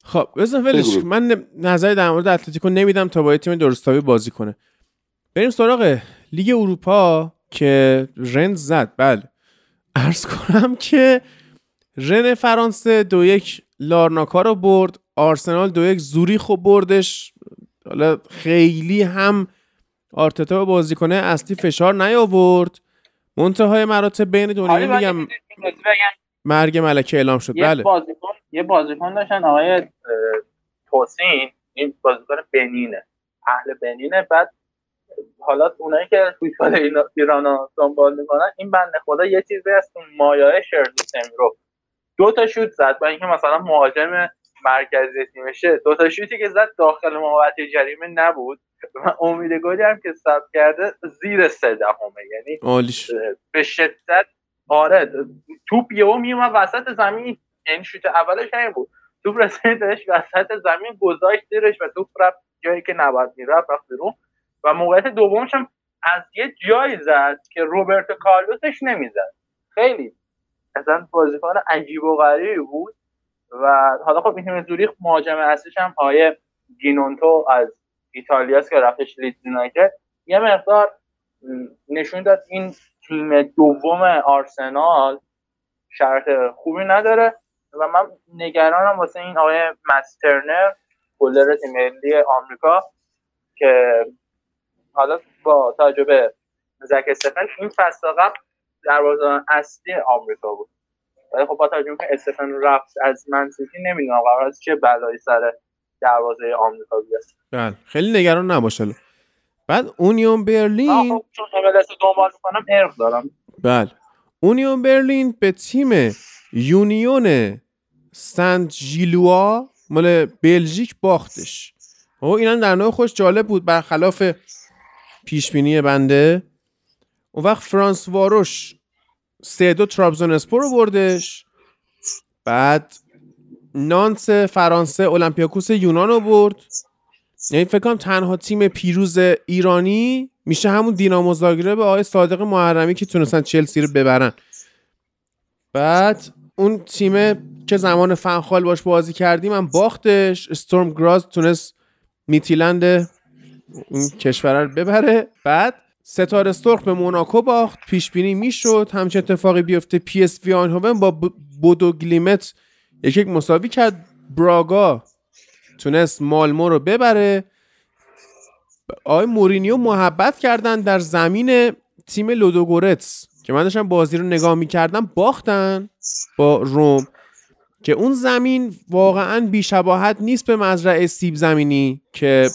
خب بزن ولش. من نظری در مورد اتلتیکو نمیدم تا با تیم درستابی بازی کنه. بریم سراغ لیگ اروپا که رند زد. بله. عرض کنم که رن فرانسه دو یک لارناکا رو برد. آرسنال دو یک زوریخ رو بردش. حالا خیلی هم آرتتا به بازیکنه اصلی فشار نیاورد. منتهای مراتب بین دو حالا میگم. مرگ ملکه اعلام شد. یه بله. بازیکن یه بازیکن داشتن آقای توسین این بازیکن بنینه اهل بنینه. بعد حالا اونایی که فوتبال اینا- ایران رو دنبال می‌کنن این بنده خدا یه چیزی از اون مایه شرزی سمیرو دو تا شوت زد با اینکه مثلا مهاجم مرکزی تیمشه. دو تا شوتی که زد داخل محوطه جریمه نبود. و امید گلی هم که ثبت کرده زیر سه دهمه. یعنی عالیش. به شدت آره توپ یهو میومد وسط زمین. یعنی شوت اولش همین بود. توپ رسیدش وسط زمین گذاشت زیرش و توپ رفت جایی که نباید می‌رفت رفت بیرون. و موقعیت دومش هم از یه جایی زد که روبرتو کارلوسش نمی‌زد. خیلی اصلا بازیکن عجیب و غریبی بود. و حالا خب تیم زوریخ مهاجم اصلیش هم آیه گینونتو از ایتالیاست که رفتش لیدز یونایتد یه مقدار نشون داد این تیم دوم آرسنال شرط خوبی نداره و من نگرانم واسه این آقای مسترنر گلر تیم ملی آمریکا که حالا با توجه به زک استفن این فصل قبل دروازه‌بان اصلی آمریکا بود. ولی خب با توجه اینکه استفن رفت از منسیتی نمی‌دونم قرار است چه بلایی سر دروازه آمریکا بیاد بله خیلی نگران نباش بعد اونیون برلین خب چون MLS دنبال می‌کنم ارق دارم. بله. اونیون برلین به تیم یونیون سنت ژیلوا مال بلژیک باختش. و این هم در نوع خوش جالب بود برخلاف پیش بینی بنده. اون وقت فرانس واروش سه دو ترابزون اسپور رو بردش. بعد نانس فرانسه اولمپیاکوس یونان رو برد. یعنی فکر کنم تنها تیم پیروز ایرانی میشه همون دینامو زاگرب آقای صادق محرمی که تونستن چلسی رو ببرن. بعد اون تیم که زمان فنخال باش بازی کردیم هم باختش. استورم گراز تونست میتیلند اون کشور رو ببره. بعد ستاره سرخ به موناکو باخت. پیش بینی می‌شد. همچین اتفاقی بیفته. پی اس وی آنهوون با بودو گلیمت یک یک مساوی کرد. براگا تونست مالمو رو ببره. آقای مورینیو محبت کردن در زمین تیم لودوگورتس که من داشتم بازی رو نگاه می‌کردم باختن با روم که اون زمین واقعا بیشباهت نیست به مزرعه سیب زمینی که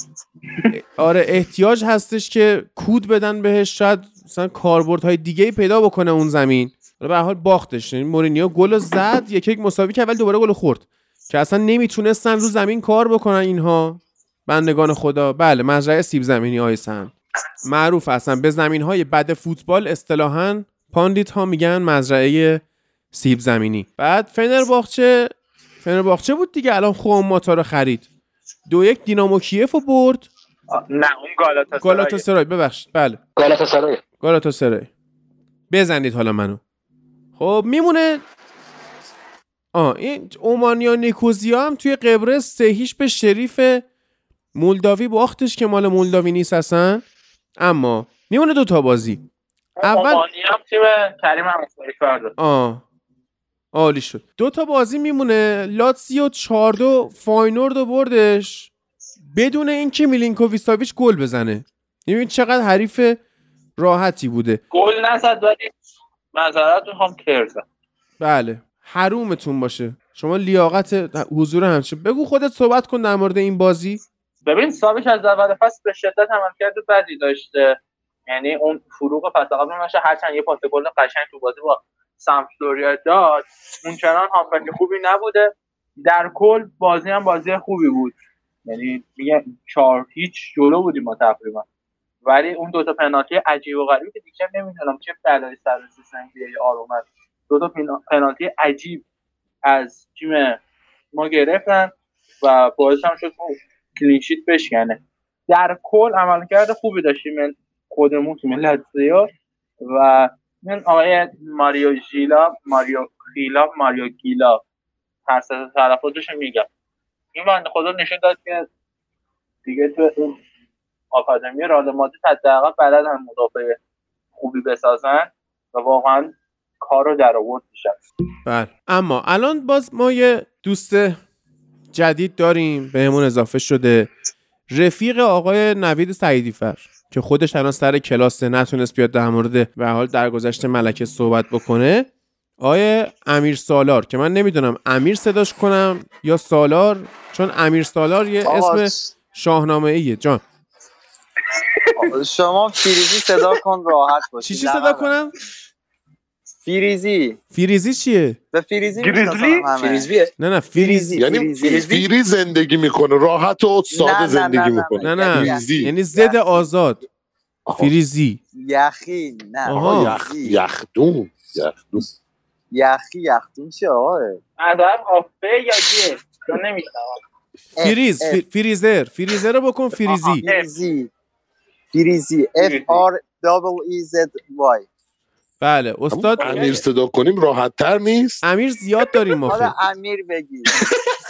آره احتیاج هستش که کود بدن بهش شاید مثلا کاربردهای دیگه پیدا بکنه اون زمین. به حال باختش. یعنی مورینیو گل زد یک یک مساوی کرد ولی دوباره گل خورد. که اصلا نمی‌تونستن رو زمین کار بکنن اینها. بندگان خدا. بله مزرعه سیب زمینی آیسن معروف اصلا به زمین های بد فوتبال اصطلاحا پاندیت ها میگن مزرعه سیب زمینی. بعد فنرباخچه فنرباخچه بود دیگه الان خوام ماتا رو خرید. دو یک دینامو کیف رو برد. نه اون گالاتاسرای. گالاتاسرای ببخشید. بله. گالاتاسرای. گالاتاسرای. بزنید حالا منو. خب میمونه. آه این اومانیا نیکوزیا هم توی قبرس سهیش به شریف مولداوی باختش که مال مولداوی نیست اصلا. اما میمونه دوتا بازی. اول هم تیم کریم هم آه عالی شد. دو تا بازی میمونه. لاتسیو 4 دو فاینورد و بردش. بدون اینکه میلینکوویچ گل بزنه. ببین چقدر حریف راحتی بوده. گل نزد ولی نظرات می‌خوام کرزن بله. حرومتون باشه. شما لیاقت حضور همچین بگو خودت صحبت کن در مورد این بازی. ببین سابش از اول فصل به شدت عملکرد بدی داشته. یعنی اون فروغ فصل قبل نشه هرچند یه پاس گل قشنگ تو بازی با سمپدوریا داد. اونچنان هافبک خوبی نبوده. در کل بازی هم بازی خوبی بود. یعنی میگه چهار هیچ جلو بودیم ما تقریبا. ولی اون دوتا پنالتی عجیب و غریبی که دیگه نمی‌دونم چه بلایی سر سیستم بی آر دو تا پنالتی عجیب از تیم ما گرفتن و باعث هم شد کلینشیت بشکنه. در کل عملکرد خوبی داشتیم خودمون تیم لاتزیو و من آقای ماریو ژیلا ماریو خیلا ماریو گیلا. سه تلفظش میگم. این بنده خدا نشون داد که دیگه تو آکادمی رال مادرید حداقل بلدن مدافع خوبی بسازن و واقعا کار رو در آورد میشن بله. اما الان باز ما یه دوست جدید داریم بهمون اضافه شده. رفیق آقای نوید سعیدی فر که خودش الان سر کلاس نتونست بیاد در مورد به حال درگذشت ملکه صحبت بکنه. آقای امیر سالار که من نمی‌دونم امیر صداش کنم یا سالار چون امیر سالار یه اسم شاهنامه ایه جان. شما فیریزی صدا کن راحت باشی. چی چی صدا کنم؟ فیریزی. فیریزی چیه؟ به فیریزی گریزلی؟ فریزبیه نه نه فیریزی. یعنی فریزی. فیری زندگی می‌کنه راحت و ساده زندگی نه، نه، می‌کنه نه. نه. فیریزی. یعنی زد آزاد. فیریزی. یخی نه. آها. یخ فیریزی. یخدون یخدون. یخی یختون چه آقا نظر آفه یا جه چون نمیشنوم. فریز فریزر. فریزر رو بکن فریزی فیریزی F R double E Z Y. بله استاد امیر صدا کنیم راحت تر نیست؟ امیر زیاد داریم ما حالا خیلی. امیر بگی.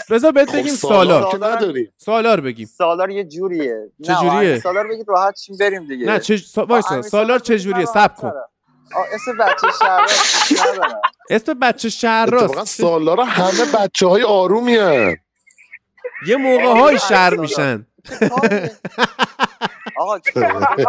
بذار بهت خب بگیم سالار سالار. سالار بگیم. سالار یه جوریه. چه نه، جوریه؟ سالار بگید راحت شیم بریم دیگه. نه چه سا... وایسا سالار چه جوریه؟ سب کن. اسم بچه ندارم؟ اسم بچه شهر راست. سالار همه بچه های آرومی. یه موقع های شهر. میشن؟ آقا چیکار داری؟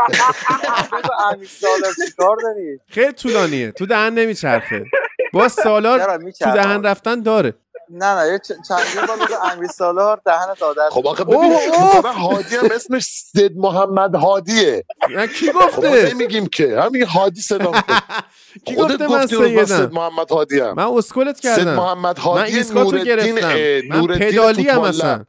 بگو امیر سالار چیکار داری؟ خیلی طولانیه. تو دهن نمیچرخه. با سالار تو دهن رفتن داره. نه نه یه چندین بار بگو امیر سالار دهن دادر. خب آخه ببین اوه. مثلا هادی هم اسمش سید محمد هادیه نه، کی خب ما گفته؟ نمیگیم که. همین هادی صدا. کی گفته من من سید سیدم؟ محمد هادی هم. من اسکلت سید کردم. محمد من هادی اه، من پدالی هم اصلا.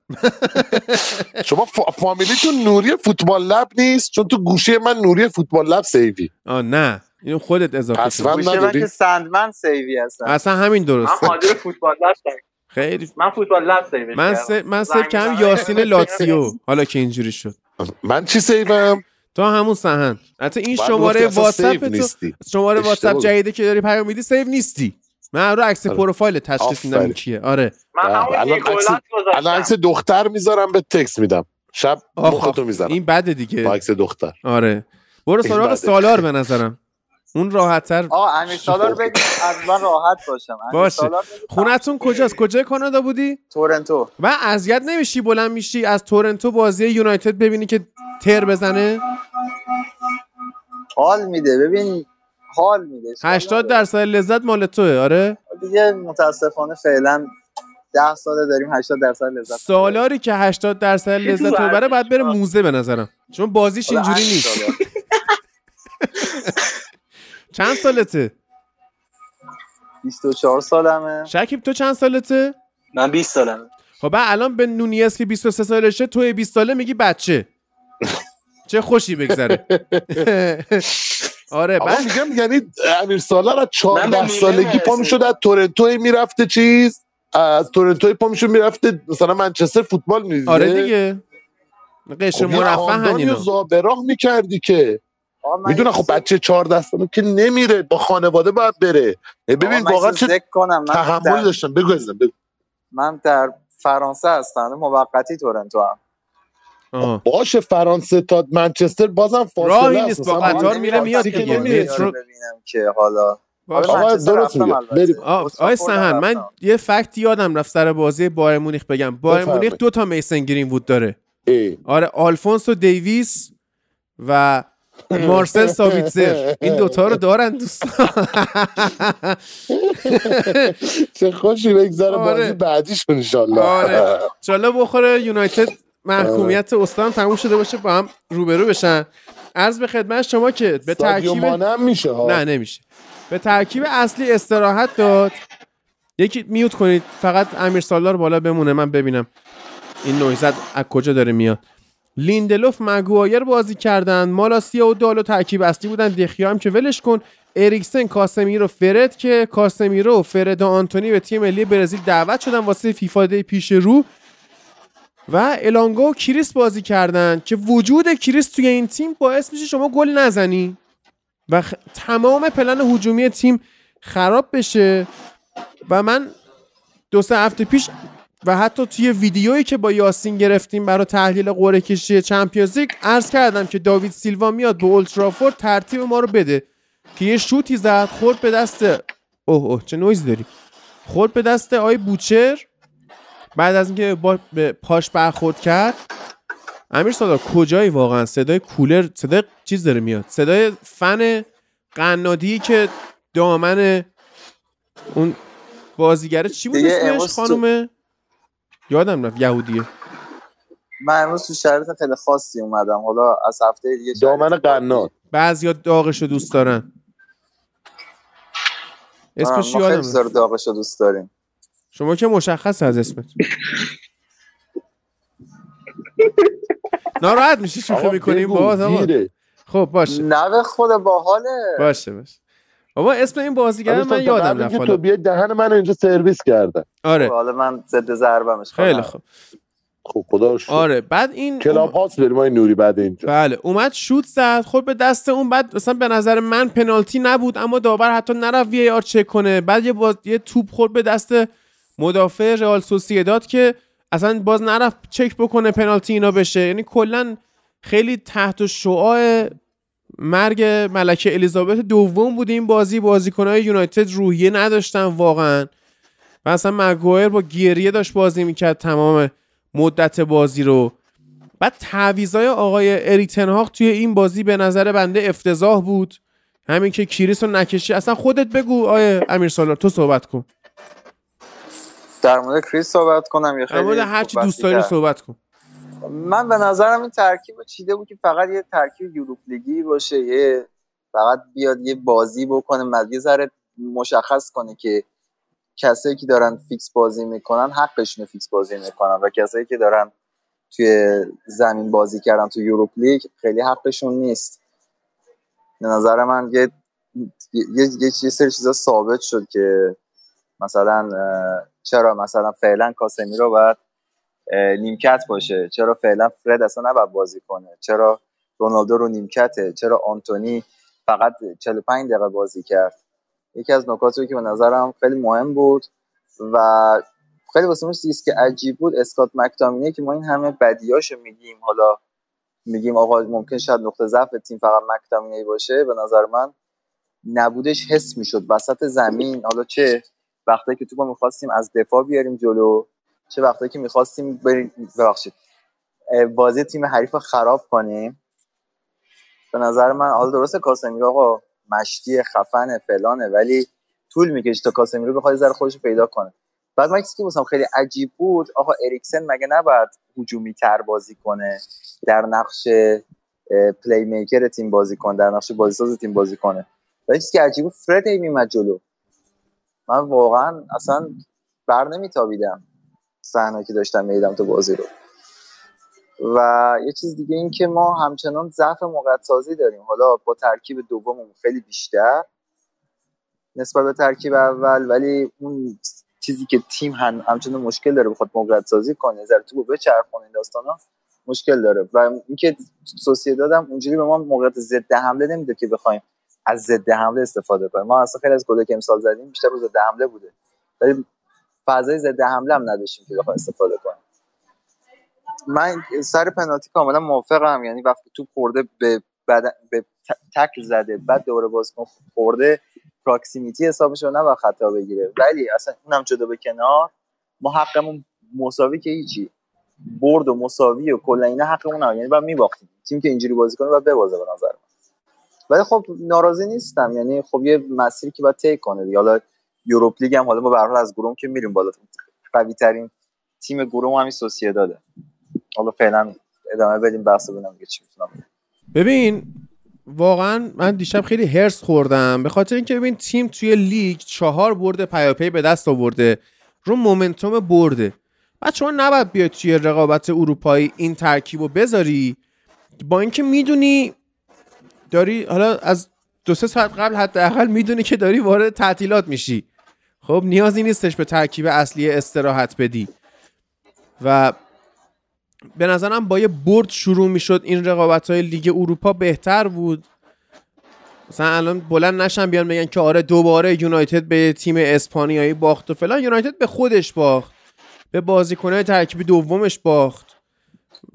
شما فا... فامیلیتون نوری فوتبال لب نیست؟ چون تو گوشه من نوری فوتبال لب سیوی. آه نه. اینو خودت اضافه پس کردی. من من؟ که سندمن سیوی هستم. اصلا همین من درسته حاضر فوتبال سیو خیلی من فوتبال لب سیوش من. س... من کردم می‌زنم. یاسین لاتسیو. حالا که اینجوری شد. من چی سیوم؟ تو همون سهن. حتی این شماره واتساپ سیو تو نیستی. شماره واتساپ. جدیدی که داری پیام میدی سیو نیستی. من رو عکس آره. پروفایل تشخیص میدم. کیه. آره. من همون الان عکس- الان عکس دختر می‌ذارم به تکس میدم. شب مختو. می‌زنم این بده با دیگه عکس دختر. آره. برو سراغ. سالار به نظرم. اون راحتتر آقا امیر سالار بگیم از من راحت باشم. باشه. خونتون کجاست؟ کجای کانادا بودی؟ تورنتو. و اذیت نمیشی بلند میشی از تورنتو بازی یونایتد ببینی که تر بزنه؟ حال میده. ببین حال میده. اشکال 80 نداره. درصد لذت مال توه. آره؟ دیگه متاسفانه فعلا ده ساله داریم 80 درصد لذت سالاری که 80 درصد لذت رو بره باید بره موزه به نظرم. چون بازیش اینجوری نیست. چند سالته؟ 24 سالمه. شکیب تو چند سالته؟ من 20 سالم خب بعد الان به نونیز که 23 سالشه توی 20 ساله میگی بچه. چه خوشی بگذره. آره بعد میگم یعنی امیر سالار از من 14 به سالگی پا می‌شد از تورنتو می‌رفته چیز؟ از تورنتو پا می‌شد می‌رفته مثلا منچستر فوتبال می‌دیده؟ آره دیگه. قشر خب مرفه هنینا زابراه می‌کردی که من می‌دونم خب بچه 14 ساله که نمیره با خانواده باید بره ببین واقعا چه در, داشتم بگو عزیزم بگو من در فرانسه هستم موقتی تورنتو هم آها. باشه فرانسه تا منچستر بازم فاصله راهی. نیست، با قطار میره میاد دیگه. مترو- ببینم که حالا آقا درست آقای هم سهن من. یه فکت یادم رفت سر بازی بایر مونیخ بگم بایر. مونیخ دو تا میسن گرین وود داره ای. آره آلفونسو دیویس و مارسل سابیتزر این دوتا رو دارن دوستان. چه خوشی بگذره آره. بازی بعدیشون انشالله آره. انشالله بخوره یونایتد محکومیت استان تموم شده باشه با هم روبرو بشن. عرض به خدمت شما که به ترکیب میشه نه نمیشه. به ترکیب اصلی استراحت داد. یکی میوت کنید فقط امیر سالار بالا بمونه من ببینم. این نویزد از کجا داره میاد؟ لیندلوف مگوایر بازی کردن. مالاسیا و دالو ترکیب اصلی بودن. دخیا هم که ولش کن. اریکسن کاسمیرو فرد که کاسمیرو و فرد و آنتونی به تیم ملی برزیل دعوت شدن واسه فیفا day پیش رو. و الانگو و کریس بازی کردن که وجود کریس توی این تیم باعث میشه شما گل نزنی. و خ... تمام پلن هجومی تیم خراب بشه. و من دو سه هفته پیش و حتی توی ویدیویی که با یاسین گرفتیم برای تحلیل قرعه کشی چمپیونز لیگ عرض کردم که داوید سیلوا میاد به اولدترافورد ترتیب ما رو بده. که یه شوتی زد خورد به دست اوه اوه چه نویز داری؟ خورد به دست آی بوچر بعد از اینکه با به پاش برخورد کرد. امیر سالار کجایی واقعا؟ صدای کولر صدای چیز داره میاد. صدای فن قنادی که دامن اون بازیگره چی بود اسمش خانومه؟ یادم رفت یهودیه. من امروز تو شرایط خیلی خاصی اومدم. حالا از هفته دیگه دامن قنات بعضیا داغش رو دوست دارن. اسمش خیلی یادم رفت. داغش رو دوست داریم. شما که مشخص از اسمت. ناراحت میشی شوخی می‌کنیم بگو، با آقا. زیره. خب باشه. نه به خود باحاله. باشه باشه. بابا اسم این بازیگر امیر من یادم رفت تو بیای دهن من اینجا سرویس کردن آره. حالا من ضد ضربمش خیلی. خوب. خب خدا رو شکر. آره بعد این کلاب هاست بریم های نوری بعد اینجا. بله اومد شوت زد خود به دست اون بعد مثلا به نظر من پنالتی نبود اما داور حتی نرفت وی آر چک کنه. بعد یه باز یه توپ خورد به دست مدافع رئال سوسییداد که اصلا باز نرفت چک بکنه پنالتی اینا بشه. یعنی کلا خیلی تحت شعاع مرگ ملکه الیزابت دوم بود این بازی بازیکنهای یونایتد روحیه نداشتن واقعا. و اصلا مگوایر با گریه داشت بازی می‌کرد تمام مدت بازی رو. بعد تعویضای آقای اریتنهاق توی این بازی به نظر بنده افتضاح بود. همین که کریس رو نکشی. اصلا خودت بگو آیه امیر سالار تو صحبت کن. در مورد کریس صحبت کنم. یا در خیلی مورد هر چی خب دوست داری؟ صحبت کن. من به نظرم این ترکیب چیده بود که فقط یه ترکیب یوروپ لیگی باشه یه فقط بیاد یه بازی بکنه یه ذره مشخص کنه که کسایی که دارن فیکس بازی می‌کنن حقشون فیکس بازی می‌کنن و کسایی که دارن توی زمین بازی کردن تو یوروپ لیگ خیلی حقشون نیست. به نظر من یه یه, یه, یه سری چیزا ثابت شد که مثلا چرا مثلا فعلا کاسمی رو باید نیمکت باشه. چرا فعلا فرد اصلا نباید بازی کنه؟ چرا رونالدو رو نیمکته؟ چرا آنتونی فقط 45 دقیقه بازی کرد؟ یکی از نکاتی که به نظرم خیلی مهم بود و خیلی واسه چیزی که عجیب بود اسکات مکتامینی که ما این همه بدیاشو میگیم. حالا میگیم آقا ممکن شاید نقطه ضعف تیم فقط مکتامینی باشه. به نظر من نبودش حس می‌شد. وسط زمین حالا چه؟ وقتی که توپو می‌خواستیم از دفاع بیاریم جلو. چه وقتی که می‌خواستیم بریم ببخشید. بازی تیم حریف رو خراب کنیم. به نظر من حالا درسته کاسمیرو آقا. مشتی خفن فلانه ولی طول می‌کشه تا کاسمیرو بخواد ذره خودش پیدا کنه. بعد من که خیلی عجیب بود آقا اریکسن مگه نباید هجومی تر بازی کنه؟ در نقش پلی میکر تیم بازی کنه در نقش بازیساز تیم بازی کنه. ولی چیزی که عجیب بود فرد میمد جلو. من واقعا اصلا بر نمیتابیدم. صحنه که داشتم میدم تو بازی رو. و یه چیز دیگه این که ما همچنان ضعف موقعیت سازی داریم. حالا با ترکیب دوممون خیلی بیشتر نسبت به ترکیب اول ولی اون چیزی که تیم هم همچنان مشکل داره بخواد موقعیت سازی کنه ذره تو بچرخونه داستانا مشکل داره. و اینکه سوسیه دادم اونجوری به ما موقعیت ضد حمله نمیده که بخوایم از ضد حمله استفاده کنیم. ما اصلا خیلی از گل که امسال زدیم بیشتر رو ضد حمله بوده. ولی فضای ضد حمله هم نداشتیم که بخوایم استفاده کنیم. من سر پنالتی کاملا موافقم یعنی وقتی تو خورده به به تکل زده بعد دوباره بازیکن خورده پراکسیمیتی حسابش رو نباید خطا بگیره. ولی اصلا اونم جدا به کنار ما حقمون مساوی که هیچی. برد و مساوی و کلا اینا حقمون نه یعنی بعد میباختیم. تیم که اینجوری بازی کنه بعد ببازه به نظر من. ولی خب ناراضی نیستم. یعنی خب یه مسیری که باید طی کنه حالا یوروپ لیگ هم حالا ما به از گروه که میریم بالا. قوی ترین تیم گروه همین سوسیه داده حالا فعلا ادامه بدیم بحث ببینم چی می‌تونم ببین واقعا من دیشب خیلی هرس خوردم. به خاطر اینکه ببین تیم توی لیگ چهار برده پیاپی به دست آورده. رو مومنتوم برده. بعد شما نباید بیاد توی رقابت اروپایی این ترکیب رو بذاری. با اینکه می‌دونی داری حالا از دو سه ساعت قبل حداقل می‌دونی که داری وارد تعطیلات میشی. خب نیازی نیستش به ترکیب اصلی استراحت بدی. و به نظرم با یه برد شروع می‌شد این رقابت های لیگ اروپا بهتر بود. مثلا الان بلند نشن بیان بگن که آره دوباره یونایتد به تیم اسپانیایی باخت و فلان. یونایتد به خودش باخت. به بازیکنهای ترکیبی دومش باخت.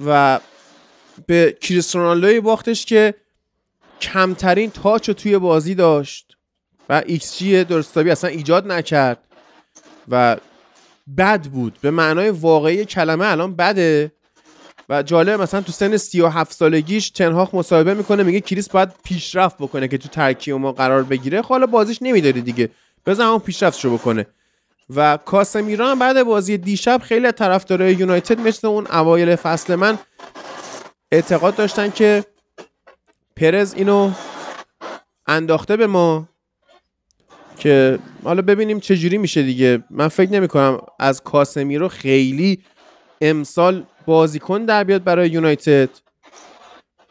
و به کریستیانو باختش که کمترین touch توی بازی داشت. و xG درست حسابی اصلا ایجاد نکرد و بد بود. به معنای واقعی کلمه الان بده. و جالب مثلا تو سن 37 سالگیش تن‌هاخ مصاحبه می‌کنه میگه کریس باید پیشرفت بکنه که تو ترکیب ما قرار بگیره. خب حالا بازیش نمیذاری دیگه. بزن همون پیشرفتشو بکنه. و کاسمیرا بعد بازی دیشب خیلی از طرفدارای یونایتد مثل اون اوایل فصل من اعتقاد داشتن که پرز اینو انداخته به ما. که حالا ببینیم چه جوری میشه دیگه. من فکر نمی کنم از کاسمیرو خیلی امسال بازیکن در بیاد برای یونایتد.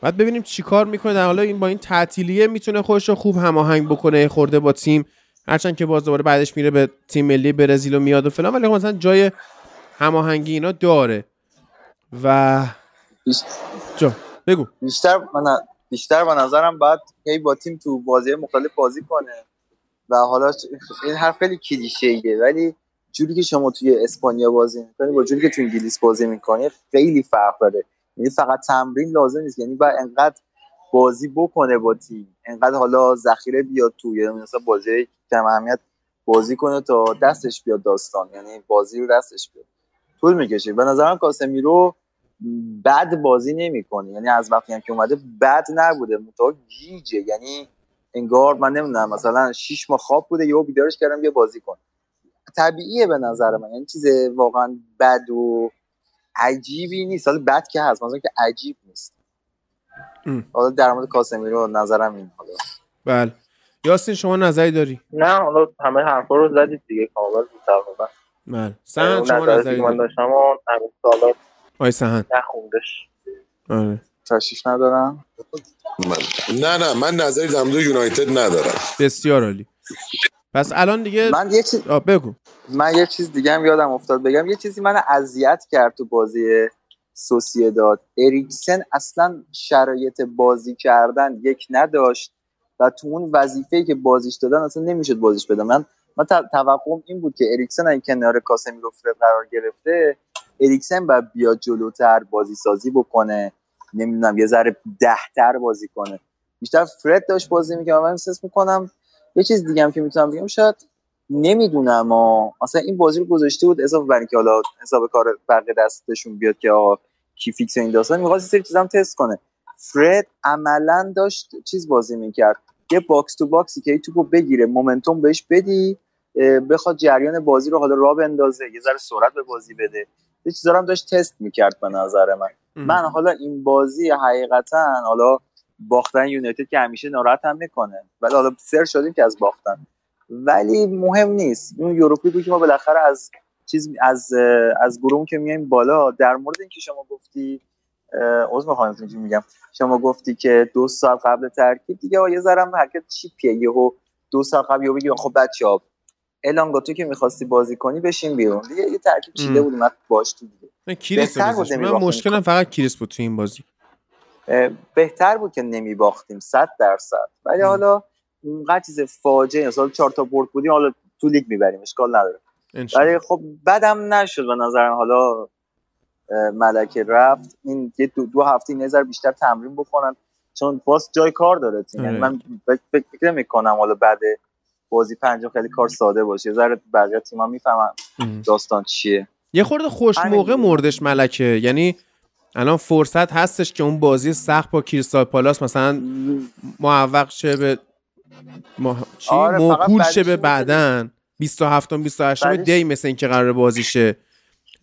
بعد ببینیم چیکار می‌کنه. در حالا این با این تعطیلیه می‌تونه خودش رو خوب هماهنگ بکنه خورده با تیم. هرچند که باز دوباره بعدش میره به تیم ملی برزیل و میاد و فلان ولی خب مثلا جای هماهنگی اینا داره. و جا بگو. بیشتر من بیشتر به نظرم باید هی با تیم تو بازی مختلف بازی کنه. و حالا این حرف خیلی کلیشه‌ایه ولی جوری که شما توی اسپانیا بازی می‌کنی با جوری که تو انگلیس بازی می‌کنی خیلی فرق داره. یعنی فقط تمرین لازم نیست یعنی باید انقدر بازی بکنه با تیم انقدر حالا ذخیره بیاد توی یعنی مثلا بازی کم اهمیت بازی کنه تا دستش بیاد داستان یعنی بازی رو دستش بیاد. طول می‌کشه. به نظرم کاسمیرو بد بازی نمی‌کنه. یعنی از وقتی هم که اومده بد نبوده متا گیجه یعنی انگار من نمی‌دونم مثلا شش ماه خواب بوده یهو بیدارش کردم بیا بازی کن. طبیعیه به نظر من یعنی چیز واقعا بد و عجیبی نیست. حالا بد که هست مثلا که عجیب نیست. حالا در مورد کاسمیرو نظرم این حالا بله. یاسین شما نظری داری؟ نه حالا همه حرفا رو زدید دیگه کامل بود تقریبا بله سهن شما نظری من داشتم اون سالات آی سهن نخوندش. آره. تشریف ندارم نه نه من نظری در مورد یونایتد ندارم. بسیار عالی. پس الان دیگه من یه چیز بگو. من یه چیز دیگه هم یادم افتاد. بگم یه چیزی من اذیت کرد تو بازی سوسیه داد اریکسن اصلا شرایط بازی کردن یک نداشت و تو اون وظیفه که بازیش دادن اصلا نمی‌شد بازیش بدم من من توقعم این بود که اریکسن این کنار کاسمیرو فرد قرار گرفته اریکسن باید بیاد جلوتر بازی سازی بکنه. نمی‌دونم یه ذره دهتر بازی کنه. بیشتر فرد داشت بازی می‌کنه من احساس می‌کنم یه چیز دیگه هم که می‌تونم بگم شاید نمی‌دونم اما مثلا این بازی رو گذاشته بود اضافه بر اینکه حالا حساب کار بقیه دستشون بیاد که آقا کی فیکس این داستان می‌خواست سری چیزام تست کنه. فرد عملا داشت چیز بازی می‌کرد. یه box to box ی که توپو بگیره momentum بهش بدی بخواد جریان بازی رو حالا را بندازه یه ذره سرعت به بازی بده. یه چیزا داشت تست می‌کرد به نظر من. من حالا این بازی حقیقتا حالا باختن یونایتد که همیشه ناراحت هم می‌کنه. ولی حالا سر شدیم که از باختن. ولی مهم نیست. اون یوروپی بود که ما بالاخره از چیز از از گروه که میایم بالا در مورد اینکه شما گفتی عذر می‌خوام میگم. شما گفتی که دو سال قبل ترکیب دیگه یه ذره حرکت چیپیه یهو دو سال قبل یهو بگی خب بچه‌ها الان تو که می‌خواستی بازی کنی بشین بیرون. دیگه یه ترکیب چیده بود اومد باش تو دیگه. کریس من مشکلم فقط کریس بود تو این بازی. بهتر بود که نمیباختیم 100 درصد. ولی حالا اونقدر چیز فاجعه مثلا چهار تا برد بودیم حالا تو لیگ می‌بریم اشکال نداره. ولی خب بدم نشد به نظرم. حالا ملکه رفت. این یه دو, دو هفته نظر بیشتر تمرین بکنن. چون باز جای کار داره تیم. یعنی من فکر می‌کنم حالا بعد بازی پنجم خیلی کار ساده باشه. ذره بقیه تیم‌ها می‌فهمن داستان چیه. یه خورده خوش موقع مردش ملکه. یعنی الان فرصت هستش که اون بازی سخت با کریستال پالاس مثلا معوق شه به ما... چی؟ آره موکول شه به بعدن. 27 28 دی مثل اینکه قرار بازی شه.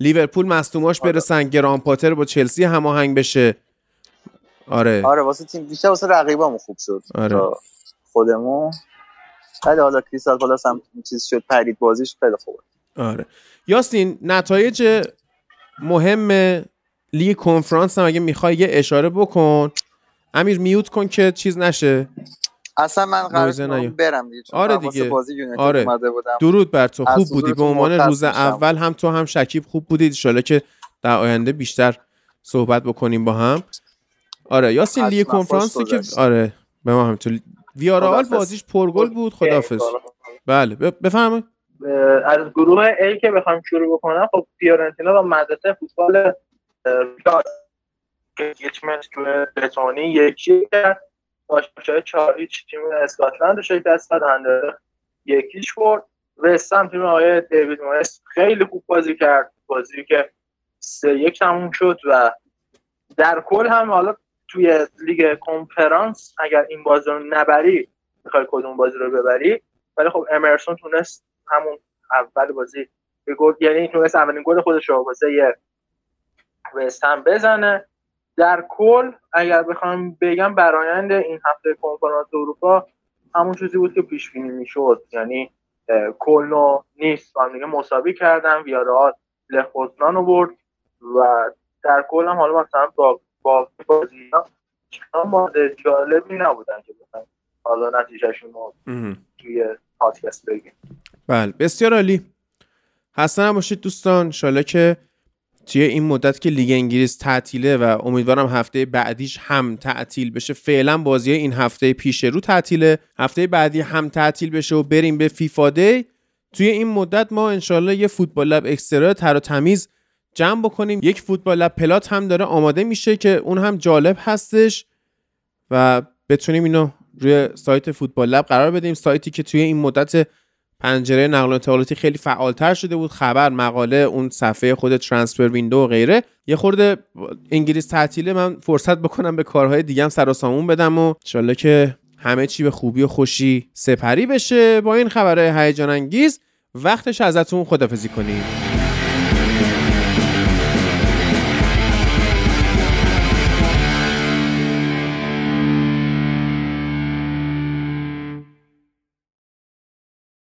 لیورپول مصدوماش آره. برسن گران پاتر با چلسی هماهنگ بشه. آره. آره واسه تیم بیشتر واسه رقیبامون خوب شد. آره. خودمون. ولی حالا کریستال پالاس هم چیز شد پرید بازیش خیلی خوبه. آره. یاستین نتایج مهم لیگ کنفرانس هم اگه می‌خوای یه اشاره بکن. امیر میوت کن که چیز نشه. اصلا من قرار برم دیگه آره دیگه. آره. درود بر تو. خوب بودی. به عنوان روز اول هم تو هم شکیب خوب بودید. ان که در آینده بیشتر صحبت بکنیم با هم. آره یاسین لیگ کنفرانسی که آره به ما هم تو ویارال بازیش پرگل بود خدافظ. بله بفرمایید. از گروه ای که بخوام شروع بکنم خب فیورنتینا با مدرسه فوتبال که یه تو بتونی یکی کرد باشای چهار هیچ تیم اسکاتلند شکست داد اندر یکیش برد. وستم تیم آقای دیوید مایس خیلی خوب بازی کرد. بازی که سه یک تموم شد و در کل هم حالا توی لیگ کنفرانس اگر این بازی رو نبری می‌خوای کدوم بازی رو ببری؟ ولی خب امرسون تونست همون اول بازی به گل یعنی تونست اولین گل خودش رو واسه یه وستم بزنه. در کل اگر بخوام بگم برایند این هفته کنفرانس اروپا همون چیزی بود که پیش بینی می‌شد. یعنی کلنو نیست با دیگه مساوی کردن ویارال لخوزنان رو برد و در کل هم حالا مثلا با با بازی ها جالبی نبودن که بخوایم حالا نتیجهشون رو توی پادکست بگیم. بله بسیار عالی. حسن باشید دوستان. شاله که توی این مدت که لیگ انگلیس تعطیله و امیدوارم هفته بعدیش هم تعطیل بشه فعلا بازی این هفته پیش رو تعطیله. هفته بعدی هم تعطیل بشه و بریم به فیفا دی. توی این مدت ما انشالله یه فوتبال لب اکسترا تر و تمیز جمع بکنیم. یک فوتبال پلات هم داره آماده میشه که اون هم جالب هستش و بتونیم اینو روی سایت فوتبال لب قرار بدیم. سایتی که توی این مدت پنجره نقل و انتقالاتی خیلی فعالتر شده بود خبر مقاله اون صفحه خود ترانسفر ویندو و غیره. یه خورده انگلیس تعطیله من فرصت بکنم به کارهای دیگه سر و سامون بدم و انشالله که همه چی به خوبی و خوشی سپری بشه. با این خبرهای هیجان انگیز وقتش ازتون خدافزی کنیم.